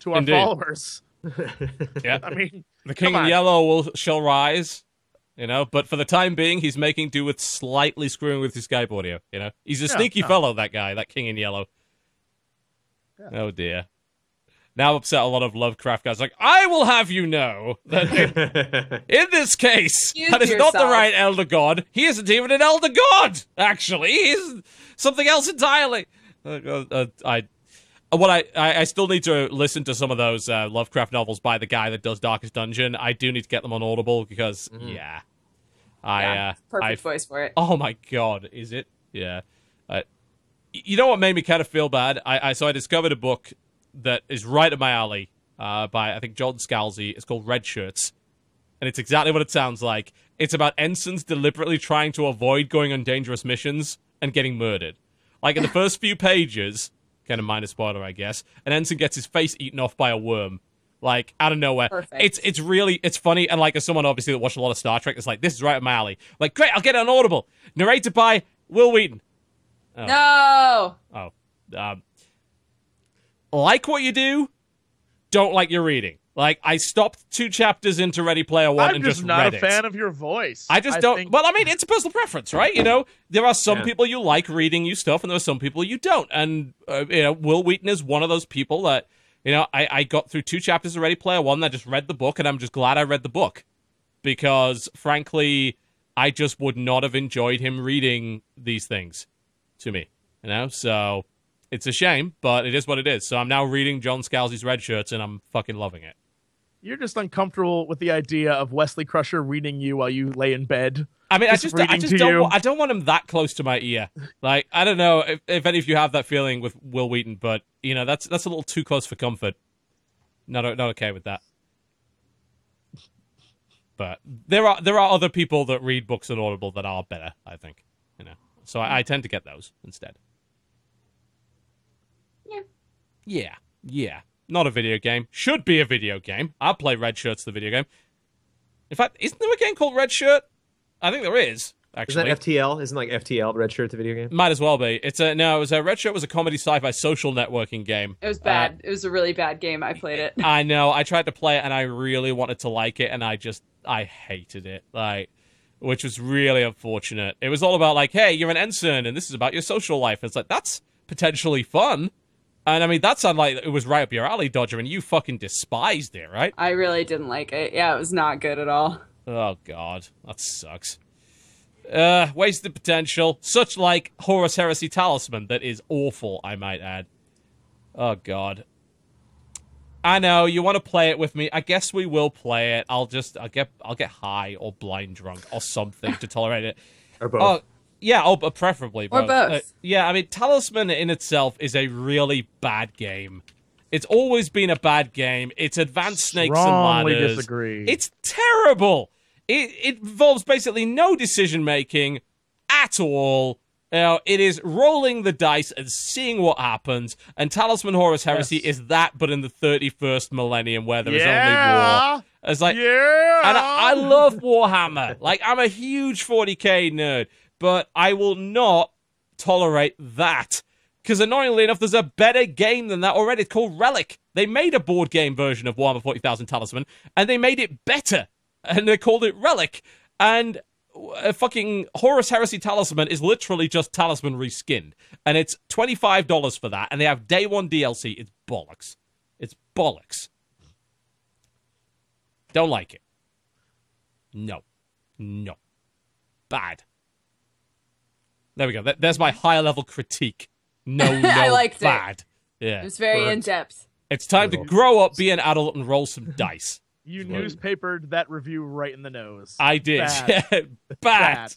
to our Indeed. followers. Yeah. I mean, The king Come in yellow will shall rise, you know. But for the time being, he's making do with slightly screwing with his Skype audio. You know, he's a Yeah, sneaky yeah. fellow. That guy, that king in yellow. Yeah. Oh dear. Now upset a lot of Lovecraft guys. Like, I will have you know that in, in this case, Excuse that is not the right elder god. He isn't even an elder god. Actually, he's something else entirely. Uh, uh, uh, I what I, I I still need to listen to some of those uh, Lovecraft novels by the guy that does Darkest Dungeon. I do need to get them on Audible because yeah, I Yeah, uh, perfect I voice for it. oh my god, is it? Yeah, uh, you know what made me kind of feel bad? I, I so I discovered a book that is right up my alley uh, by I think John Scalzi. It's called Redshirts, and it's exactly what it sounds like. It's about ensigns deliberately trying to avoid going on dangerous missions and getting murdered. Like in the first few pages, kind of minor spoiler, I guess, And ensign gets his face eaten off by a worm. Like out of nowhere, Perfect. it's it's really it's funny and like as someone obviously that watched a lot of Star Trek, it's like this is right up my alley. Like great, I'll get it on Audible. Narrated by Wil Wheaton. No. Oh, um, like what you do, don't like your reading. Like I stopped two chapters into Ready Player One and just. I'm and just just not read a it. fan of your voice. I just don't. think- Well, I mean, it's a personal preference, right? You know, there are some Yeah. people you like reading you stuff, and there are some people you don't. And uh, you know, Wil Wheaton is one of those people that you know. I, I got through two chapters of Ready Player One. I just read the book, and I'm just glad I read the book because, frankly, I just would not have enjoyed him reading these things to me. You know, so it's a shame, but it is what it is. So I'm now reading John Scalzi's Redshirts, and I'm fucking loving it. You're just uncomfortable with the idea of Wesley Crusher reading you while you lay in bed. I mean, Just I just, I just don't, you. I don't want him that close to my ear. Like, I don't know if, if any of you have that feeling with Wil Wheaton, but you know, that's that's a little too close for comfort. Not o- not okay with that. But there are there are other people that read books on Audible that are better. I think, you know, so I, I tend to get those instead. Yeah. Yeah, yeah. Not a video game. Should be a video game. I'll play Red Shirt's the video game. In fact, isn't there a game called Red Shirt? I think there is. Actually, Isn't that FTL? Isn't like FTL Red Shirt the video game? might as well be. It's a no. It was a Red Shirt was a comedy sci-fi social networking game. It was bad. Uh, it was a really bad game. I played it. I know. I tried to play it and I really wanted to like it and I just I hated it. Like which was really unfortunate. It was all about like, hey, you're an ensign and this is about your social life. It's like that's potentially fun. And I mean that sounded like it was right up your alley, Dodger, and you fucking despised it, right? I really didn't like it. Yeah, it was not good at all. Oh god, that sucks. Uh, wasted potential. Such like Horus Heresy Talisman that is awful, I might add. Oh god. I know you want to play it with me. I guess we will play it. I'll just I'll get I'll get high or blind drunk or something to tolerate it. Or both? Oh, yeah, oh, but preferably Or both. both. Uh, yeah, I mean, Talisman in itself is a really bad game. It's always been a bad game. It's advanced snakes Strongly and ladders. disagree. It's terrible. It it involves basically no decision making at all. You know, it is rolling the dice and seeing what happens. And Talisman Horus Heresy Yes. is that, but in the 31st millennium where there is yeah. only war. It's like, yeah. and I, I love Warhammer. Like I'm a huge 40k nerd, but I will not tolerate that. Because annoyingly enough, there's a better game than that already. It's called Relic. They made a board game version of Warhammer 40,000 Talisman, and they made it better, and they called it Relic. And uh, fucking Horus Heresy Talisman is literally just Talisman reskinned, and it's twenty five dollars for that, and they have day one DLC. It's bollocks. It's bollocks. Don't like it. No. No. Bad. There we go. Th- There's my higher level critique. No, no, I liked it. bad. Yeah. It was very in depth. It's time to grow up, be an adult, and roll some dice. You Right. newspapered that review right in the nose. I did. Bad. bad. Bad.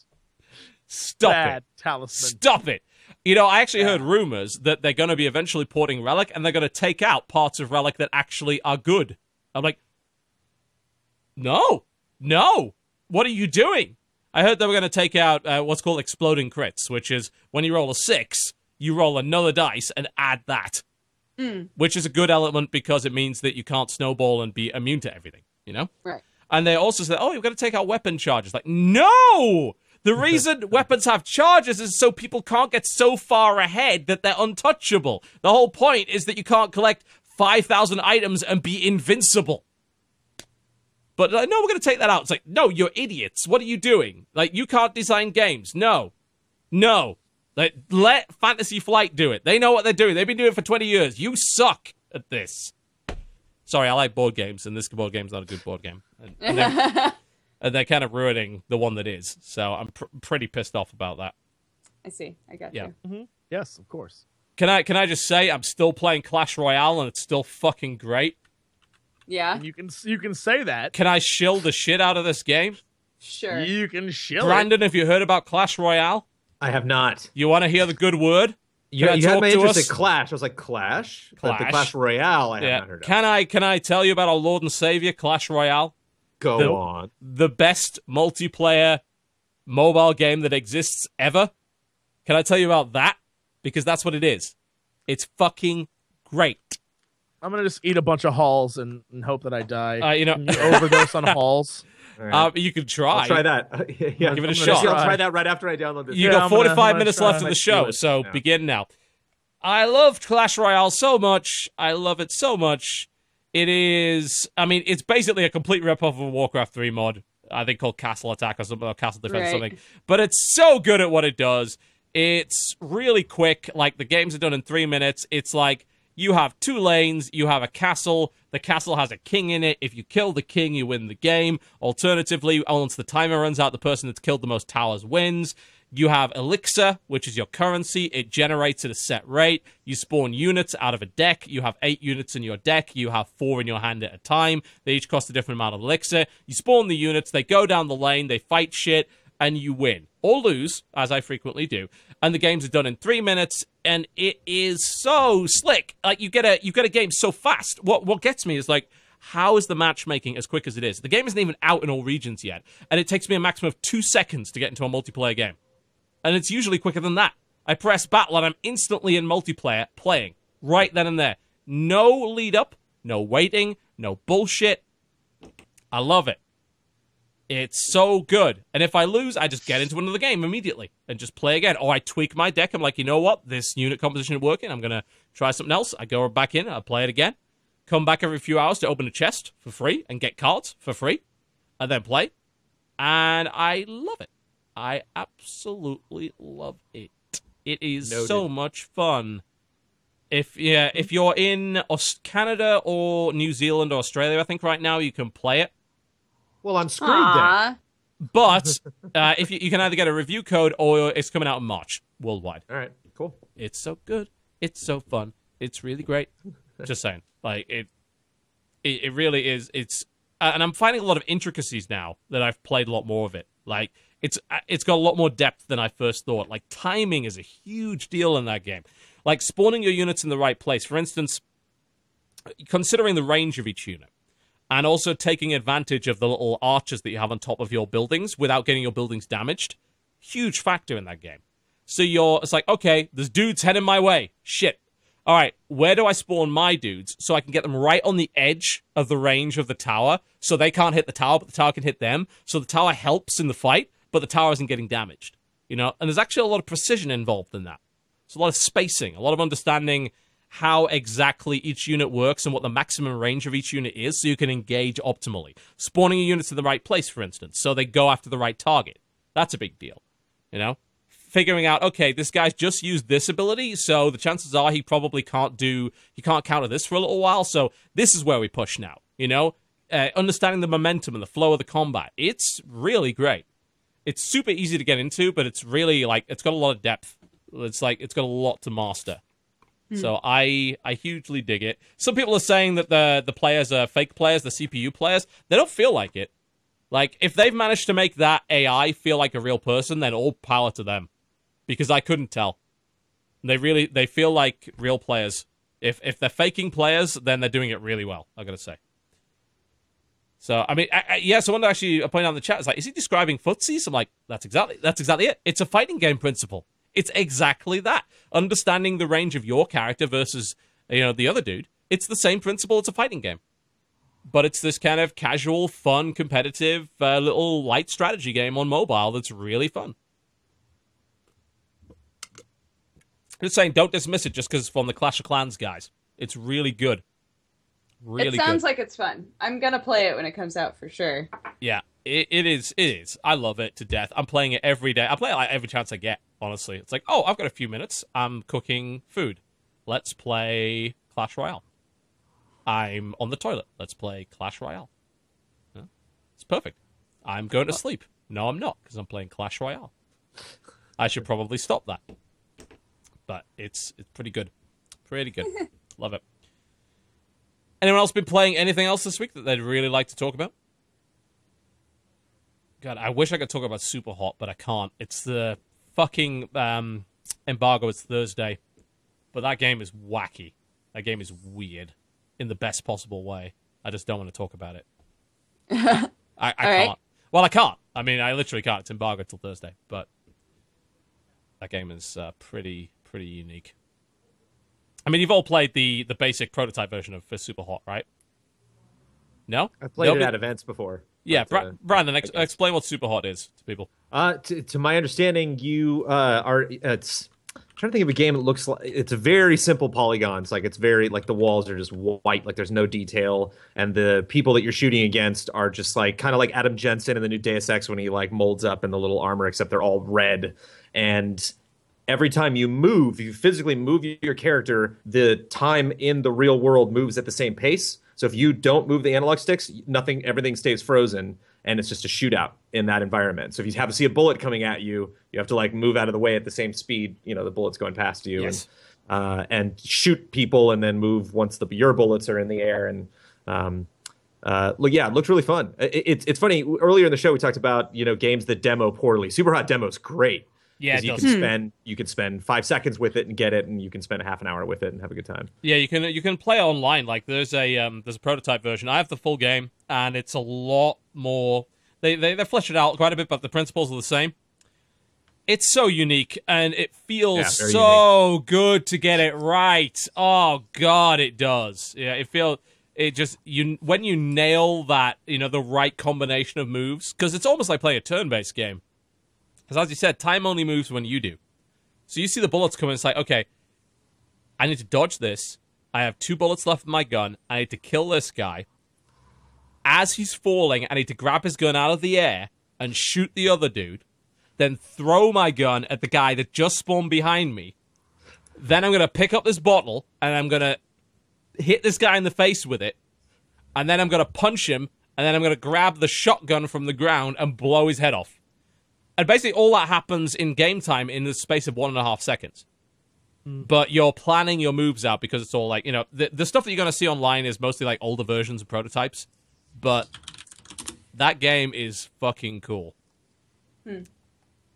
Stop Bad it. talisman. Stop it. You know, I actually heard rumors that they're going to be eventually porting Relic and they're going to take out parts of Relic that actually are good. I'm like, no, no. What are you doing? I heard they were going to take out uh, what's called exploding crits, which is when you roll a six, you roll another dice and add that, which is a good element because it means that you can't snowball and be immune to everything, you know? Right. And they also said, oh, you've got to take out weapon charges. Like, no! The reason weapons have charges is so people can't get so far ahead that they're untouchable. The whole point is that you can't collect 5,000 items and be invincible. But like, no, we're going to take that out. It's like, no, you're idiots. What are you doing? Like, you can't design games. No. No. Like, let Fantasy Flight do it. They know what they're doing. They've been doing it for 20 years. You suck at this. Sorry, I like board games, and this board game's not a good board game. And, and they're, and they're kind of ruining the one that is. So I'm pr- pretty pissed off about that. I see. I got you. Yeah. you. Mm-hmm. Yes, of course. Can I can I just say I'm still playing Clash Royale and it's still fucking great. Yeah. And you can you can say that. Can I shill the shit out of this game? Sure. You can shill it. Brandon, have you heard about Clash Royale? I have not. You want to hear the good word? You, I you had my to interest us? in Clash. I was like Clash, but the Clash. Clash Royale I have Yeah. not heard of. Can I can I tell you about our Lord and Savior Clash Royale? Go the- on. The best multiplayer mobile game that exists ever. Can I tell you about that? Because that's what it is. It's fucking great. I'm gonna just eat a bunch of halls and, and hope that I die. Uh, you know, you overdose on halls. All right. uh, you could try. I'll try that. yeah, Give it a I'm gonna- shot. I'll try that right after I download this. You Yeah, got I'm gonna- 45 gonna minutes left of the show, so Yeah. begin now. I loved Clash Royale so much. I love it so much. It is, I mean, it's basically a complete ripoff of a Warcraft 3 mod. I think called Castle Attack or something, or Castle Defense or something. But it's so good at what it does. It's really quick. Like, the games are done in three minutes. It's like you have two lanes, you have a castle. The castle has a king in it. If you kill the king, you win the game. Alternatively, once the timer runs out, the person that's killed the most towers wins. You have elixir, which is your currency. It generates at a set rate. You spawn units out of a deck. You have eight units in your deck. You have four in your hand at a time. They each cost a different amount of elixir. You spawn the units. They go down the lane. They fight shit, and you win or lose, as I frequently do. And the games are done in three minutes, and it is so slick. Like you get a you get a game so fast. What what gets me is like how is the matchmaking as quick as it is? The game isn't even out in all regions yet, and it takes me a maximum of two seconds to get into a multiplayer game. And it's usually quicker than that. I press battle and I'm instantly in multiplayer playing right then and there. No lead up, no waiting, no bullshit. I love it. It's so good. And if I lose, I just get into another game immediately and just play again. Or I tweak my deck. I'm like, you know what? This unit composition is working. I'm going to try something else. I go back in, I play it again. Come back every few hours to open a chest for free and get cards for free. And then play. And I love it. I absolutely love it. It is Noted. so much fun. If yeah, if you're in Canada or New Zealand or Australia, I think right now you can play it. Well, I'm screwed then. But uh, if you, you can either get a review code or it's coming out in March worldwide. All right, cool. It's so good. It's so fun. It's really great. Just saying, like it, it, it really is. It's uh, and I'm finding a lot of intricacies now that I've played a lot more of it. Like it's uh, it's got a lot more depth than I first thought. Like timing is a huge deal in that game. Like spawning your units in the right place. For instance, considering the range of each unit and also taking advantage of the little arches that you have on top of your buildings without getting your buildings damaged. Huge factor in that game. So you're, it's like, okay, there's dudes heading my way. Shit. All right, where do I spawn my dudes so I can get them right on the edge of the range of the tower so they can't hit the tower, but the tower can hit them? So the tower helps in the fight, but the tower isn't getting damaged. You know, and there's actually a lot of precision involved in that. There's a lot of spacing, a lot of understanding how exactly each unit works and what the maximum range of each unit is so you can engage optimally. Spawning your units in the right place, for instance, so they go after the right target. That's a big deal. You know? Figuring out, okay, this guy's just used this ability, so the chances are he probably can't do, he can't counter this for a little while, so this is where we push now. You know? Uh, understanding the momentum and the flow of the combat. It's really great. It's super easy to get into, but it's really like, it's got a lot of depth. It's like, it's got a lot to master. Hmm. So I I hugely dig it. Some people are saying that the the players are fake players, the CPU players. They don't feel like it. Like if they've managed to make that AI feel like a real person, then all power to them. Because I couldn't tell. They really they feel like real players. If if they're faking players, then they're doing it really well. I gotta say. So I mean, I, I, yeah. Someone actually pointed out in the chat is like, is he describing footsies? I'm like, that's exactly that's exactly it. It's a fighting game principle. It's exactly that. Understanding the range of your character versus you know the other dude. It's the same principle. It's a fighting game, but it's this kind of casual, fun, competitive, uh, little light strategy game on mobile that's really fun. Just saying, don't dismiss it just because it's from the Clash of Clans guys. It's really good. Really it sounds good. like it's fun. I'm gonna play it when it comes out for sure. Yeah, it, it is. It is. I love it to death. I'm playing it every day. I play it like every chance I get. Honestly, it's like, oh, I've got a few minutes. I'm cooking food. Let's play Clash Royale. I'm on the toilet. Let's play Clash Royale. Yeah, It's perfect. I'm going to sleep. No, I'm not because I'm playing Clash Royale. I should probably stop that. But it's it's pretty good. Pretty good. Love it. Anyone else been playing anything else this week that they'd really like to talk about? God, I wish I could talk about Super Hot, but I can't. It's the fucking um, embargo. It's Thursday, but that game is wacky. That game is weird in the best possible way. I just don't want to talk about it. I, I can't. right. Well, I can't. I mean, I literally can't. It's embargo till Thursday, but that game is uh, pretty pretty unique. I mean, you've all played the the basic prototype version of Fist Super Hot, right? No, I've played Nobody- it at events before. Yeah, but, uh, Brandon, ex- explain what Super Hot is to people. Uh, to, to my understanding, you uh, are. It's I'm trying to think of a game that looks like it's a very simple polygons. Like it's very like the walls are just white, like there's no detail, and the people that you're shooting against are just like kind of like Adam Jensen in the new Deus Ex when he like molds up in the little armor, except they're all red. And every time you move, you physically move your character, the time in the real world moves at the same pace. So if you don't move the analog sticks, nothing, everything stays frozen, and it's just a shootout in that environment. So if you have to see a bullet coming at you, you have to like move out of the way at the same speed. You know, the bullet's going past you, Yes. and uh, and shoot people, and then move once the your bullets are in the air. And um, uh, look, yeah, it looked really fun. It, it's it's funny. Earlier in the show, we talked about you know games that demo poorly. Super Hot demo's great. Yeah, 'Cause it you does. can spend you can spend five seconds with it and get it, and you can spend a half an hour with it and have a good time. Yeah, you can you can play online. Like there's a um, there's a prototype version. I have the full game, and it's a lot more. They they they flesh it out quite a bit, but the principles are the same. It's so unique and it feels Yeah, very so good to get it right. Oh god, it does. Yeah, it feels it just you when you nail that, you know, the right combination of moves cuz it's almost like playing a turn-based game. Cuz as you said, time only moves when you do. So you see the bullets coming it's like, okay, I need to dodge this. I have two bullets left in my gun. I need to kill this guy. As he's falling, I need to grab his gun out of the air and shoot the other dude then throw my gun at the guy that just spawned behind me. Then I'm going to pick up this bottle and I'm going to hit this guy in the face with it. And then I'm going to punch him. And then I'm going to grab the shotgun from the ground and blow his head off. And basically, all that happens in game time in the space of one and a half seconds. But you're planning your moves out because it's all like, you know, the, the stuff that you're going to see online is mostly like older versions of prototypes. But that game is fucking cool.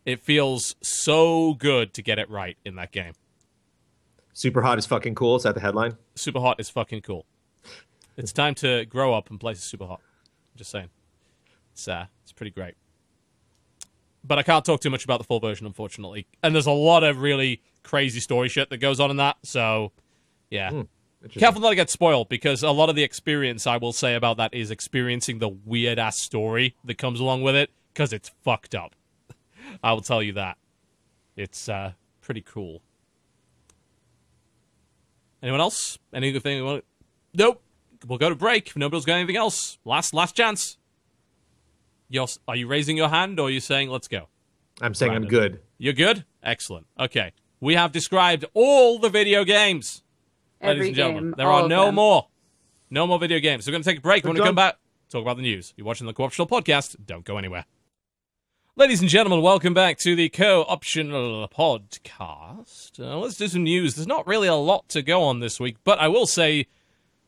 It feels so good to get it right in that game. Super hot is fucking cool. Is that the headline? Super Hot is fucking cool. It's time to grow up and play Super Hot. Just saying. It's uh, it's pretty great. But I can't talk too much about the full version, unfortunately. And there's a lot of really crazy story shit that goes on in that. So, yeah. Interesting. Careful not to get spoiled because a lot of the experience I will say about that is experiencing the weird ass story that comes along with it because it's fucked up. I will tell you that. It's uh, pretty cool. Anyone else? Anything? you want- Nope. We'll go to break. Nobody's got anything else, last last chance. You're, are you raising your hand or are you saying let's go? I'm saying I'm good. You're good? Excellent. Okay. We have described all the video games. Every ladies and gentlemen. game, There are no them. more. No more video games. So we're going to take a break. When we We're come back, talk about the news. You're watching the Co-Optional Podcast. Don't go anywhere. Ladies and gentlemen, welcome back to the Co-Optional Podcast. Uh, let's do some news. There's not really a lot to go on this week, but I will say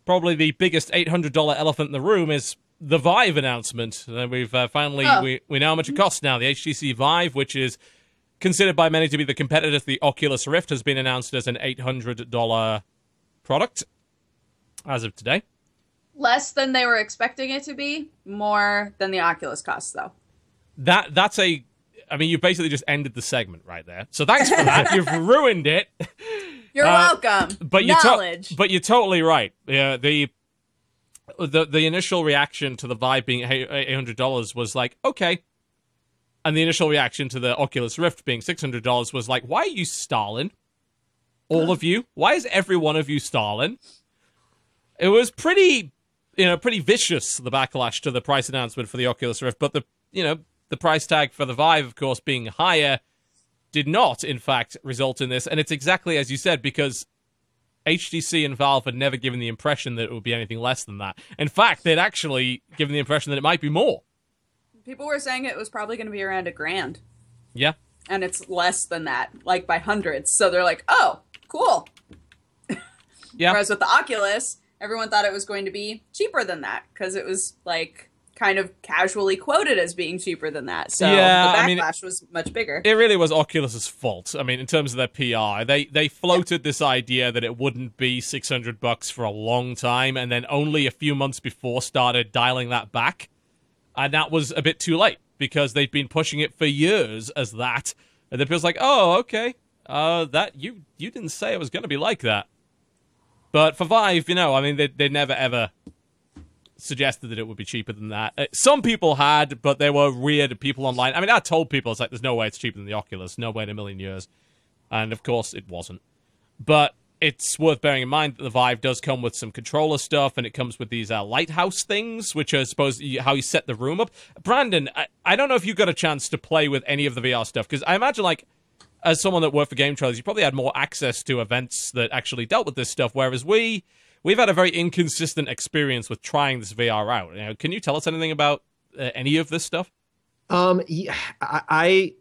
probably the biggest $800 elephant in the room is the Vive announcement. Uh, we've uh, finally, Oh. we, we know how much it costs now. The HTC Vive, which is considered by many to be the competitor to the Oculus Rift, has been announced as an $800 product as of today. Less than they were expecting it to be, more than the Oculus costs, though. That that's a I mean, you basically just ended the segment right there. So thanks for that. You've ruined it. You're Uh, welcome. But you're to- but you're totally right. Yeah, the the the initial reaction to the Vive being eight hundred dollars was like, okay. And the initial reaction to the Oculus Rift being six hundred dollars was like, why are you Stalin? All of you? Why is every one of you Stalin? It was pretty you know, pretty vicious the backlash to the price announcement for the Oculus Rift, but the you know, the price tag for the Vive, of course, being higher, did not, in fact, result in this. And it's exactly as you said, because HTC and Valve had never given the impression that it would be anything less than that. In fact, they'd actually given the impression that it might be more. People were saying it was probably going to be around a grand, Yeah. and it's less than that, like by hundreds. So they're like, oh, cool. Yeah. Whereas with the Oculus, everyone thought it was going to be cheaper than that because it was like kind of casually quoted as being cheaper than that. So Yeah, the I mean- backlash was much bigger. It really was Oculus's fault. I mean, in terms of their PR, they they floated this idea that it wouldn't be 600 bucks for a long time and then only a few months before started dialing that back. And that was a bit too late because they'd been pushing it for years as that. And then people's like, "Oh, okay. Uh that you you didn't say it was going to be like that." But for Vive, you know, I mean, they they never ever suggested that it would be cheaper than that. Uh, some people had, but there were weird people online. I mean, I told people it's like there's no way it's cheaper than the Oculus, no way in a million years, and of course it wasn't. But it's worth bearing in mind that the Vive does come with some controller stuff, and it comes with these uh, lighthouse things, which are supposed how you set the room up. Brandon, I, I don't know if you got a chance to play with any of the VR stuff because I imagine like as someone that worked for GameTrailers, you probably had more access to events that actually dealt with this stuff, whereas we we've had a very inconsistent experience with trying this VR out. You know, can you tell us anything about uh, any of this stuff? Um, yeah, I, I,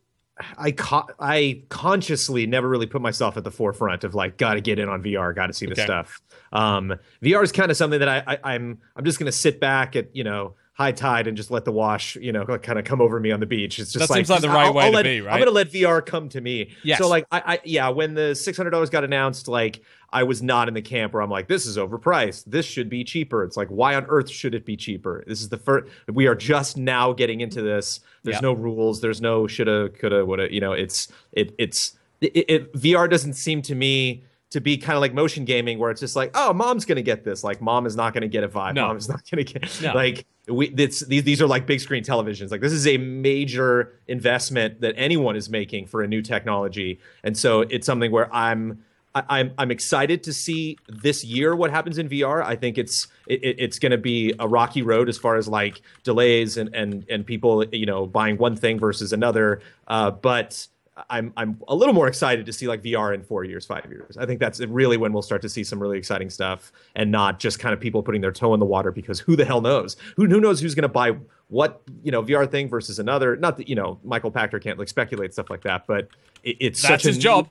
I, co- I consciously never really put myself at the forefront of like, got to get in on VR, got to see this Okay. stuff. Um, VR is kind of something that I, I, I'm, I'm just gonna sit back at, you know, high tide and just let the wash, you know, kind of come over me on the beach. It's just That like, seems like the right I'll- way I'll to let- be, right? I'm gonna let VR come to me. Yes. So like, I, I yeah, when the six hundred dollars got announced, like I was not in the camp where I'm like, this is overpriced. This should be cheaper. It's like, why on earth should it be cheaper? This is the first. We are just now getting into this. There's Yeah. no rules. There's no shoulda, coulda, woulda. You know, it's it it's it, it VR doesn't seem to me to be kind of like motion gaming where it's just like, oh, mom's gonna get this. Like, mom is not gonna get a Vive. No. Mom is not gonna get No. like we. It's these these are like big screen televisions. Like this is a major investment that anyone is making for a new technology, and so it's something where I'm. I- I'm I'm excited to see this year what happens in VR. I think it's it, it- it's going to be a rocky road as far as like delays and and and people you know buying one thing versus another. Uh, but I'm I'm a little more excited to see like VR in four years, five years. I think that's really when we'll start to see some really exciting stuff, and not just kind of people putting their toe in the water because who the hell knows? Who who knows who's going to buy what you know VR thing versus another? Not that you know Michael Pachter can't like speculate stuff like that, but it, it's That's such a his new- job.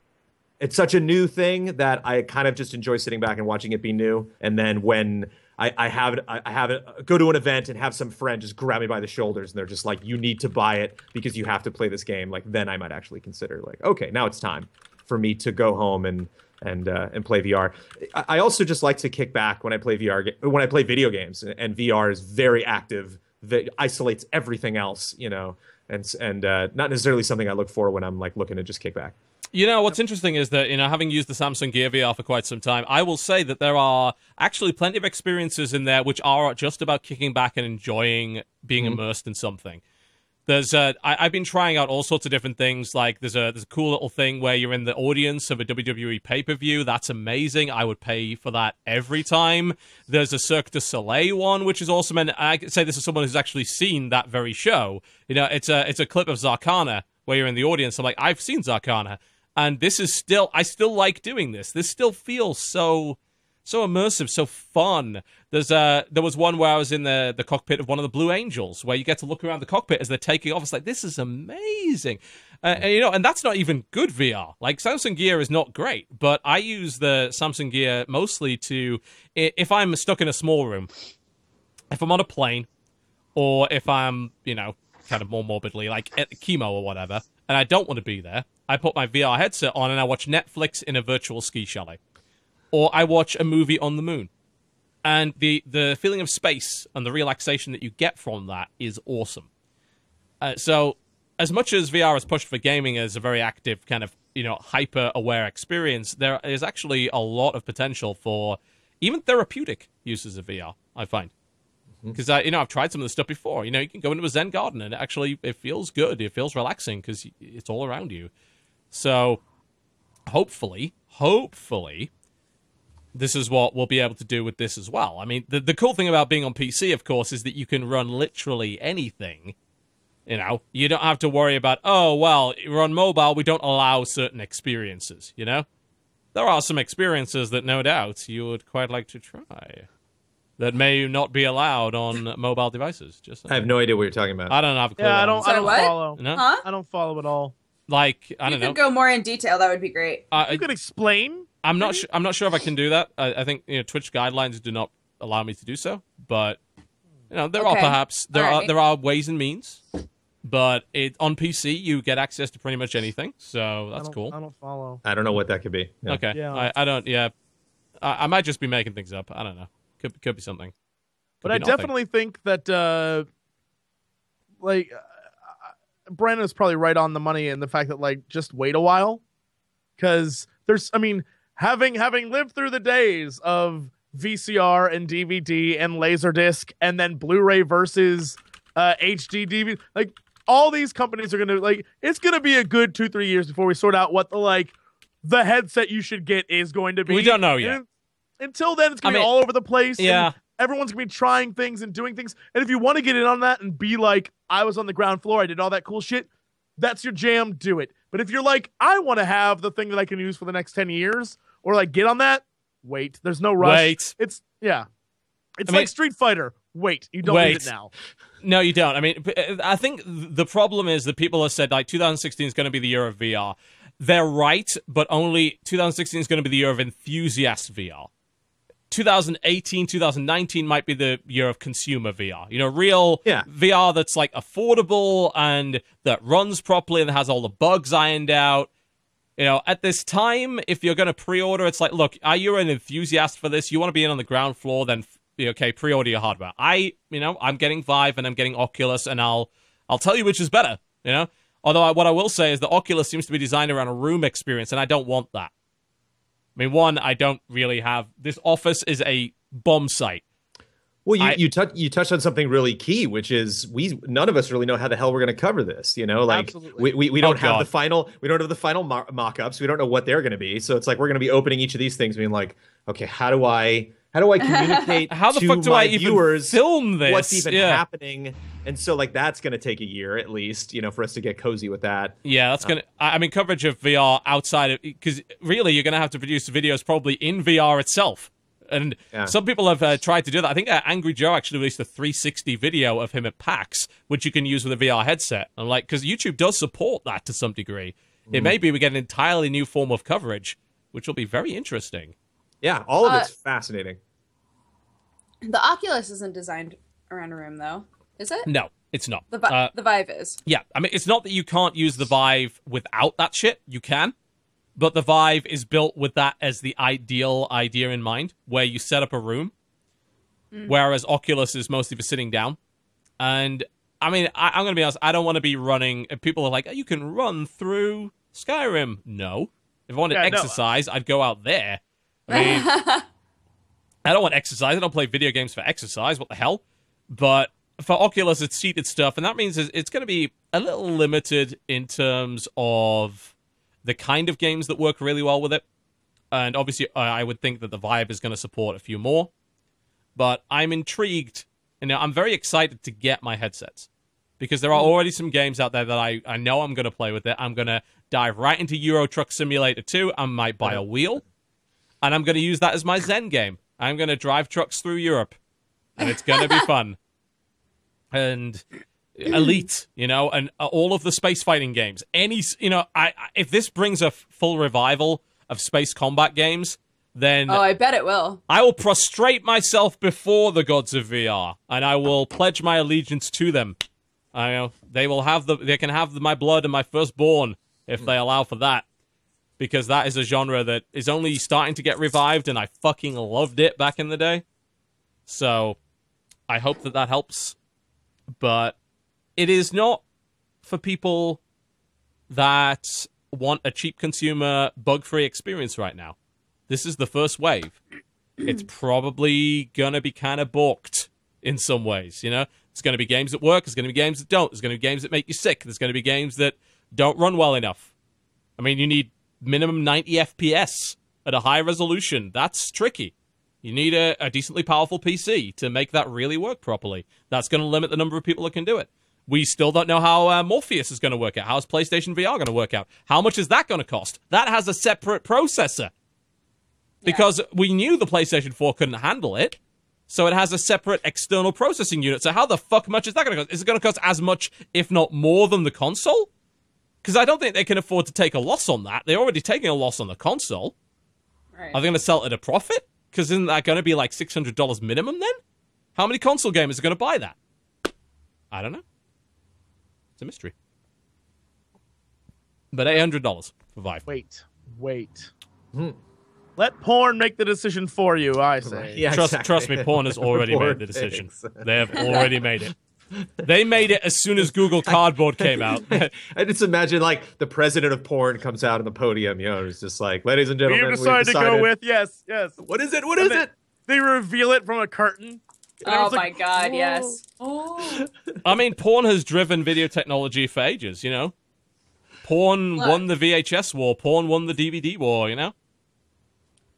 it's such a new thing that I kind of just enjoy sitting back and watching it be new. And then when I, I have it, I have it, go to an event and have some friend just grab me by the shoulders and they're just like, "You need to buy it because you have to play this game." Like then I might actually consider like, okay, now it's time for me to go home and and uh, and play VR. I, also just like to kick back when I play VR when I play video games, and, and VR is very active. That isolates everything else, you know, and and uh, not necessarily something I look for when I'm like looking to just kick back. You know, what's interesting is that, you know, having used the Samsung Gear VR for quite some time, I will say that there are actually plenty of experiences in there which are just about kicking back and enjoying being immersed in something. There's uh, I, I've been trying out all sorts of different things. Like there's a there's a cool little thing where you're in the audience of a WWE pay per view. That's amazing. I would pay for that every time. There's a Cirque du Soleil one, which is awesome. And I say this is someone who's actually seen that very show. You know, it's a it's a clip of Zarkana where you're in the audience. I'm like, I've seen Zarkana, and this is still I still like doing this. This still feels so so immersive, so fun. There's uh there was one where I was in the the cockpit of one of the Blue Angels, where you get to look around the cockpit as they're taking off. It's like this is amazing, uh, and you know, and that's not even good VR. Like Samsung Gear is not great, but I use the Samsung Gear mostly to if I'm stuck in a small room, if I'm on a plane, or if I'm you know kind of more morbidly like at chemo or whatever, and I don't want to be there, I put my VR headset on and I watch Netflix in a virtual ski chalet or I watch a movie on the moon. And the, the feeling of space and the relaxation that you get from that is awesome. Uh, so, as much as VR is pushed for gaming as a very active, kind of, you know, hyper aware experience, there is actually a lot of potential for even therapeutic uses of VR, I find. Because, I you know, I've tried some of this stuff before. You know, you can go into a Zen garden and it actually it feels good. It feels relaxing because it's all around you. So, hopefully, hopefully, this is what we'll be able to do with this as well. I mean, the, the cool thing about being on PC, of course, is that you can run literally anything. You know, you don't have to worry about, oh, well, we're on mobile, we don't allow certain experiences, you know? There are some experiences that no doubt you would quite like to try that may not be allowed on mobile devices. Just I have no idea what you're talking about. I don't have a clue. Yeah, I don't. I'm- I Sorry, don't follow. No? Huh? I don't follow at all. Like, I you don't know. If you could know. go more in detail. That would be great. I- You could explain. I'm not. Su- I'm not sure if I can do that. I, I think you know Twitch guidelines do not allow me to do so. But you know there are perhaps there are there are ways and means. But it on PC you get access to pretty much anything, so that's don't- cool. I don't follow. I don't know what that could be. Yeah. Okay, Yeah. I, I don't. Yeah, I, I might just be making things up. I don't know. Could could be something. Could But be I nothing. definitely think that, uh, like, uh, Brandon is probably right on the money in the fact that, like, just wait a while, because there's, I mean, having having lived through the days of VCR and DVD and Laserdisc and then Blu-ray versus uh, HD DVD, like, all these companies are gonna like, it's gonna be a good two three years before we sort out what the like the headset you should get is going to be. We don't know yet. And until then, it's gonna I be all over the place. yeah. Everyone's gonna be trying things and doing things. And if you want to get in on that and be like, I was on the ground floor, I did all that cool shit, that's your jam, do it. But if you're like, I want to have the thing that I can use for the next 10 years, or like get on that, wait. There's no rush. Wait. It's yeah. It's I mean- like Street Fighter. Wait. You don't Wait. need it now. No, you don't. I mean, uh, I think the problem is that people have said like 2016 is going to be the year of VR. They're right, but only 2016 is going to be the year of enthusiast VR. 2018, 2019 might be the year of consumer VR. You know, real Yeah. VR that's like affordable and that runs properly and has all the bugs ironed out. You know, at this time, if you're going to pre-order, it's like, look, are you an enthusiast for this? You want to be in on the ground floor? Then okay, pre-order your hardware. I, you know, I'm getting Vive and I'm getting Oculus, and I'll, I'll tell you which is better. You know, although I, what I will say is the Oculus seems to be designed around a room experience, and I don't want that. I mean, one, I don't really have. This office is a bomb site. Well, you I- you touch you touched on something really key, which is we none of us really know how the hell we're going to cover this. You know, like Absolutely. we, we, we Oh, don't have God. the final we don't have the final mo- mock-ups. We don't know what they're going to be. So it's like we're going to be opening each of these things, being like, okay, how do I how do I communicate How the to fuck do my I even viewers film this? what's even yeah. happening? And so like that's going to take a year at least, you know, for us to get cozy with that. Yeah, that's gonna. I I mean, coverage of VR outside of because really you're gonna have to produce videos probably in VR itself. And Yeah. some people have uh, tried to do that. I think uh, Angry Joe actually released a 360 video of him at PAX, which you can use with a VR headset. I'm like, because YouTube does support that to some degree. It may be we get an entirely new form of coverage, which will be very interesting. Yeah, all of Uh, it's fascinating. The Oculus isn't designed around a room, though, is it? No, it's not. The, Vi- Uh, the Vive is. Yeah, I mean, it's not that you can't use the Vive without that shit. You can. But the Vive is built with that as the ideal idea in mind, where you set up a room, whereas Oculus is mostly for sitting down. And I mean, I, I'm going to be honest, I don't want to be running. and People are like, oh, you can run through Skyrim. No. If I wanted Yeah, no. exercise, I'd go out there. I mean, I don't want exercise. I don't play video games for exercise. What the hell? But for Oculus, it's seated stuff, and that means it's going to be a little limited in terms of the kind of games that work really well with it. And obviously, I I would think that the Vive is going to support a few more. But I'm intrigued, and I'm very excited to get my headsets because there are hmm. already some games out there that I, I know I'm going to play with it. I'm going to dive right into Euro Truck Simulator 2. I might buy a wheel, and I'm going to use that as my Zen game. I'm going to drive trucks through Europe, and it's going to be fun. And Elite, you know, and uh, all of the space fighting games. Any, you know, I, if this brings a full revival of space combat games, then Oh, I bet it will. I will prostrate myself before the gods of VR, and I will pledge my allegiance to them. I know they will have the they can have my blood and my firstborn if they allow for that, because that is a genre that is only starting to get revived, and I fucking loved it back in the day. So, I hope that that helps, but it is not for people that want a cheap consumer bug-free experience right now. This is the first wave it's mm. probably gonna be kind of borked in some ways. You know, it's gonna be games that work. It's gonna be games that don't. There's gonna be games that make you sick. There's gonna be games that don't run well enough. I mean, you need minimum 90 FPS at a high resolution. That's tricky. You need a, a decently powerful PC to make that really work properly. That's going to limit the number of people that can do it. We still don't know how uh, Morpheus is going to work out. How's PlayStation VR going to work out? How much is that going to cost? That has a separate processor because we knew the PlayStation 4 couldn't handle it. So it has a separate external processing unit. So how the fuck much is that going to cost? Is it going to cost as much, if not more, than the console? Because I don't think they can afford to take a loss on that. They're already taking a loss on the console. Right. Are they going to sell it at a profit? Because isn't that going to be like six hundred dollars minimum then? How many console gamers are going to buy that? I don't know. It's a mystery. But eight hundred dollars for Vive. Wait, wait. Hmm. Let porn make the decision for you. I say. Yeah, trust, exactly. trust me, porn has already Porn made the decision. thinks. They have already made it. They made it as soon as Google Cardboard came out. I just imagine like the president of porn comes out on the podium, you know, it's just like, ladies and We gentlemen, have decided, to go with yes, yes. what is it? What And is then it? They reveal it from a curtain. oh everyone's my like, god, "Whoa." yes. Oh. I mean, porn has driven video technology for ages, you know? Porn Look. won the VHS war, porn won the DVD war, you know?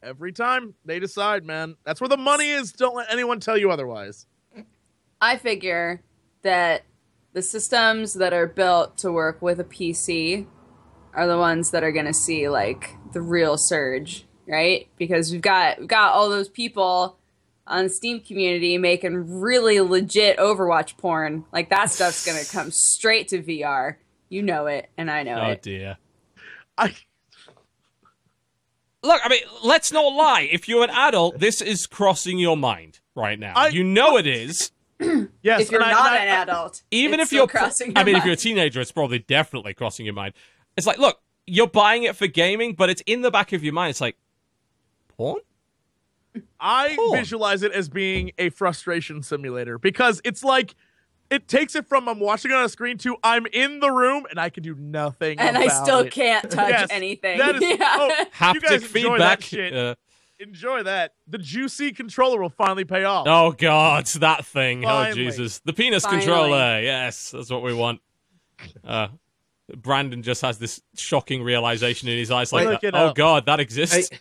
Every time they decide, man. That's where the money is. Don't let anyone tell you otherwise. I figure that the systems that are built to work with a PC are the ones that are going to see like the real surge, right? Because we've got we've got all those people on the Steam community making really legit Overwatch porn. Like that stuff's going to come straight to VR. You know it, and I know Oh it. Oh dear. I look, I mean, let's not lie. If you're an adult, this is crossing your mind right now. I- you know it is. Yes, if you're and I- not I- an adult, Even it's if you're, crossing I your mean, if you're a teenager, it's probably definitely crossing your mind. It's like, look, you're buying it for gaming, but it's in the back of your mind. It's like, porn? I Cool. visualize it as being a frustration simulator because it's like it takes it from I'm watching it on a screen to I'm in the room and I can do nothing. and I still it. can't touch Yes, anything. That is Yeah. oh, you Haptic guys enjoy feedback. That shit. Uh, enjoy that. The juicy controller will finally pay off. oh God, that thing. Finally. Oh Jesus, the penis Finally. controller. Yes, that's what we want. Uh, Brandon just has this shocking realization in his eyes, like, Look oh up. God, that exists. I,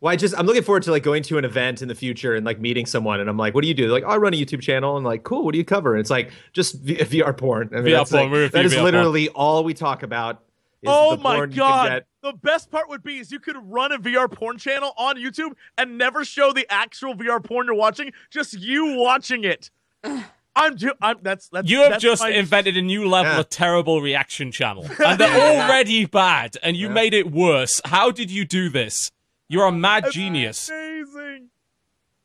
well, I just I'm looking forward to like going to an event in the future and like meeting someone, and I'm like, "What do you do?" They're like, oh, "I run a YouTube channel," and like, "Cool, what do you cover?" And it's like just v- VR porn. I mean, VR that's, porn, like- we review that is VR porn. literally all we talk about. Is Oh the my porn you can god! get. The best part would be is you could run a VR porn channel on YouTube and never show the actual VR porn you're watching, just you watching it. I'm, do- I'm that's that's You have that's just my- invented a new level Yeah. of terrible reaction channel, and they're already bad, and you Yeah. made it worse. How did you do this? You're a mad That's genius. Amazing.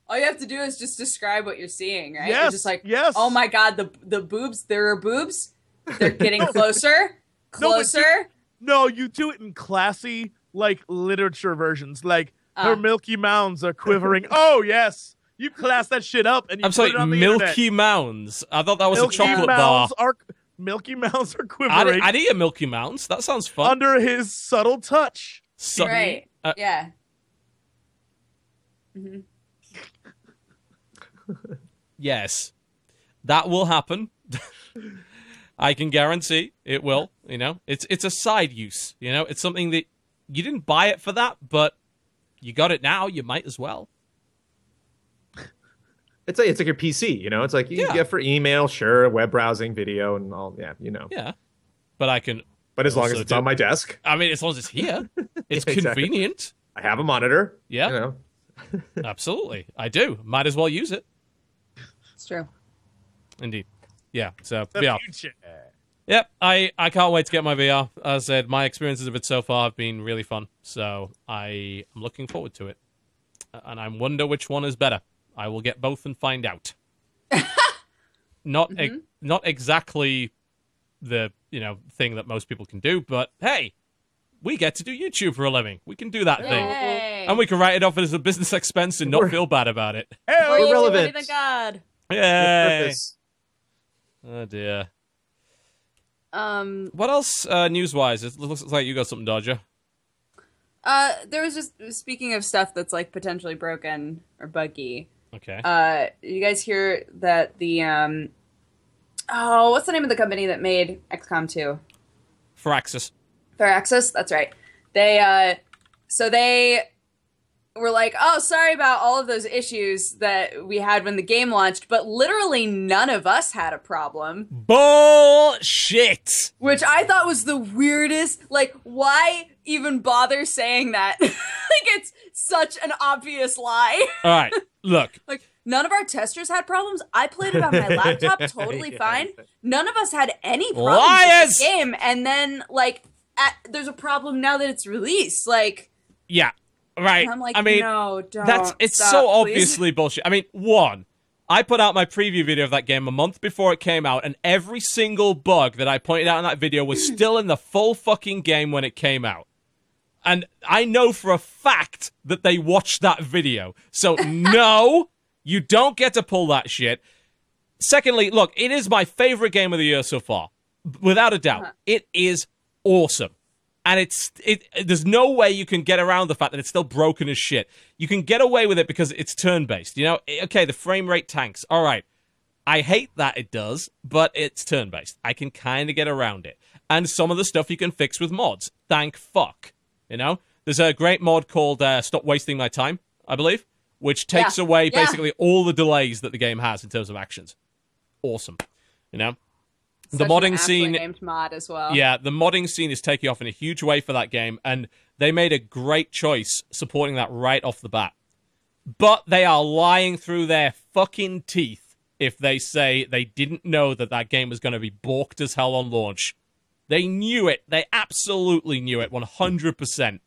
All you have to do is just describe what you're seeing, right? Yes, You're just like, yes. oh my god, the the boobs, there are boobs. They're getting closer, closer. No, you do it in classy like literature versions, like Ah. her milky mounds are quivering. oh yes, you class that shit up and you I'm put sorry, it on the Milky internet. Mounds. I thought that was Milky a chocolate bar. are Milky mounds are I'd, quivering I'd eat a Milky Mounds. That sounds fun. under his subtle touch. So- right. uh, yeah. Yes, that will happen. I can guarantee it will. You know, it's it's a side use. You know, it's something that you didn't buy it for that, but you got it now. You might as well. It's like it's like your PC. You know, it's like you Yeah. get for email, sure, web browsing, video, and all. Yeah, you know. Yeah, but I can. But as long as it's do- on my desk, I mean, as long as it's here, it's Yeah, exactly. convenient. I have a monitor. Yeah. You know. Absolutely, I do. Might as well use it. It's true. Indeed. Yeah. So The VR. future. Yep, I, I can't wait to get my VR. As I said, my experiences of it so far have been really fun. So I am looking forward to it. And I wonder which one is better. I will get both and find out. not ex- mm-hmm. not exactly the, you know, thing that most people can do, but hey, we get to do YouTube for a living. We can do that thing. And we can write it off as a business expense and not We're- feel bad about it. Hell We're yeah. irrelevant. Thank God. Yay! Oh dear. Um. What else uh, news-wise? It looks like you got something, Dodger. Uh. There was just speaking of stuff that's like potentially broken or buggy. Okay. Uh. You guys hear that the um. Oh, what's the name of the company that made XCOM 2? Firaxis. Firaxis, that's right. They uh so they were like, "Oh, sorry about all of those issues that we had when the game launched, but literally none of us had a problem." Bullshit. Which I thought was the weirdest. Like, why even bother saying that? like it's such an obvious lie. All right. Look, like none of our testers had problems. I played it on my laptop totally Yeah. fine. None of us had any problems Liars! with the game. And then like at, there's a problem now that it's released. Like yeah. Right. and I'm like, I mean, no, don't. that's it's stop, so please. obviously bullshit. I mean, one, I put out my preview video of that game a month before it came out, and every single bug that I pointed out in that video was still in the full fucking game when it came out. And I know for a fact that they watched that video. So no, you don't get to pull that shit. Secondly, look, it is my favorite game of the year so far, without a doubt. Uh-huh. It is awesome, and it's it. There's no way you can get around the fact that it's still broken as shit. You can get away with it because it's turn based. You know, Eh, okay, the frame rate tanks. All right, I hate that it does, but it's turn based. I can kind of get around it, and some of the stuff you can fix with mods. Thank fuck. You know, there's a great mod called uh, "Stop Wasting My Time," I believe, which takes Yeah. away Yeah. basically all the delays that the game has in terms of actions. Awesome. You know, Such an modding scene named mod as well. yeah, the modding scene is taking off in a huge way for that game, and they made a great choice supporting that right off the bat. But they are lying through their fucking teeth if they say they didn't know that that game was going to be borked as hell on launch. They knew it. They absolutely knew it, 100%.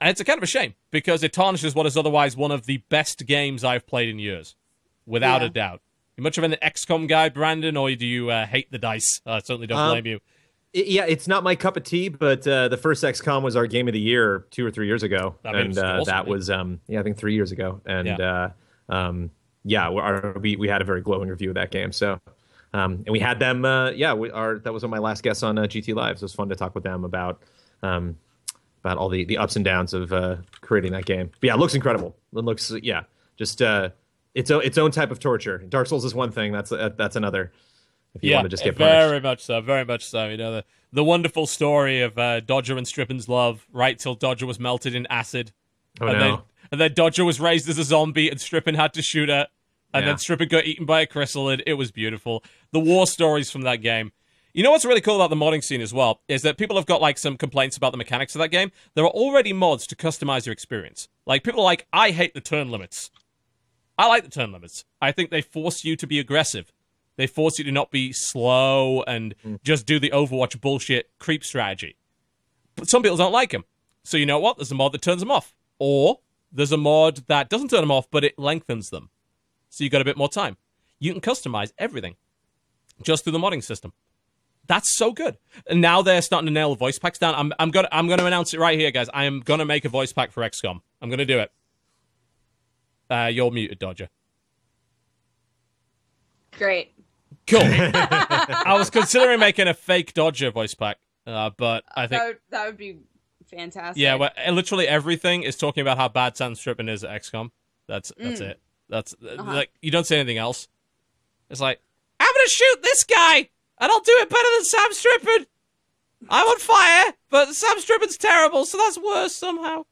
And it's a kind of a shame because it tarnishes what is otherwise one of the best games I've played in years, without Yeah. a doubt. You much of an XCOM guy, Brandon, or do you uh, hate the dice? I certainly don't Um, blame you. Yeah, it's not my cup of tea, but uh, the first XCOM was our game of the year two or three years ago, That and uh, awesome, that yeah. was um, yeah, I think three years ago, and Yeah. uh, um, yeah, we- our, we we had a very glowing review of that game. So, um, and we had them, uh, yeah, we, our that was one of my last guests on uh, GT Live. So it was fun to talk with them about um, about all the the ups and downs of uh, creating that game. But yeah, it looks incredible. It looks yeah, just uh, its own its own type of torture. Dark Souls is one thing. That's uh, that's another. If you yeah, want to just get punished. very much so, very much so. You know the the wonderful story of uh, Dodger and Strippin's love, right till Dodger was melted in acid, Oh, and no. then and then Dodger was raised as a zombie, and Strippin had to shoot her, and Yeah. then Strippin got eaten by a chrysalid. It was beautiful. The war stories from that game. You know what's really cool about the modding scene as well is that people have got like some complaints about the mechanics of that game. There are already mods to customize your experience. Like people are like, I hate the turn limits. I like the turn limits. I think they force you to be aggressive. They force you to not be slow and hmm. just do the Overwatch bullshit creep strategy. But some people don't like them. So you know what? There's a mod that turns them off. Or there's a mod that doesn't turn them off, but it lengthens them. So you got a bit more time. You can customize everything just through the modding system. That's so good. And now they're starting to nail voice packs down. I'm, I'm gonna I'm gonna announce it right here, guys. I am gonna make a voice pack for XCOM. I'm gonna do it. Uh, you're muted, Dodger. Great. Cool. I was considering making a fake Dodger voice pack, uh, but I think that would, that would be fantastic. yeah, well, literally everything is talking about how bad Sam Strippin is at XCOM. That's that's Mm. it. That's uh, Uh-huh. like you don't say anything else. It's like I'm gonna shoot this guy, and I'll do it better than Sam Strippin. I'm on fire, but Sam Strippin's terrible, so that's worse somehow.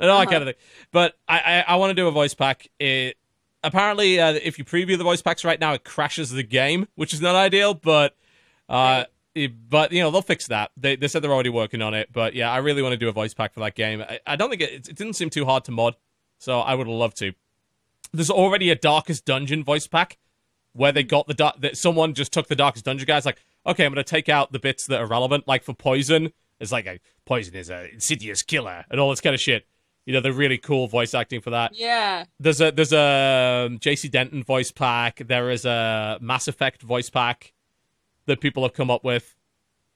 And all that Uh-huh. kind of thing. But I I, I want to do a voice pack. It apparently uh, if you preview the voice packs right now, it crashes the game, which is not ideal. But uh, it- but you know they'll fix that. They they said they're already working on it. But yeah, I really want to do a voice pack for that game. I, I don't think it, it didn't seem too hard to mod, so I would love to. There's already a Darkest Dungeon voice pack where they got the dar- that someone just took the Darkest Dungeon guys like, okay, I'm gonna take out the bits that are relevant, like for Poison. It's like a Poison is a insidious killer and all this kind of shit. You know, they're really cool voice acting for that. Yeah. There's a there's a um, JC Denton voice pack. There is a Mass Effect voice pack that people have come up with.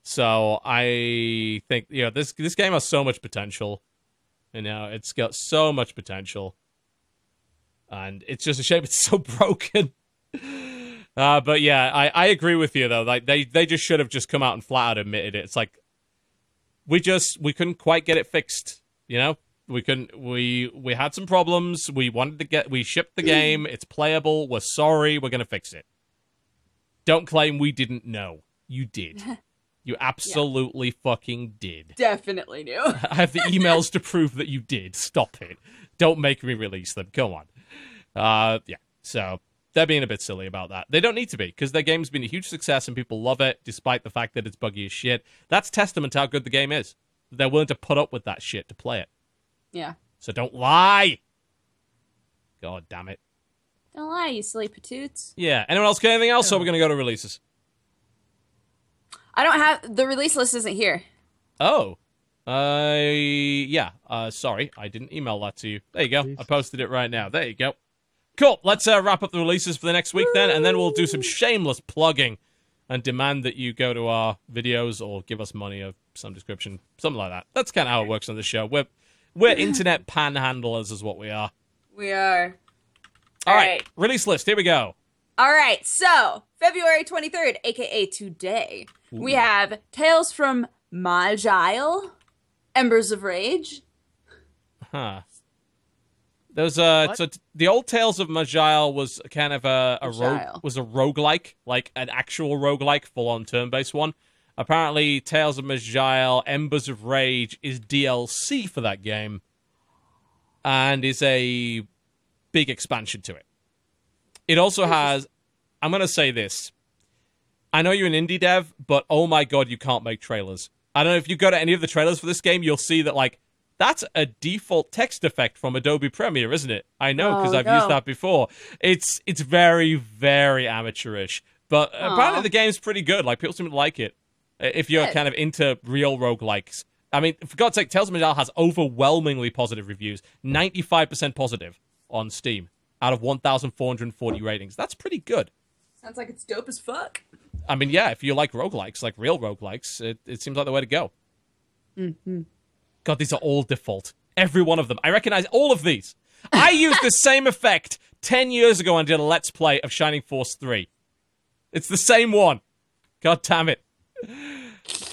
So I think you know this this game has so much potential. You know, it's got so much potential, and it's just a shame it's so broken. Uh, but yeah, I, I agree with you though. Like they they just should have just come out and flat out admitted it. It's like we just we couldn't quite get it fixed. You know, we couldn't. We we had some problems. We wanted to get. We shipped the game. It's playable. We're sorry. We're gonna fix it. Don't claim we didn't know. You did. You absolutely fucking did. Definitely new. I have the emails to prove that you did. Stop it. Don't make me release them. Come on. Uh, yeah. So they're being a bit silly about that. They don't need to be because their game's been a huge success and people love it, despite the fact that it's buggy as shit. That's testament to how good the game is. They're willing to put up with that shit to play it. Yeah. So don't lie. God damn it. Don't lie, you silly patoots. Yeah. Anyone else got anything else? Or we're gonna go to releases. I don't have the release list isn't here. Oh. Uh yeah. Uh sorry, I didn't email that to you. There you go. I posted it right now. There you go. Cool. Let's uh, wrap up the releases for the next week then, and then we'll do some shameless plugging and demand that you go to our videos or give us money of some description, something like that. That's kind of how it works on the show. We're we're internet panhandlers, is what we are. We are. All All right. right. Release list. Here we go. All right, so February 23rd, aka today, we have Tales from Maj'Eyal, Embers of Rage. Huh. Those uh What? so t- the old Tales of Maj'Eyal was kind of a, a rogue was a roguelike, like an actual roguelike, full on turn based one. Apparently Tales of Maj'Eyal Embers of Rage is DLC for that game and is a big expansion to it. It also has I'm gonna say this. I know you're an indie dev, but oh my god, you can't make trailers. I don't know if you go to any of the trailers for this game, you'll see that like that's a default text effect from Adobe Premiere, isn't it? I know because Oh, I've used that before. It's it's very very amateurish, but apparently the game's pretty good. Like people seem to like it. Uh, If you're kind of into real roguelikes, I mean, for God's sake, Tales of Maj'Eyal has overwhelmingly positive reviews, 95% positive on Steam out of 1,440 ratings. That's pretty good. Sounds like it's dope as fuck. I mean, yeah, if you like roguelikes, like real roguelikes, it, it seems like the way to go. Mm-hmm. God, these are all default. Every one of them. I recognize all of these. I used the same effect 10 years ago and did a Let's Play of Shining Force 3. It's the same one. God damn it.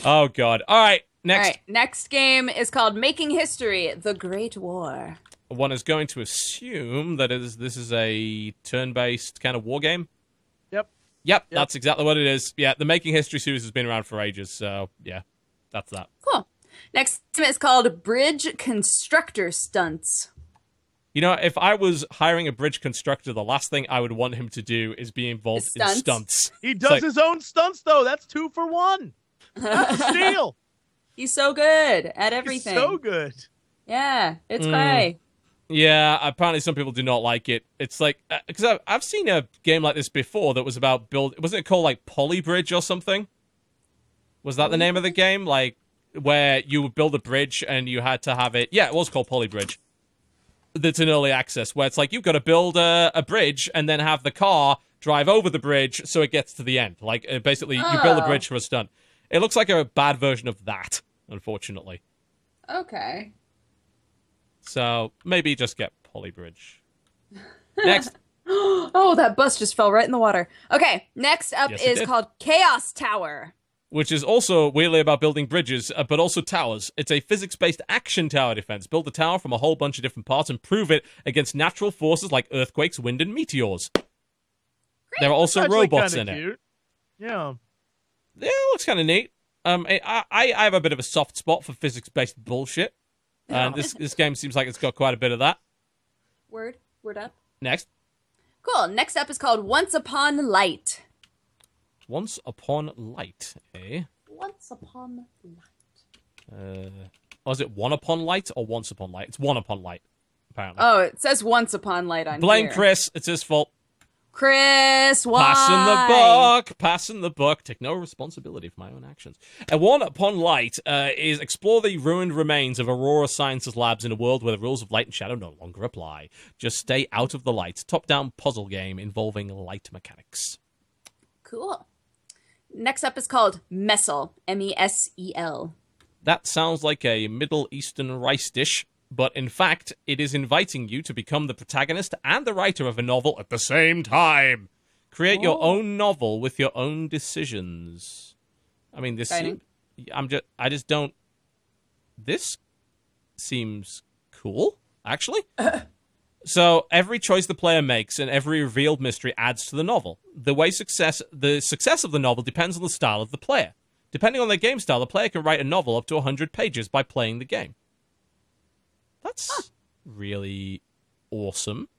Oh, God. All right, next. All right, next game is called Making History: The Great War. One is going to assume that is this is a turn based kind of war game. Yep. Yep, that's exactly what it is. Yeah, the Making History series has been around for ages, so yeah, that's that. Cool. Next game is called Bridge Constructor Stunts. You know, if I was hiring a bridge constructor, the last thing I would want him to do is be involved in Stunts? stunts. He does like- his own stunts though. That's two for one. That's a steal. He's so good at He's everything. so good. Yeah, it's Mm. cray. Yeah, apparently some people do not like it. It's like because I've, I've seen a game like this before that was about build. Wasn't it called like Polybridge or something? Was that the name of the game? Like where you would build a bridge and you had to have it. Yeah, it was called Polybridge. That's an early access where it's like you've got to build a, a bridge and then have the car drive over the bridge so it gets to the end. Like uh, basically, you build a Oh. bridge for a stunt. It looks like a bad version of that, unfortunately. Okay. So maybe just get Polybridge. Next. Oh, that bus just fell right in the water. Okay, next up Yes, it is did. called Chaos Tower. which is also weirdly about building bridges, uh, but also towers. It's a physics based action tower defense. Build a tower from a whole bunch of different parts and prove it against natural forces like earthquakes, wind, and meteors. There are also Actually robots kinda in it. Yeah. Yeah, it looks kind of neat. Um, I, I, I have a bit of a soft spot for physics based bullshit. And this, this game seems like it's got quite a bit of that. Word, word up. Next. Cool. Next up is called Once Upon Light. Once Upon Light, eh? Once Upon Light. Uh, or is it One Upon Light or Once Upon Light? It's One Upon Light, apparently. Oh, it says Once Upon Light on Blame here. Chris. It's his fault. Chris, why? Passing the buck, passing the buck. Take no responsibility for my own actions. And one upon light uh, is explore the ruined remains of Aurora Sciences Labs in a world where the rules of light and shadow no longer apply. Just stay out of the light. Top-down puzzle game involving light mechanics. Cool. Next up is called Messel. M E S E L. That sounds like a Middle Eastern rice dish, but in fact, it is inviting you to become the protagonist and the writer of a novel at the same time. Create your Oh. own novel with your own decisions. I mean, this. I'm just. I just don't. This seems cool, actually. So every choice the player makes and every revealed mystery adds to the novel. The way success the success of the novel depends on the style of the player. Depending on their game style, the player can write a novel up to 100 pages by playing the game. That's really awesome.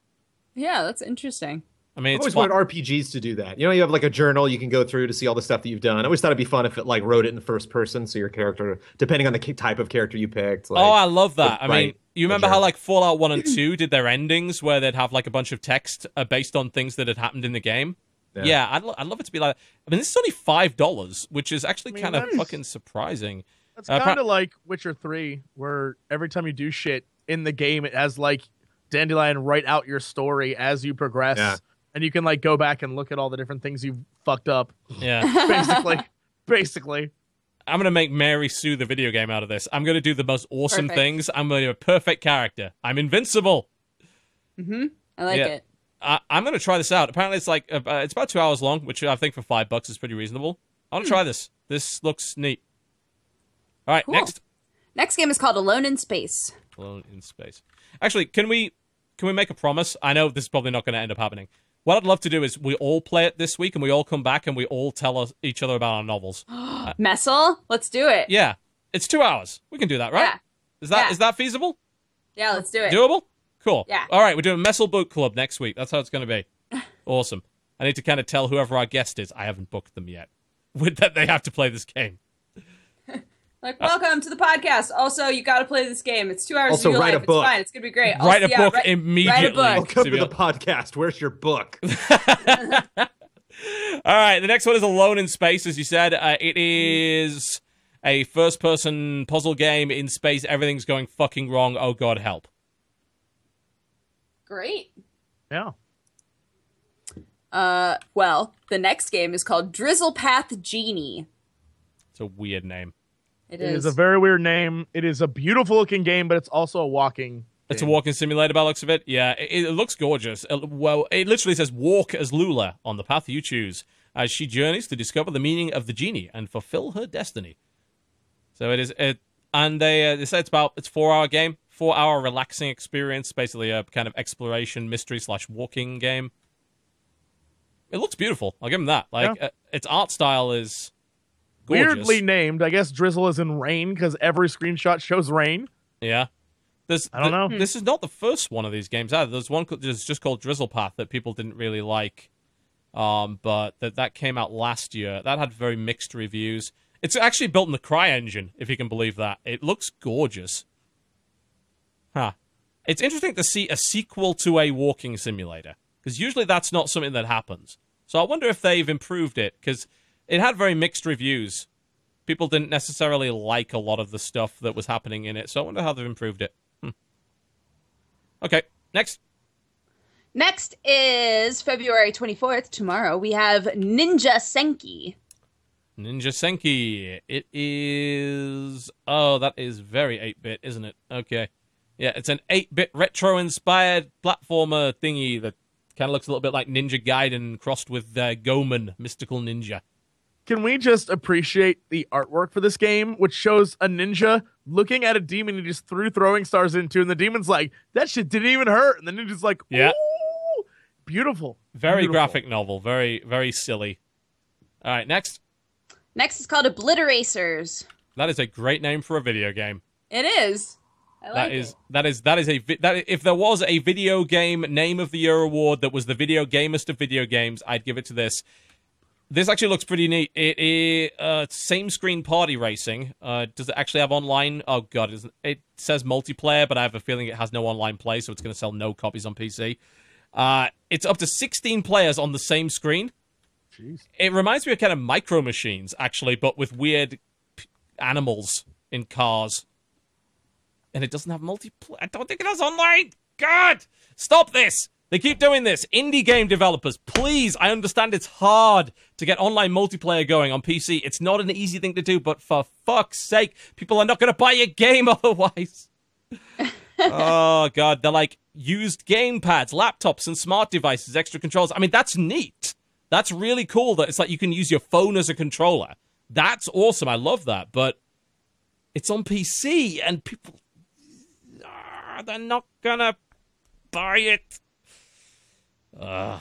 Yeah, that's interesting. I mean, I always fun. wanted RPGs to do that. You know, you have like a journal you can go through to see all the stuff that you've done. I always thought it'd be fun if it like wrote it in first person, so your character, depending on the type of character you picked. Like, oh, I love that. I mean, you remember how like Fallout 1 and 2 did their endings where they'd have like a bunch of text uh, based on things that had happened in the game? Yeah, Yeah. I'd, lo- I'd love it to be like I mean, this is only $5, which is actually I mean, kind of fucking surprising. That's Uh, kind of like Witcher 3, where every time you do shit in the game, it has like Dandelion write out your story as you progress. Yeah. And you can like go back and look at all the different things you've fucked up. Yeah. Basically. basically. I'm gonna make Mary Sue the video game out of this. I'm gonna do the most awesome Perfect. things. I'm gonna be a perfect character. I'm invincible. Mm-hmm. I like Yeah. it. I, I'm gonna try this out. Apparently, it's like uh, it's about two hours long, which I think for five bucks is pretty reasonable. I want to try this. This looks neat. All right, Cool. next. Next game is called Alone in Space. Alone in space. Actually, can we can we make a promise? I know this is probably not going to end up happening. What I'd love to do is we all play it this week, and we all come back and we all tell us, each other about our novels. Messel, let's do it. Yeah, it's two hours. We can do that, right? Yeah. Is that Yeah. is that feasible? Yeah, let's do it. Doable? Cool. Yeah. All right, we're doing Messel Book Club next week. That's how it's going to be. awesome. I need to kind of tell whoever our guest is. I haven't booked them yet. With that, they have to play this game. Like, welcome to the podcast. Also, you got to play this game. It's two hours Also, of your write a life. book. It's fine. It's gonna be great. Write Also, a yeah, book write- immediately. Welcome to to be the podcast. Where's your book? All right, the next one is Alone in Space, as you said. Uh, it is a first-person puzzle game in space. Everything's going fucking wrong. Oh god, help! Great. Yeah. Uh, well, the next game is called Drizzlepath Genie. It's a weird name. It It is. is a very weird name. It is a beautiful looking game, but it's also a walking. It's a walking simulator by the looks of it. Yeah, it, it looks gorgeous. Uh, well, it literally says "Walk as Lula" on the path you choose as she journeys to discover the meaning of the genie and fulfill her destiny. So it is it, and they uh, they say it's about it's four hour game, four hour relaxing experience, basically a kind of exploration mystery slash walking game. It looks beautiful. I'll give them that. Like Yeah. uh, its art style is gorgeous. Weirdly named. I guess drizzle is in rain because every screenshot shows rain. Yeah. There's, I don't th- know. This is not the first one of these games either. There's one called- just just called Drizzlepath that people didn't really like, um, but that that came out last year. That had very mixed reviews. It's actually built in the CryEngine, if you can believe that. It looks gorgeous. Huh. It's interesting to see a sequel to a walking simulator because usually that's not something that happens. So I wonder if they've improved it because it had very mixed reviews. People didn't necessarily like a lot of the stuff that was happening in it. So I wonder how they've improved it. Hmm. Okay, next. Next is February 24th, tomorrow. We have Ninja Senki. Ninja Senki. It is. Oh, that is very 8 bit, isn't it? Okay. Yeah, it's an 8 bit retro inspired platformer thingy that kind of looks a little bit like Ninja Gaiden crossed with uh, Goemon, Mystical Ninja. Can we just appreciate the artwork for this game, which shows a ninja looking at a demon he just threw throwing stars into, and the demon's like, "That shit didn't even hurt," and the ninja's like, Yeah. Beautiful, Very Beautiful. graphic novel. Very, very silly. All right, next. Next is called Obliteracers. That is a great name for a video game. It is. I like That is it. that is that is a vi- that if there was a video game name of the year award that was the video gamest of video games, I'd give it to this. This actually looks pretty neat. It is uh, same screen party racing. Uh, does it actually have online? Oh god, it, it says multiplayer, but I have a feeling it has no online play, so it's going to sell no copies on PC. Uh, it's up to 16 players on the same screen. Jeez. It reminds me of kind of micro machines, actually, but with weird p- animals in cars. And it doesn't have multiplayer. I don't think it has online. God, stop this. They keep doing this. Indie game developers, please. I understand it's hard to get online multiplayer going on PC. It's not an easy thing to do, but for fuck's sake, people are not going to buy your game otherwise. oh god, they're like used game pads, laptops, and smart devices, extra controls. I mean, that's neat. That's really cool. That it's like you can use your phone as a controller. That's awesome. I love that. But it's on PC, and people ah, they're not gonna buy it. Ugh.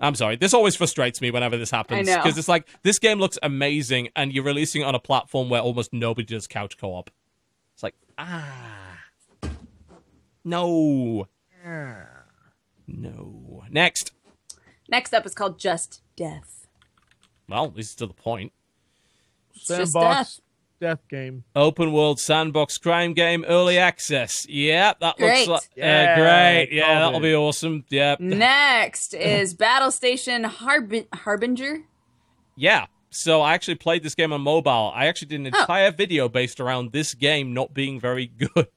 I'm sorry. This always frustrates me whenever this happens because it's like this game looks amazing, and you're releasing it on a platform where almost nobody does couch co-op. It's like ah, no, no. Next. Next up is called Just Death. Well, this is to the point. It's just Sandbox death. death game. Open world sandbox crime game, early access. Yeah, that looks Great. like uh, great. Yeah, called that'll it. be awesome. Yeah, Next is Battle Station Harbin- Harbinger. yeah. So I actually played this game on mobile. I actually did an Oh. entire video based around this game not being very good.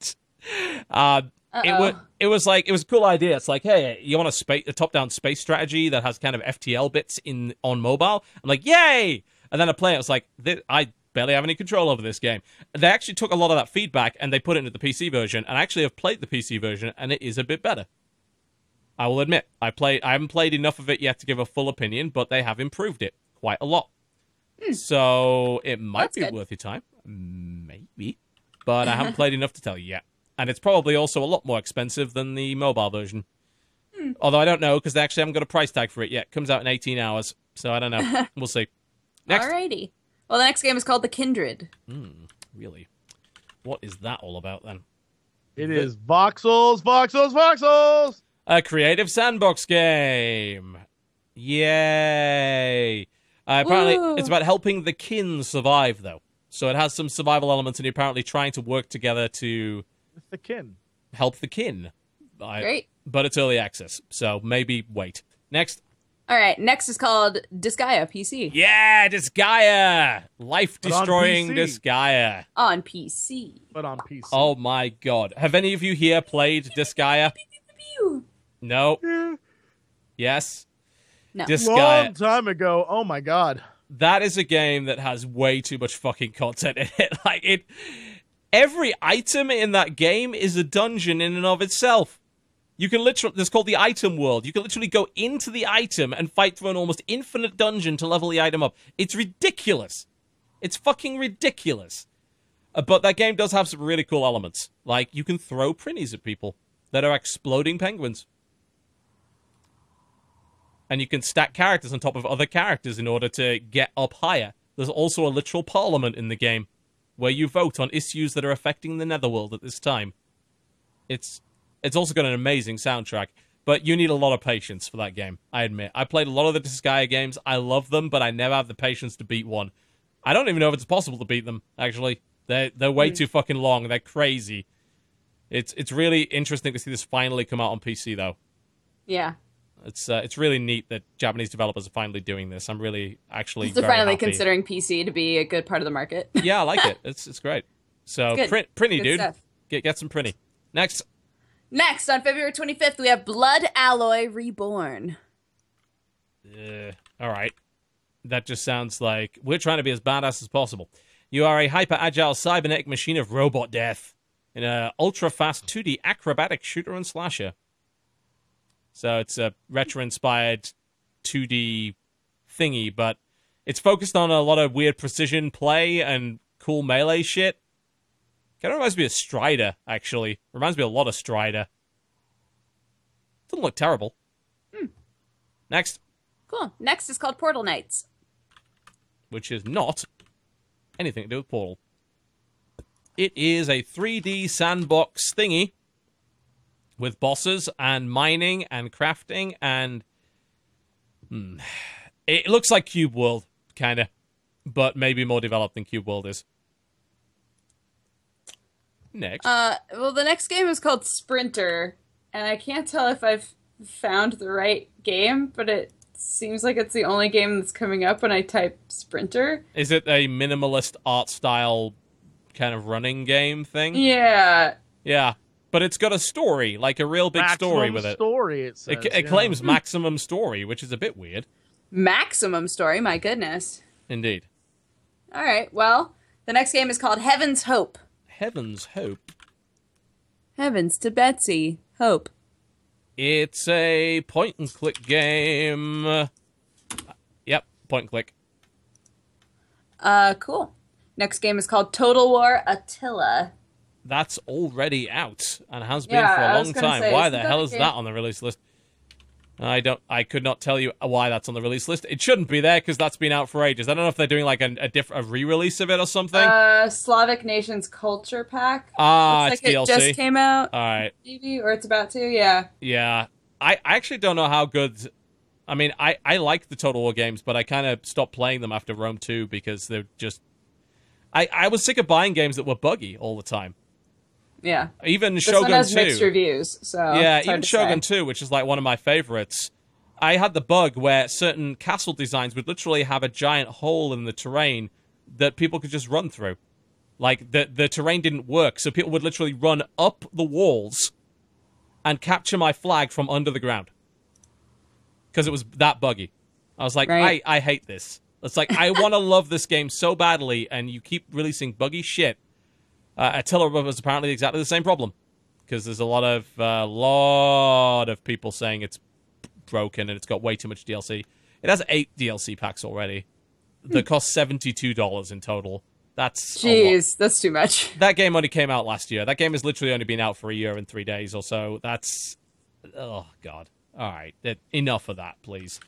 Uh, it was it was like it was a cool idea. It's like, hey, you want a space a top down space strategy that has kind of FTL bits in on mobile? I'm like, yay! And then I play it. It's like thi- I barely have any control over this game. They actually took a lot of that feedback and they put it into the PC version. And I actually have played the PC version, and it is a bit better. I will admit, I played. I haven't played enough of it yet to give a full opinion, but they have improved it quite a lot. Hmm. So it might That's be good. worth your time, maybe, but I haven't played enough to tell you yet. And it's probably also a lot more expensive than the mobile version. Hmm. Although I don't know because they actually haven't got a price tag for it yet. It Comes out in 18 hours, so I don't know. we'll see. Next, Alrighty. Well, the next game is called The Kindred. Hmm, really, what is that all about then? It is voxels, voxels, voxels. A creative sandbox game. Yay! Uh, apparently, Woo. it's about helping the kin survive, though. So it has some survival elements, and you're apparently trying to work together to With the kin. help the kin. I- Great. But it's early access, so maybe wait. Next, All right, next is called Disgaea PC Yeah, Disgaea! Life But on destroying PC. Disgaea. on PC. but on PC. Oh my god. Have any of you here played Disgaea? Pew. No. Yeah. Yes. No. Disgaea. long time ago. Oh my god. that is a game that has way too much fucking content in it. Like it every item in that game is a dungeon in and of itself. You can literally it's called the item world. You can literally go into the item and fight through an almost infinite dungeon to level the item up. It's ridiculous. It's fucking ridiculous. Uh, but that game does have some really cool elements. Like you can throw prinnies at people that are exploding penguins. And you can stack characters on top of other characters in order to get up higher. There's also a literal parliament in the game where you vote on issues that are affecting the Netherworld at this time. It's it's also got an amazing soundtrack, but you need a lot of patience for that game. I admit. I played a lot of the Disgaea games. I love them, but I never have the patience to beat one. I don't even know if it's possible to beat them. Actually, They're, they're way too fucking long. They're crazy. It's it's really interesting to see this finally come out on PC though. Yeah, It's uh, it's really neat that Japanese developers are finally doing this. I'm really actually they're finally happy. considering PC to be a good part of the market. Yeah, I like it. It's it's great. So Good. print printy Good dude, stuff. get get some printy. Next, Next, on February 25th, we have Blood Alloy Reborn. uh, all right, that just sounds like we're trying to be as badass as possible. You are a hyper agile cybernetic machine of robot death in a ultra fast 2D acrobatic shooter and slasher. So it's a retro inspired 2D thingy, but it's focused on a lot of weird precision play and cool melee shit. Kind of reminds me of Strider, actually. Reminds me a lot of Strider. Doesn't look terrible. Next, Cool. Next is called Portal Knights. which is not anything to do with Portal. It is a 3D sandbox thingy with bosses and mining and crafting and hmm, it looks like Cube World kind of, but maybe more developed than Cube World is. Next, Uh, well, the next game is called Sprinter, and I can't tell if I've found the right game, but it seems like it's the only game that's coming up when I type Sprinter. is it a minimalist art style kind of running game thing? Yeah. Yeah, but it's got a story, like a real big story with it. Story. It, says, It, it yeah. claims maximum story, which is a bit weird. Maximum story, my goodness. Indeed. All right, well, the next game is called Heaven's Hope. Heaven's Hope. Heavens to Betsy. Hope. It's a point and click game. Yep, point and click. Uh, cool. Next game is called Total War Attila. That's already out and has been Yeah, for a long time. say, why the hell is game- that on the release list? I don't. I could not tell you why that's on the release list. It shouldn't be there because that's been out for ages. I don't know if they're doing like a, a different a re-release of it or something. Uh, Slavic Nations Culture Pack. ah, Looks it's like it DLC. just came out, All right. maybe, or it's about to. Yeah. Yeah, I, I actually don't know how good. I mean, I, I like the Total War games, but I kind of stopped playing them after Rome 2 because they're just. I, I was sick of buying games that were buggy all the time. Yeah. Even This Shogun one has 2. mixed reviews, so yeah, even Shogun say. 2, which is like one of my favorites. I had the bug where certain castle designs would literally have a giant hole in the terrain that people could just run through. Like the the terrain didn't work, so people would literally run up the walls and capture my flag from under the ground because it was that buggy. I was like, Right. I I hate this. It's like I want to love this game so badly, and you keep releasing buggy shit. Uh, Attila was apparently exactly the same problem because there's a lot of uh, lot of people saying it's broken and it's got way too much DLC. It has eight DLC packs already. That cost seventy two dollars in total. That's a. Jeez, that's too much. That game only came out last year. That game has literally only been out for a year and three days or so. That's oh god. All right, That- enough of that, please.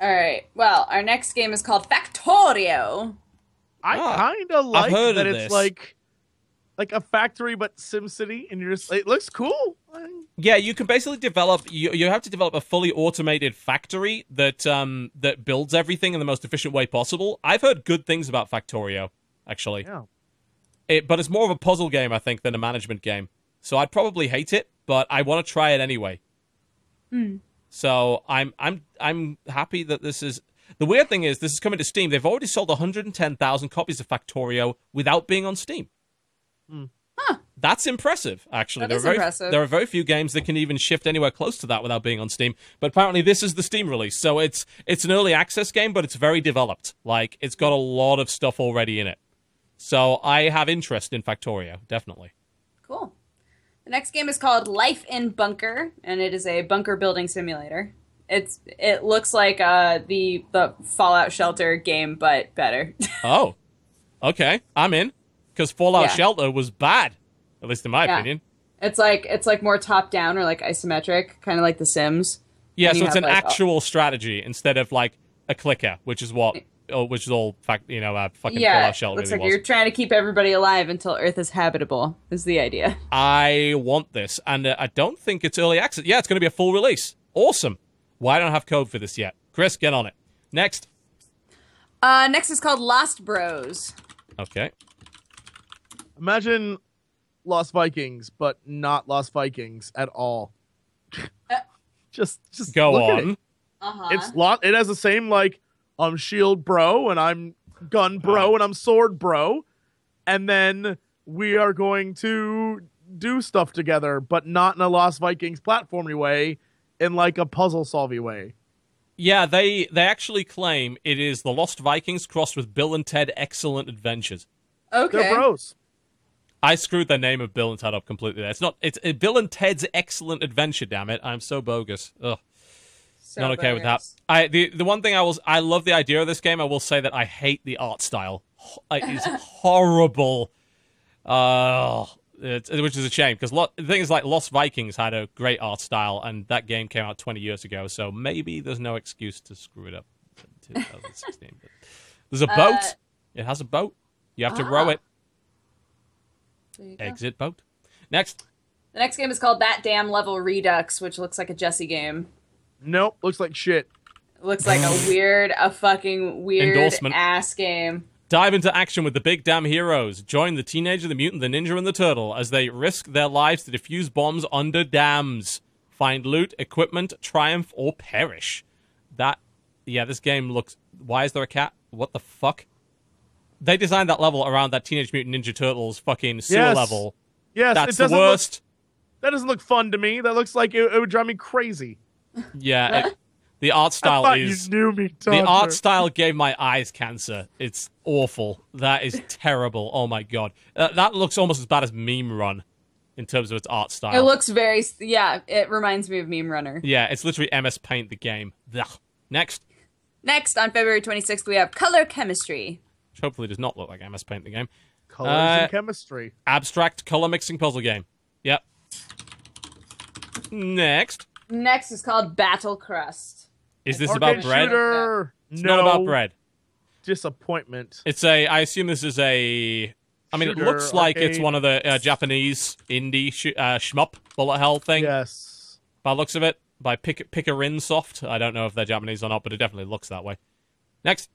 All right. Well, our next game is called Factorio. I Ah, kind of like heard that it's this. like like a factory but SimCity, and you're just it looks cool. Yeah, you can basically develop. You, you have to develop a fully automated factory that um that builds everything in the most efficient way possible. I've heard good things about Factorio, actually. Yeah. It, but it's more of a puzzle game, I think, than a management game. So I'd probably hate it, but I want to try it anyway. So I'm I'm I'm happy that this is. The weird thing is, this is coming to Steam. They've already sold 110,000 copies of Factorio without being on Steam. That's impressive, actually. That there are very, impressive. There are very few games that can even shift anywhere close to that without being on Steam. But apparently, this is the Steam release, so it's it's an early access game, but it's very developed. Like it's got a lot of stuff already in it. So I have interest in Factorio, definitely. Cool. The next game is called Life in Bunker, and it is a bunker building simulator. It's it looks like uh, the the Fallout Shelter game, but better. Oh, okay, I'm in because Fallout Yeah. Shelter was bad, at least in my Yeah. opinion. it's like it's like more top down or like isometric, kind of like The Sims. Yeah, so it's an like, actual strategy instead of like a clicker, which is what, oh, which is all fact, you know, uh, fucking yeah, Fallout Shelter looks really like was. you're trying to keep everybody alive until Earth is habitable. Is the idea? I want this, and uh, I don't think it's early access. Yeah, it's going to be a full release. Awesome. Why don't I have code for this yet? Chris, get on it. Next. Uh, next is called Lost Bros. Okay. Imagine Lost Vikings, but not Lost Vikings at all. Uh, just, just Go look at on. it. Uh huh. It's lot. It has the same like I'm shield bro and I'm gun bro uh-huh. and I'm sword bro, and then we are going to do stuff together, but not in a Lost Vikings platformy way, in like a puzzle solving way. Yeah, they they actually claim it is the Lost Vikings crossed with Bill and Ted Excellent Adventures. okay. They're bros. I screwed the name of Bill and Ted up completely. There. It's not. It's uh, Bill and Ted's Excellent Adventure. Damn it! I'm so bogus. Ugh. So not okay with that. I the the one thing I was I love the idea of this game. I will say that I hate the art style. It is horrible. Uh, it's, which is a shame because lo- the thing is like Lost Vikings had a great art style, and that game came out 20 years ago. So maybe there's no excuse to screw it up. 2016. But there's a boat. Uh, it has a boat. You have to row Ah. it. There you go. Exit boat. Next. The next game is called That Damn Level Redux, which looks like a Jesse game. Nope, looks like shit. Looks like a weird, a fucking weird Endorsement. ass game. Dive into action with the big damn heroes. Join the teenager, the mutant, the ninja, and the turtle as they risk their lives to defuse bombs under dams. Find loot, equipment, triumph, or perish. That, yeah, this game looks. Why is there a cat? What the fuck? They designed that level around that Teenage Mutant Ninja Turtles fucking sewer Yes. level. Yes, That's it the doesn't look- worst. that doesn't look fun to me. That looks like it, it would drive me crazy. Yeah, it- the art style thought is. you knew me, The Tucker. art style gave my eyes cancer. It's awful. That is terrible. Oh my god. Uh, that looks almost as bad as Meme Run in terms of its art style. It looks very, yeah, it reminds me of Meme Runner. yeah, it's literally MS Paint the game. Ugh. Next, Next, on February 26th, we have Color Chemistry. Which hopefully does not look like MS Paint the game. Colors Uh, and chemistry. Abstract color mixing puzzle game. Yep. Next, Next is called Battle Crust. is this Arcade about bread? Shooter. It's no, not about bread. Disappointment. It's a. I assume this is a. I mean, it looks like it's one of the uh, Japanese indie sh- uh, shmup bullet hell thing. Yes. by the looks of it, by Pick Pickerin Soft. I don't know if they're Japanese or not, but it definitely looks that way. Next,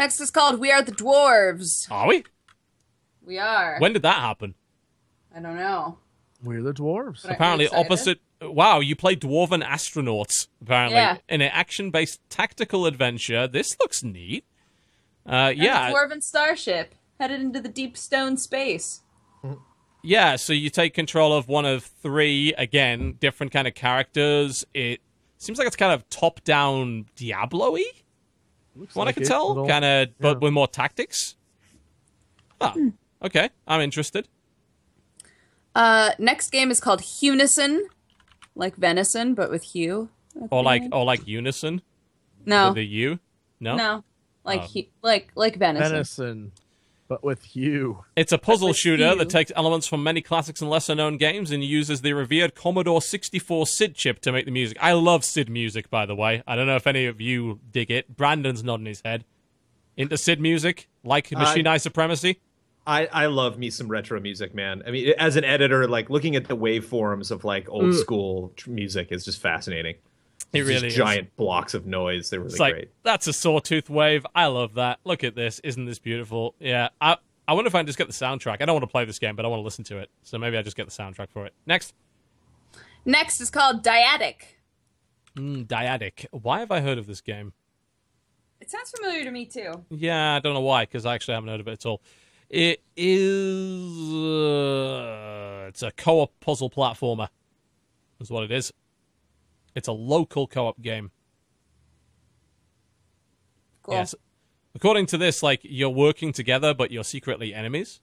Next is called We Are the Dwarves. are we? We are. When did that happen? I don't know. We're the dwarves. But Apparently, opposite. Wow, you play Dwarven astronauts. Apparently, Yeah. in an action-based tactical adventure. This looks neat. Uh, There's yeah, a dwarven starship headed into the deep stone space. yeah. So you take control of one of three again, different kind of characters. It seems like it's kind of top-down Diablo-y. Looks From what I like can it, tell, kind of, yeah. but with more tactics. Oh, okay. I'm interested. Uh, next game is called Hunison, like venison, but with hue. Or like, or like Unison No, with the U. No, no, like Oh. hu- like like venison. venison, but with you. It's a puzzle shooter you. that takes elements from many classics and lesser known games and uses the revered Commodore 64 SID chip to make the music. I love SID music, by the way. I don't know if any of you dig it. Brandon's nodding his head. Into SID music, like Machinae Supremacy. I, I love me some retro music, man. I mean, as an editor, like looking at the waveforms of like old mm. school tr- music is just fascinating. It It's really just is. giant blocks of noise. They're really It's like great. that's a sawtooth wave. I love that. Look at this. Isn't this beautiful? Yeah. I I wonder if I can just get the soundtrack. I don't want to play this game, but I want to listen to it. So maybe I just get the soundtrack for it. Next. Next is called Dyadic. Mm, Dyadic. Why have I heard of this game? It sounds familiar to me too. Yeah, I don't know why, because I actually haven't heard of it at all. It is. Uh, it's a co op puzzle platformer, is what it is. It's a local co op game. Cool. Yes. According to this, like, you're working together, but you're secretly enemies.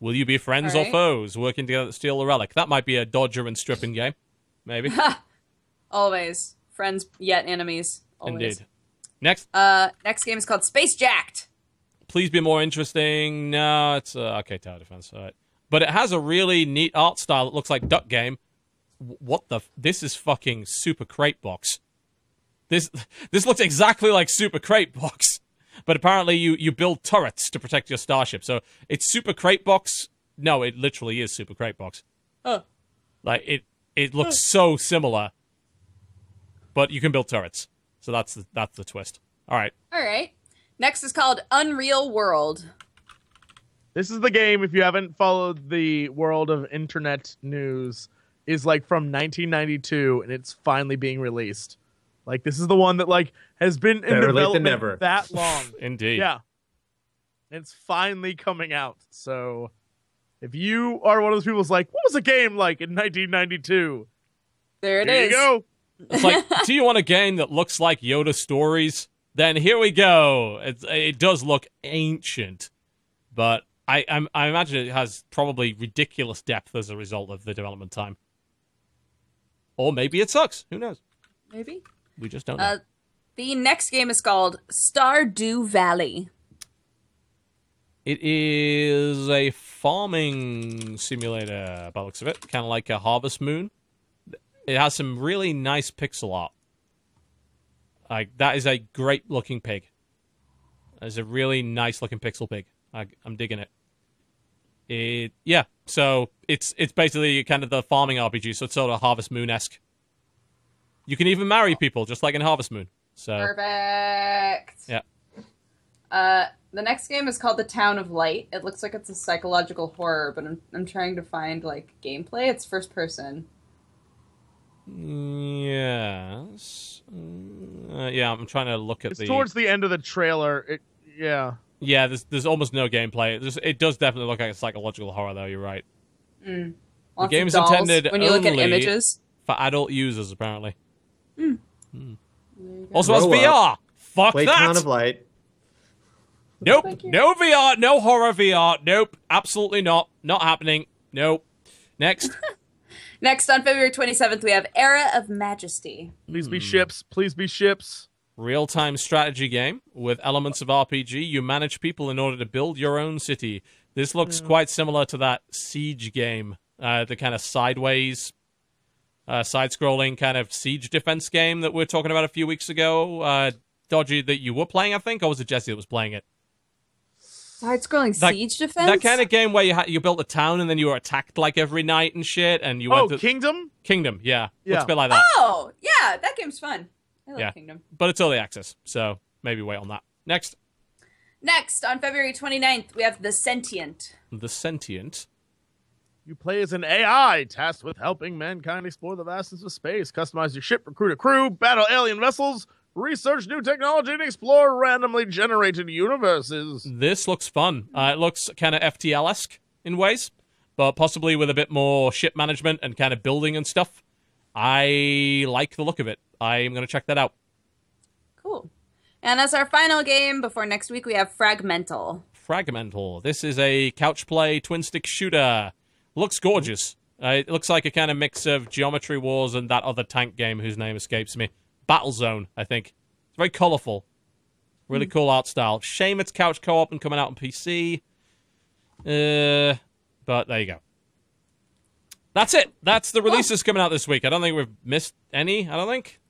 Will you be friends or foes working together to steal the relic? That might be a dodger and stripping game. Maybe. Always friends yet enemies. Always. Indeed. Next, Uh, next game is called Space Jacked. please be more interesting. No, it's uh, okay. Tower defense. All right, but it has a really neat art style. It looks like Duck Game. W- What the? F- this is fucking Super Crate Box. This this looks exactly like Super Crate Box, but apparently you you build turrets to protect your starship. So it's Super Crate Box. No, it literally is Super Crate Box. Oh. Like it it looks so similar, but you can build turrets. So that's the, that's the twist. All right. All right. Next is called Unreal World. This is the game, if you haven't followed the world of internet news, is like from 1992 and it's finally being released. Like this is the one that like has been in Better late than development never. that long. Indeed. yeah. It's finally coming out. So if you are one of those people who's like, what was a game like in 1992? There it is. Here you go. It's like, do you want a game that looks like Yoda stories? Then here we go. It's, it does look ancient, but I, I'm, I imagine it has probably ridiculous depth as a result of the development time. Or maybe it sucks. Who knows? Maybe. We just don't know. Uh, the next game is called Stardew Valley. it is a farming simulator, by the looks of it, kind of like a Harvest Moon. It has some really nice pixel art. Like that is a great looking pig. It's a really nice looking pixel pig. I, I'm digging it. It yeah. So it's it's basically kind of the farming RPG. So it's sort of Harvest Moon esque. You can even marry people just like in Harvest Moon. So Perfect. yeah. Uh, the next game is called The Town of Light. It looks like it's a psychological horror, but I'm, I'm trying to find like gameplay. It's first person. Yes. Uh, yeah, I'm trying to look at It's the. towards the end of the trailer. It yeah. Yeah, there's there's almost no gameplay. There's, it does definitely look like a psychological horror, though. You're right. Lots of game's dolls. intended when you look at only- images. For adult users, apparently. Hmm. Hmm. Also has Grow VR. Fuck Play that. Town of Light. nope. No VR. No horror VR. Nope. Absolutely not. Not happening. Nope. Next. Next, on February 27th, we have Era of Majesty. Please Hmm. be ships. Please be ships. Real time strategy game with elements of RPG. You manage people in order to build your own city. This looks quite similar to that Siege game, uh, the kind of sideways, uh, side scrolling kind of siege defense game that we were talking about a few weeks ago. Uh, Dodgy, that you were playing, I think, or was it Jesse that was playing it? Side-scrolling That- siege defense. That kind of game where you ha- you built a town and then you were attacked like every night and shit, and you Oh, went to Kingdom. Kingdom. Yeah, Yeah. looks a bit like that. Oh, yeah, that game's fun. I love Yeah. Kingdom. But it's early access, so maybe wait on that. Next, Next, on February 29th, we have The Sentient. the Sentient. You play as an AI tasked with helping mankind explore the vastness of space, customize your ship, recruit a crew, battle alien vessels, research new technology, and explore randomly generated universes. This looks fun. Uh, it looks kind of FTL esque in ways, but possibly with a bit more ship management and kind of building and stuff. I like the look of it. I am going to check that out. Cool. And as our final game before next week, we have Fragmental. Fragmental. This is a couch play twin stick shooter. Looks gorgeous. Uh, it looks like a kind of mix of Geometry Wars and that other tank game whose name escapes me. Battlezone, I think. It's very colorful. Really cool art style. Shame it's couch co op and coming out on PC. Uh, but there you go. That's it. That's the releases coming out this week. I don't think we've missed any. I don't think.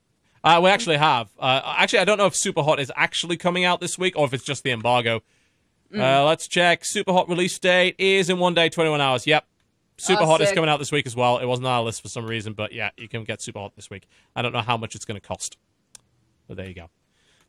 Uh, we actually have. Uh, actually, I don't know if Super Hot is actually coming out this week or if it's just the embargo. Uh, let's check. Super Hot release date is in one day, 21 hours. Yep. Super Oh, Hot is coming out this week as well. It wasn't on our list for some reason, but yeah, you can get Super Hot this week. I don't know how much it's going to cost. But there you go.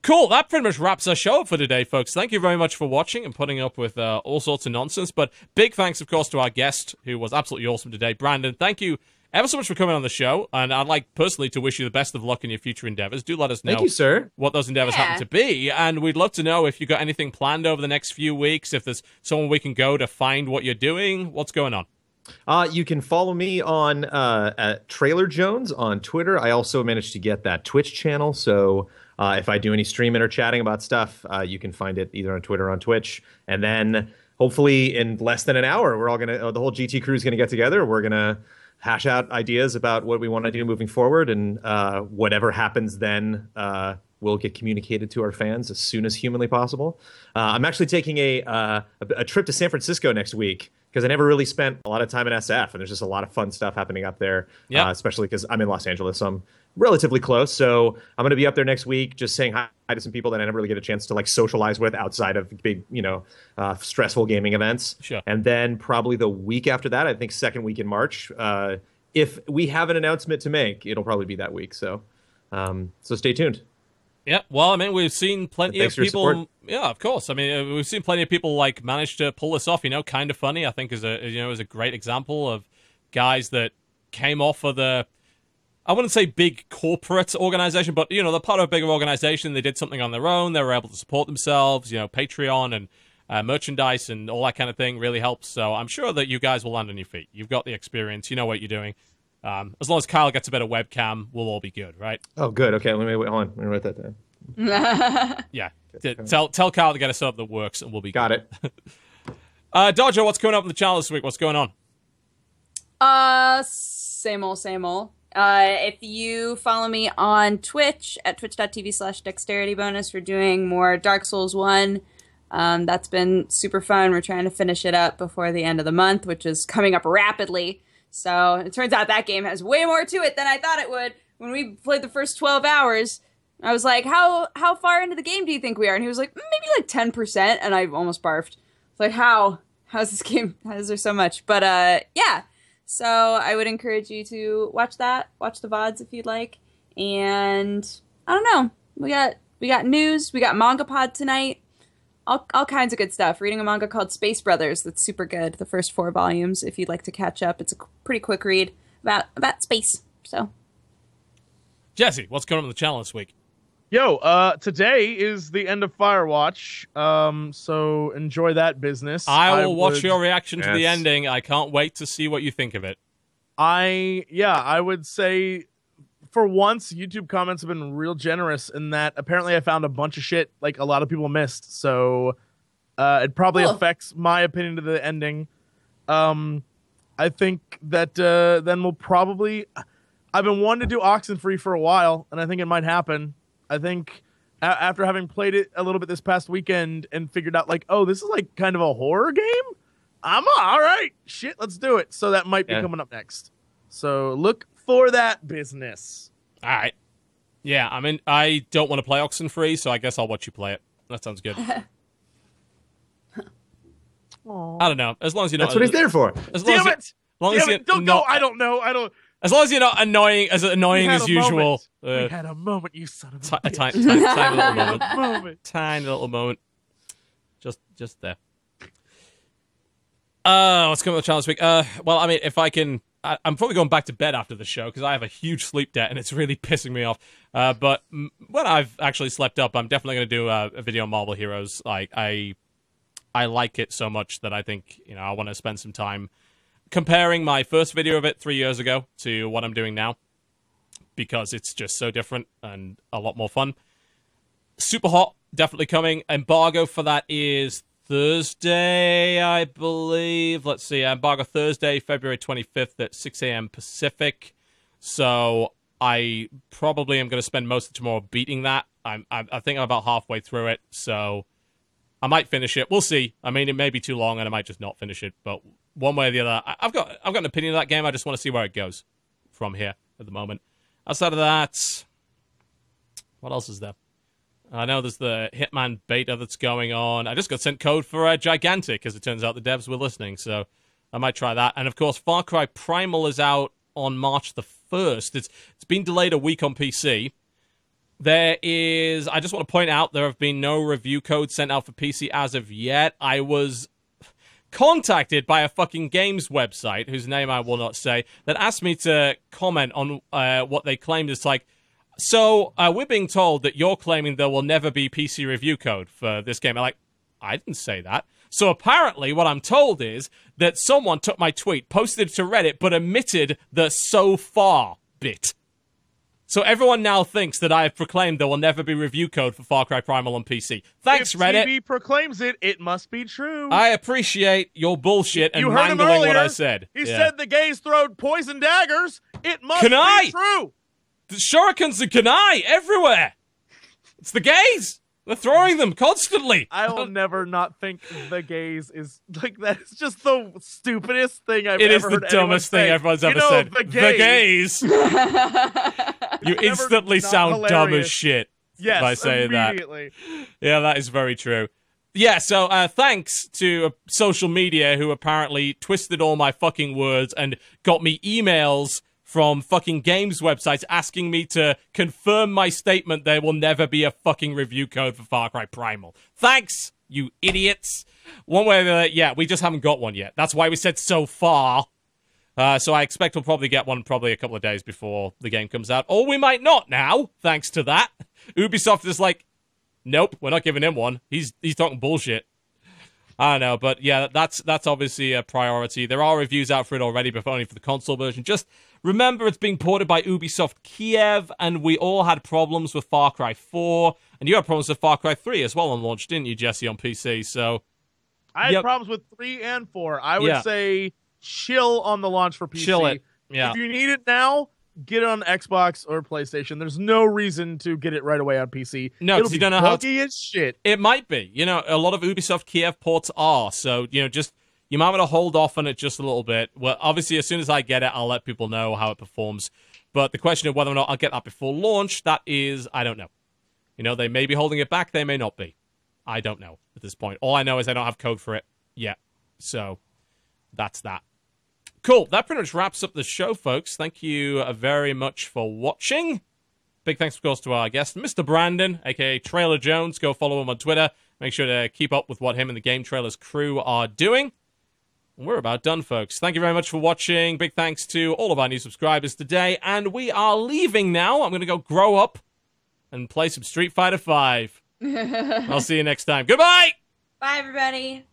Cool. That pretty much wraps our show up for today, folks. Thank you very much for watching and putting up with uh, all sorts of nonsense. But big thanks, of course, to our guest, who was absolutely awesome today. Brandon, thank you ever so much for coming on the show, and I'd like personally to wish you the best of luck in your future endeavors. Do let us know Thank you, sir. what those endeavors Yeah. happen to be, and we'd love to know if you got anything planned over the next few weeks. If there's someone we can go to find what you're doing, what's going on? Uh, you can follow me on uh, at Trailer Jones on Twitter. I also managed to get that Twitch channel, so uh, if I do any streaming or chatting about stuff, uh, you can find it either on Twitter or on Twitch. And then hopefully in less than an hour, we're all gonna uh, the whole GT crew is gonna get together. We're gonna hash out ideas about what we want to do moving forward, and uh, whatever happens then. Uh, will get communicated to our fans as soon as humanly possible. Uh, I'm actually taking a, uh, a a trip to San Francisco next week because I never really spent a lot of time in SF, and there's just a lot of fun stuff happening up there. Yeah. Uh, especially because I'm in Los Angeles, so I'm relatively close. So I'm going to be up there next week, just saying hi, to some people that I never really get a chance to like socialize with outside of big, you know, uh, stressful gaming events. Sure. And then probably the week after that, I think second week in March, uh, if we have an announcement to make, it'll probably be that week. So, um, so stay tuned. Yeah, well, I mean, we've seen plenty of people. Yeah, of course. I mean, uh, we've seen plenty of people like manage to pull this off. You know, Kinda Funny. I think is a you know is a great example of guys that came off of the. I wouldn't say big corporate organization, but you know they're part of a bigger organization. They did something on their own. They were able to support themselves. You know, Patreon and uh, merchandise and all that kind of thing really helps. So I'm sure that you guys will land on your feet. You've got the experience. You know what you're doing. Um, as long as Kyle gets a better webcam, we'll all be good, right? Oh, good. Okay, let me wait. Hold on. Let me write that down. Yeah. T- Tell tell Kyle to get a setup that works, and we'll be good. Got it. Uh, Dodger, what's going up in the channel this week? What's going on? Uh, same old, same old. Uh, if you follow me on Twitch at twitch.tv slash dexterity bonus, we're doing more Dark Souls 1. Um, that's been super fun. We're trying to finish it up before the end of the month, which is coming up rapidly. So it turns out that game has way more to it than I thought it would. When we played the first 12 hours, I was like, how how far into the game do you think we are? And he was like, "Mm, maybe like 10%. And I almost barfed. It's like, how? How's this game? How is there so much? But uh, yeah. So I would encourage you to watch that, watch the VODs if you'd like. And I don't know. We got we got news, we got manga pod tonight. All, all kinds of good stuff. Reading a manga called Space Brothers that's super good. The first four volumes, if you'd like to catch up, it's a pretty quick read about about space. So Jesse, what's going on in the channel this week? Yo, uh, today is the end of Firewatch, um, so enjoy that business. I will watch would- your reaction to the ending. I can't wait to see what you think of it. I yeah, I would say for once YouTube comments have been real generous in that apparently I found a bunch of shit like a lot of people missed. So uh, it probably Cool. affects my opinion of the ending. Um, I think that uh, then we'll probably. I've been wanting to do Oxenfree for a while, and I think it might happen. I think a- after having played it a little bit this past weekend and figured out like, oh, this is like kind of a horror game. I'm all right. Shit, let's do it. So that might be Yeah. coming up next. So look for that business. All right. Yeah, I mean, I don't want to play Oxenfree, so I guess I'll watch you play it. That sounds good. I don't know. As long as you know. That's what he's there for. As long Damn as, you- it! as long Damn you're it! Don't not, go. I don't know. I don't. As long as you're not annoying, as annoying as usual. Uh, we had a moment, you son of a bitch. tiny, tiny, tiny little moment. moment. tiny little moment. Just just there. Uh, what's coming on the channel this week? Uh, well, I mean, if I can, I, I'm probably going back to bed after the show because I have a huge sleep debt and it's really pissing me off. Uh, but mm, when I've actually slept up, I'm definitely going to do a, a video on Marvel Heroes. Like I, I like it so much that I think you know I want to spend some time comparing my first video of it three years ago to what I'm doing now because it's just so different and a lot more fun. Super Hot, definitely coming. Embargo for that is Thursday, I believe. Let's see, embargo Thursday, February 25th at 6 a.m. Pacific. So I probably am going to spend most of tomorrow beating that. I'm, I, I think I'm about halfway through it, so I might finish it. We'll see. I mean, it may be too long, and I might just not finish it. But one way or the other, I, I've got I've got an opinion of that game. I just want to see where it goes from here at the moment. Outside of that, what else is there? I know there's the Hitman beta that's going on. I just got sent code for uh, Gigantic, as it turns out the devs were listening, so I might try that. And of course, Far Cry Primal is out on March the first. It's it's been delayed a week on PC. There is. I just want to point out there have been no review codes sent out for PC as of yet. I was contacted by a fucking games website whose name I will not say that asked me to comment on uh, what they claimed. It's like, so uh, we're being told that you're claiming there will never be PC review code for this game. I'm like, I didn't say that. So apparently, what I'm told is that someone took my tweet, posted it to Reddit, but omitted the so far bit. So everyone now thinks that I have proclaimed there will never be review code for Far Cry Primal on PC. Thanks, if Reddit. TV proclaims it, it must be true. I appreciate your bullshit and you heard him mangling earlier. what I said. He Yeah. said the gays throwed poison daggers. It must Can be I? true. the shurikens and kunai everywhere. It's the gays. They're throwing them constantly. I will never not think the gays is like that is just the stupidest thing I've It ever It is the dumbest thing say. everyone's You ever know, said. The gays. you instantly not sound dumb as shit Yes, by saying that. Yeah, that is very true. Yeah, so uh, thanks to uh, social media who apparently twisted all my fucking words and got me emails from fucking games websites asking me to confirm my statement there will never be a fucking review code for Far Cry Primal. Thanks, you idiots. One way or the other, yeah, we just haven't got one yet. That's why we said so far. Uh, so I expect we'll probably get one probably a couple of days before the game comes out. Or we might not now, thanks to that. Ubisoft is like, nope, we're not giving him one. He's he's talking bullshit. I don't know, but yeah, that's that's obviously a priority. There are reviews out for it already, but only for the console version. Just remember, it's being ported by Ubisoft Kiev, and we all had problems with Far Cry 4, and you had problems with Far Cry 3 as well on launch, didn't you, Jesse, on PC? So I had Yep. problems with three and four. I would Yeah. say chill on the launch for PC. chill it. Yeah. If you need it now, get it on Xbox or PlayStation. There's no reason to get it right away on PC. No, 'cause It'll you don't know how buggy as shit. It might be. You know, a lot of Ubisoft Kiev ports are. So, you know, just you might want to hold off on it just a little bit. Well, obviously, as soon as I get it, I'll let people know how it performs. But the question of whether or not I'll get that before launch, that is, I don't know. You know, they may be holding it back, they may not be. I don't know at this point. All I know is I don't have code for it yet. So, that's that. Cool. That pretty much wraps up the show, folks. Thank you uh, very much for watching. Big thanks, of course, to our guest, Mr. Brandon, aka Trailer Jones. Go follow him on Twitter. Make sure to keep up with what him and the GameTrailers crew are doing. And We're about done, folks. Thank you very much for watching. Big thanks to all of our new subscribers today. And we are leaving now. I'm going to go grow up and play some Street Fighter 5. I'll see you next time. Goodbye! Bye, everybody.